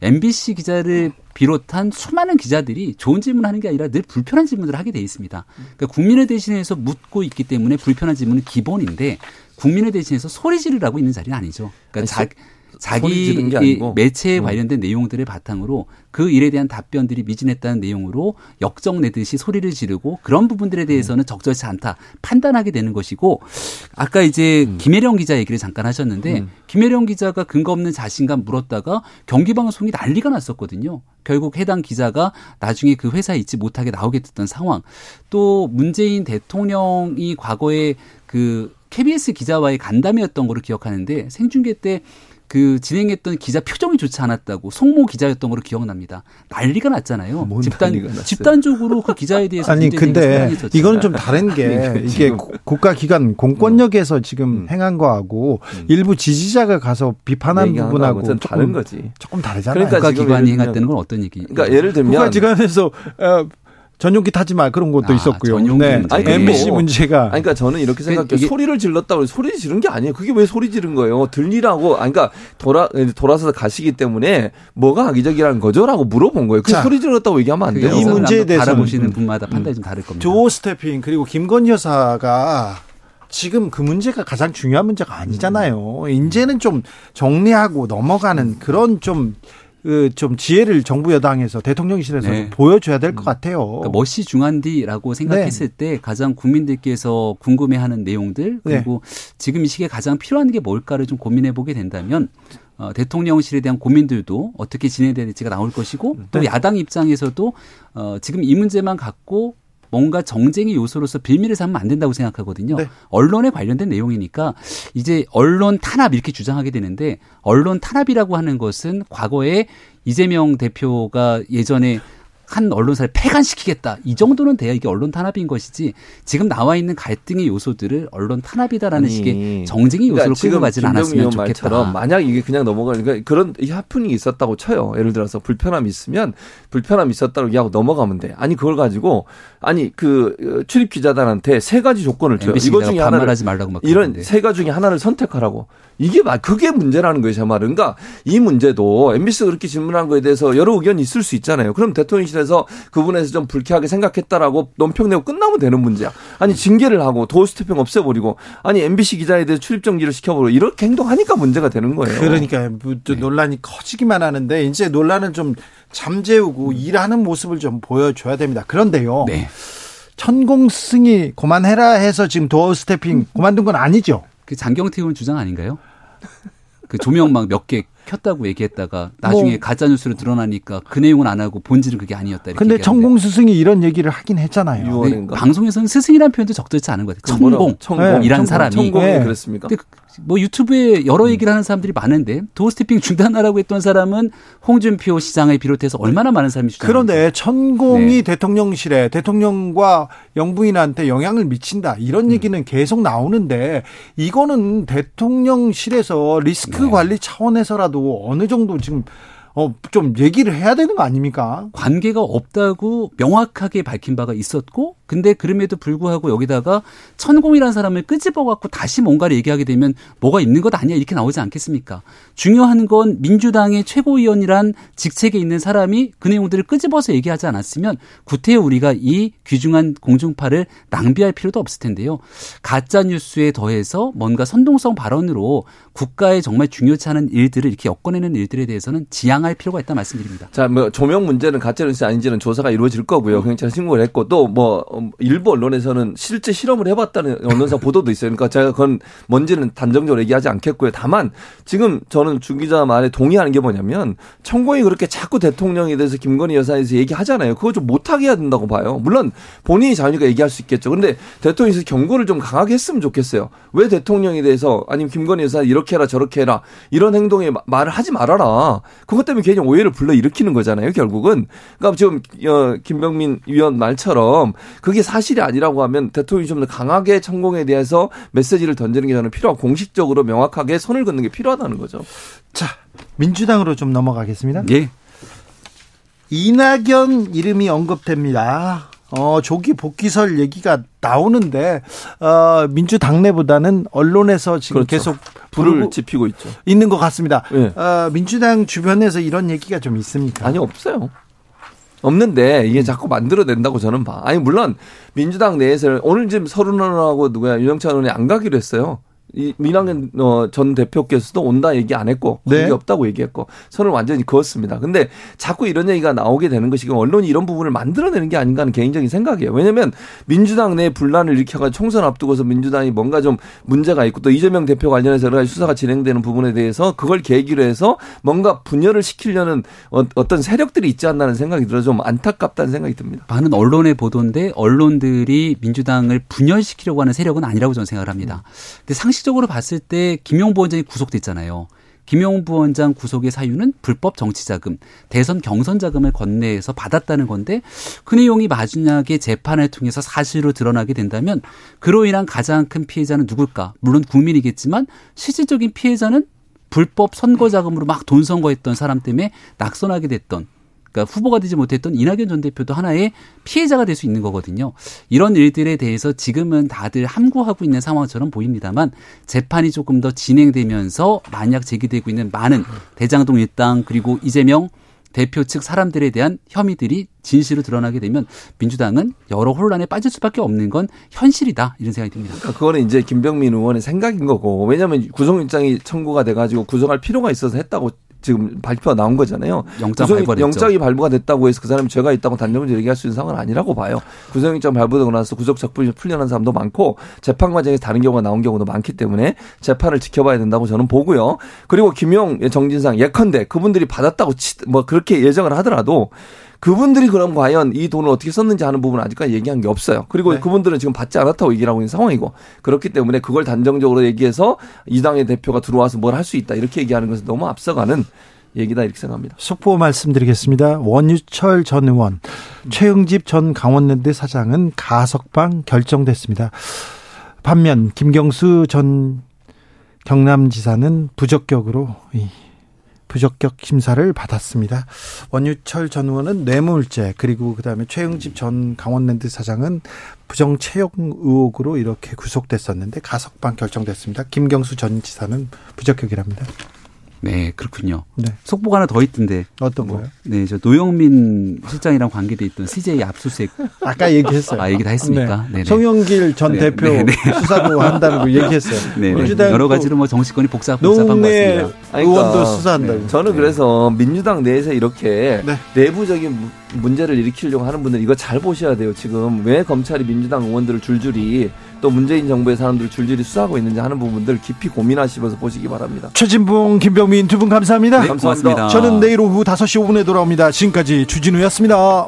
MBC 기자를 비롯한 수많은 기자들이 좋은 질문을 하는 게 아니라 늘 불편한 질문을 하게 돼 있습니다. 그러니까 국민을 대신해서 묻고 있기 때문에 불편한 질문은 기본인데 국민을 대신해서 소리 지르라고 있는 자리는 아니죠. 그러니까 아니, 자, 자기 매체에 음. 관련된 내용들을 바탕으로 그 일에 대한 답변들이 미진했다는 내용으로 역정 내듯이 소리를 지르고 그런 부분들에 대해서는 음. 적절치 않다 판단하게 되는 것이고 아까 이제 음. 김혜령 기자 얘기를 잠깐 하셨는데 음. 김혜령 기자가 근거 없는 자신감 물었다가 경기방송이 난리가 났었거든요. 결국 해당 기자가 나중에 그 회사에 있지 못하게 나오게 됐던 상황. 또 문재인 대통령이 과거에 그 KBS 기자와의 간담회였던 거로 기억하는데 생중계 때 그 진행했던 기자 표정이 좋지 않았다고 송모 기자였던 걸로 기억납니다. 난리가 났잖아요. 집단 집단적으로 그 기자에 대해서 아니 근데 이거는 좀 다른 게 이게 국가 기관 공권력에서 음. 지금 음. 행한 거하고 음. 일부 지지자가 가서 비판한 부분하고 좀 다른 거지. 조금 다르잖아요. 그러니까 국가 기관이 행했다는 건 어떤 얘기? 그러니까 예를 들면 국가 기관에서 어, 전용기 타지 마 그런 것도 아, 있었고요. 네. 아니, MBC 문제가. 아니, 그러니까 저는 이렇게 생각해요. 이게... 소리를 질렀다고 소리 지른 게 아니에요. 그게 왜 소리 지른 거예요? 들리라고. 아니, 그러니까 돌아 돌아서 가시기 때문에 뭐가 악의적이라는 거죠라고 물어본 거예요. 그 소리 질렀다고 얘기하면 안 돼요. 이 문제에 대해서 바라보시는 분마다 판단이 좀 다를 겁니다. 조 스태핑 그리고 김건희 여사가 지금 그 문제가 가장 중요한 문제가 아니잖아요. 이제는 좀 정리하고 넘어가는 그런 좀 그좀 지혜를 정부 여당에서 대통령실에서 네. 보여줘야 될것 음. 같아요. 그러니까 멋이 중한디라고 생각했을 네. 때 가장 국민들께서 궁금해하는 내용들 네. 그리고 네. 지금 이 시기에 가장 필요한 게 뭘까를 좀 고민해 보게 된다면 어, 대통령실에 대한 고민들도 어떻게 진행돼야 될지가 나올 것이고 또 네. 야당 입장에서도 어, 지금 이 문제만 갖고 뭔가 정쟁의 요소로서 빌미를 삼으면 안 된다고 생각하거든요. 네. 언론에 관련된 내용이니까 이제 언론 탄압 이렇게 주장하게 되는데 언론 탄압이라고 하는 것은 과거에 이재명 대표가 예전에 한 언론사를 폐간시키겠다. 이 정도는 돼야 이게 언론 탄압인 것이지 지금 나와 있는 갈등의 요소들을 언론 탄압이다라는 아니, 식의 정쟁의 그러니까 요소로 끌고 가지는 않았으면 좋겠다. 만약 이게 그냥 넘어가니까 그러니까 그런 하프닝이 있었다고 쳐요. 예를 들어서 불편함이 있으면 불편함이 있었다고 얘기하고 넘어가면 돼. 아니 그걸 가지고 아니 그 어, 출입 기자단한테 세 가지 조건을 줘요. 이거 중에 하나를 하지 말라고 막 이런 세 가지 중에 하나를 선택하라고. 이게 막 그게 문제라는 거예요, 제 말은. 그러니까 이 문제도 MBC가 그렇게 질문한 거에 대해서 여러 의견이 있을 수 있잖아요. 그럼 대통령실에 서 그분에서 좀 불쾌하게 생각했다라고 논평 내고 끝나면 되는 문제야. 아니 징계를 하고 도어 스태핑 없애버리고 아니 MBC 기자에 대해 출입 정지를 시켜버리고 이렇게 행동하니까 문제가 되는 거예요. 그러니까 뭐 네. 논란이 커지기만 하는데 이제 논란은 좀 잠재우고 일하는 모습을 좀 보여줘야 됩니다. 그런데요. 네. 천공 스승이 그만해라 해서 지금 doorstepping 그만둔 건 아니죠. 그 장경태 의원 주장 아닌가요? 그 조명 막 몇 개 켰다고 얘기했다가 나중에 뭐. 가짜 뉴스로 드러나니까 그 내용은 안 하고 본질은 그게 아니었다. 이렇게 근데 천공 스승이 이런 얘기를 하긴 했잖아요. 네, 방송에서는 스승이라는 표현도 적절치 않은 것 같아요. 천공, 천공이란 네, 사람이. 천공이 네. 그랬습니까? 근데 뭐 유튜브에 여러 음. 얘기를 하는 사람들이 많은데 doorstepping 중단하라고 했던 사람은 홍준표 시장을 비롯해서 얼마나 많은 사람이 주장 그런데 천공이 네. 대통령실에 대통령과 영부인한테 영향을 미친다 이런 음. 얘기는 계속 나오는데 이거는 대통령실에서 리스크 네. 관리 차원에서라도 어느 정도 지금 어, 좀 얘기를 해야 되는 거 아닙니까? 관계가 없다고 명확하게 밝힌 바가 있었고, 근데 그럼에도 불구하고 여기다가 천공이라는 사람을 끄집어갖고 다시 뭔가를 얘기하게 되면 뭐가 있는 것 아니야 이렇게 나오지 않겠습니까? 중요한 건 민주당의 최고위원이란 직책에 있는 사람이 그 내용들을 끄집어서 얘기하지 않았으면 구태여 우리가 이 귀중한 공중파를 낭비할 필요도 없을 텐데요. 가짜 뉴스에 더해서 뭔가 선동성 발언으로 국가에 정말 중요치 않은 일들을 이렇게 엮어내는 일들에 대해서는 지양 할 필요가 있다 말씀드립니다. 자, 뭐 조명 문제는 가짜 뉴스 아닌지는 조사가 이루어질 거고요. 경찰 신고를 했고 또 뭐 일부 언론에서는 실제 실험을 해봤다는 언론사 보도도 있어요. 그러니까 제가 그건 뭔지는 단정적으로 얘기하지 않겠고요. 다만 지금 저는 주 기자 말에 동의하는 게 뭐냐면 청공이 그렇게 자꾸 대통령에 대해서 김건희 여사에서 얘기하잖아요. 그거 좀 못하게 해야 된다고 봐요. 물론 본인이 자유니까 얘기할 수 있겠죠. 그런데 대통령에서 경고를 좀 강하게 했으면 좋겠어요. 왜 대통령에 대해서 아니면 김건희 여사 이렇게 해라 저렇게 해라 이런 행동에 말을 하지 말아라. 그것 때문에 괜히 오해를 불러 일으키는 거잖아요. 결국은 그러니까 지금 어, 김병민 위원 말처럼 그게 사실이 아니라고 하면 대통령이 좀 더 강하게 천공에 대해서 메시지를 던지는 게 저는 필요하고 공식적으로 명확하게 선을 긋는 게 필요하다는 거죠. 자, 민주당으로 좀 넘어가겠습니다. 예. 이낙연 이름이 언급됩니다. 어, 조기 복귀설 얘기가 나오는데, 어, 민주당 내보다는 언론에서 지금 그렇죠. 계속 불을 지피고 있죠. 있는 것 같습니다. 네. 어, 민주당 주변에서 이런 얘기가 좀 있습니까? 아니, 없어요. 없는데 이게 음. 자꾸 만들어낸다고 저는 봐. 아니 물론 민주당 내에서 오늘 지금 서른원하고 누구야 윤영찬 의원이 안 가기로 했어요. 이 민항현 어, 전 대표께서도 온다 얘기 안 했고 네. 없다고 얘기했고 선을 완전히 그었습니다. 근데 자꾸 이런 얘기가 나오게 되는 것이 언론이 이런 부분을 만들어내는 게 아닌가 하는 개인적인 생각이에요. 왜냐하면 민주당 내 분란을 일으켜가 총선 앞두고서 민주당이 뭔가 좀 문제가 있고 또 이재명 대표 관련해서 여러 가지 수사가 진행되는 부분에 대해서 그걸 계기로 해서 뭔가 분열을 시키려는 어, 어떤 세력들이 있지 않나는 생각이 들어 좀 안타깝다는 생각이 듭니다. 많은 언론의 보도인데 언론들이 민주당을 분열시키려고 하는 세력은 아니라고 저는 생각을 합니다. 근데 상식 상식적으로 봤을 때 김용 부원장이 구속됐잖아요. 김용 부원장 구속의 사유는 불법 정치 자금, 대선 경선 자금을 건네서 받았다는 건데 그 내용이 마지막에 재판을 통해서 사실로 드러나게 된다면 그로 인한 가장 큰 피해자는 누굴까? 물론 국민이겠지만 실질적인 피해자는 불법 선거 자금으로 막 돈 선거했던 사람 때문에 낙선하게 됐던 그러니까 후보가 되지 못했던 이낙연 전 대표도 하나의 피해자가 될 수 있는 거거든요. 이런 일들에 대해서 지금은 다들 함구하고 있는 상황처럼 보입니다만 재판이 조금 더 진행되면서 만약 제기되고 있는 많은 대장동 일당 그리고 이재명 대표 측 사람들에 대한 혐의들이 진실로 드러나게 되면 민주당은 여러 혼란에 빠질 수밖에 없는 건 현실이다 이런 생각이 듭니다. 그러니까 그거는 이제 김병민 의원의 생각인 거고 왜냐하면 구속영장이 청구가 돼가지고 구속할 필요가 있어서 했다고 지금 발표가 나온 거잖아요. 영장 발부 영장이 발부가 됐다고 해서 그 사람이 죄가 있다고 단정적으로 얘기할 수 있는 상황은 아니라고 봐요. 구속영장 발부되고 나서 구속 작품이 풀려난 사람도 많고 재판 과정에서 다른 경우가 나온 경우도 많기 때문에 재판을 지켜봐야 된다고 저는 보고요. 그리고 김용 정진상 예컨대 그분들이 받았다고 치, 뭐 그렇게 예정을 하더라도 그분들이 그럼 과연 이 돈을 어떻게 썼는지 하는 부분은 아직까지 얘기한 게 없어요. 그리고 네. 그분들은 지금 받지 않았다고 얘기를 하고 있는 상황이고 그렇기 때문에 그걸 단정적으로 얘기해서 이 당의 대표가 들어와서 뭘 할 수 있다 이렇게 얘기하는 것은 너무 앞서가는 얘기다 이렇게 생각합니다. 속보 말씀드리겠습니다. 원유철 전 의원, 최응집 전 강원랜드 사장은 가석방 결정됐습니다. 반면 김경수 전 경남지사는 부적격으로 부적격 심사를 받았습니다. 원유철 전 의원은 뇌물죄 그리고 그다음에 최영집 전 강원랜드 사장은 부정 채용 의혹으로 이렇게 구속됐었는데 가석방 결정됐습니다. 김경수 전 지사는 부적격이랍니다. 네, 그렇군요. 네. 속보가 하나 더 있던데. 어떤 뭐, 거요? 네, 저 노영민 실장이랑 관계돼 있던 CJ 압수수색. 아까 얘기했어요. 아, 얘기 다 했습니까? 네. 송영길 전 네. 대표 네. 네. 수사도 한다는 거 얘기했어요. 네. 민주당 여러 가지로 뭐 정치권이 복사 복잡한 것 같습니다. 의원도 그러니까 수사한다고. 저는 그래서 민주당 내에서 이렇게 내부적인 문제를 일으키려고 하는 분들 이거 잘 보셔야 돼요. 지금 왜 검찰이 민주당 의원들을 줄줄이 또 문재인 정부의 사람들 줄줄이 수사하고 있는지 하는 부분들 깊이 고민하시면서 보시기 바랍니다. 최진봉, 김병민 두 분 감사합니다. 네, 감사합니다. 저는 내일 오후 5시 5분에 돌아옵니다. 지금까지 주진우였습니다.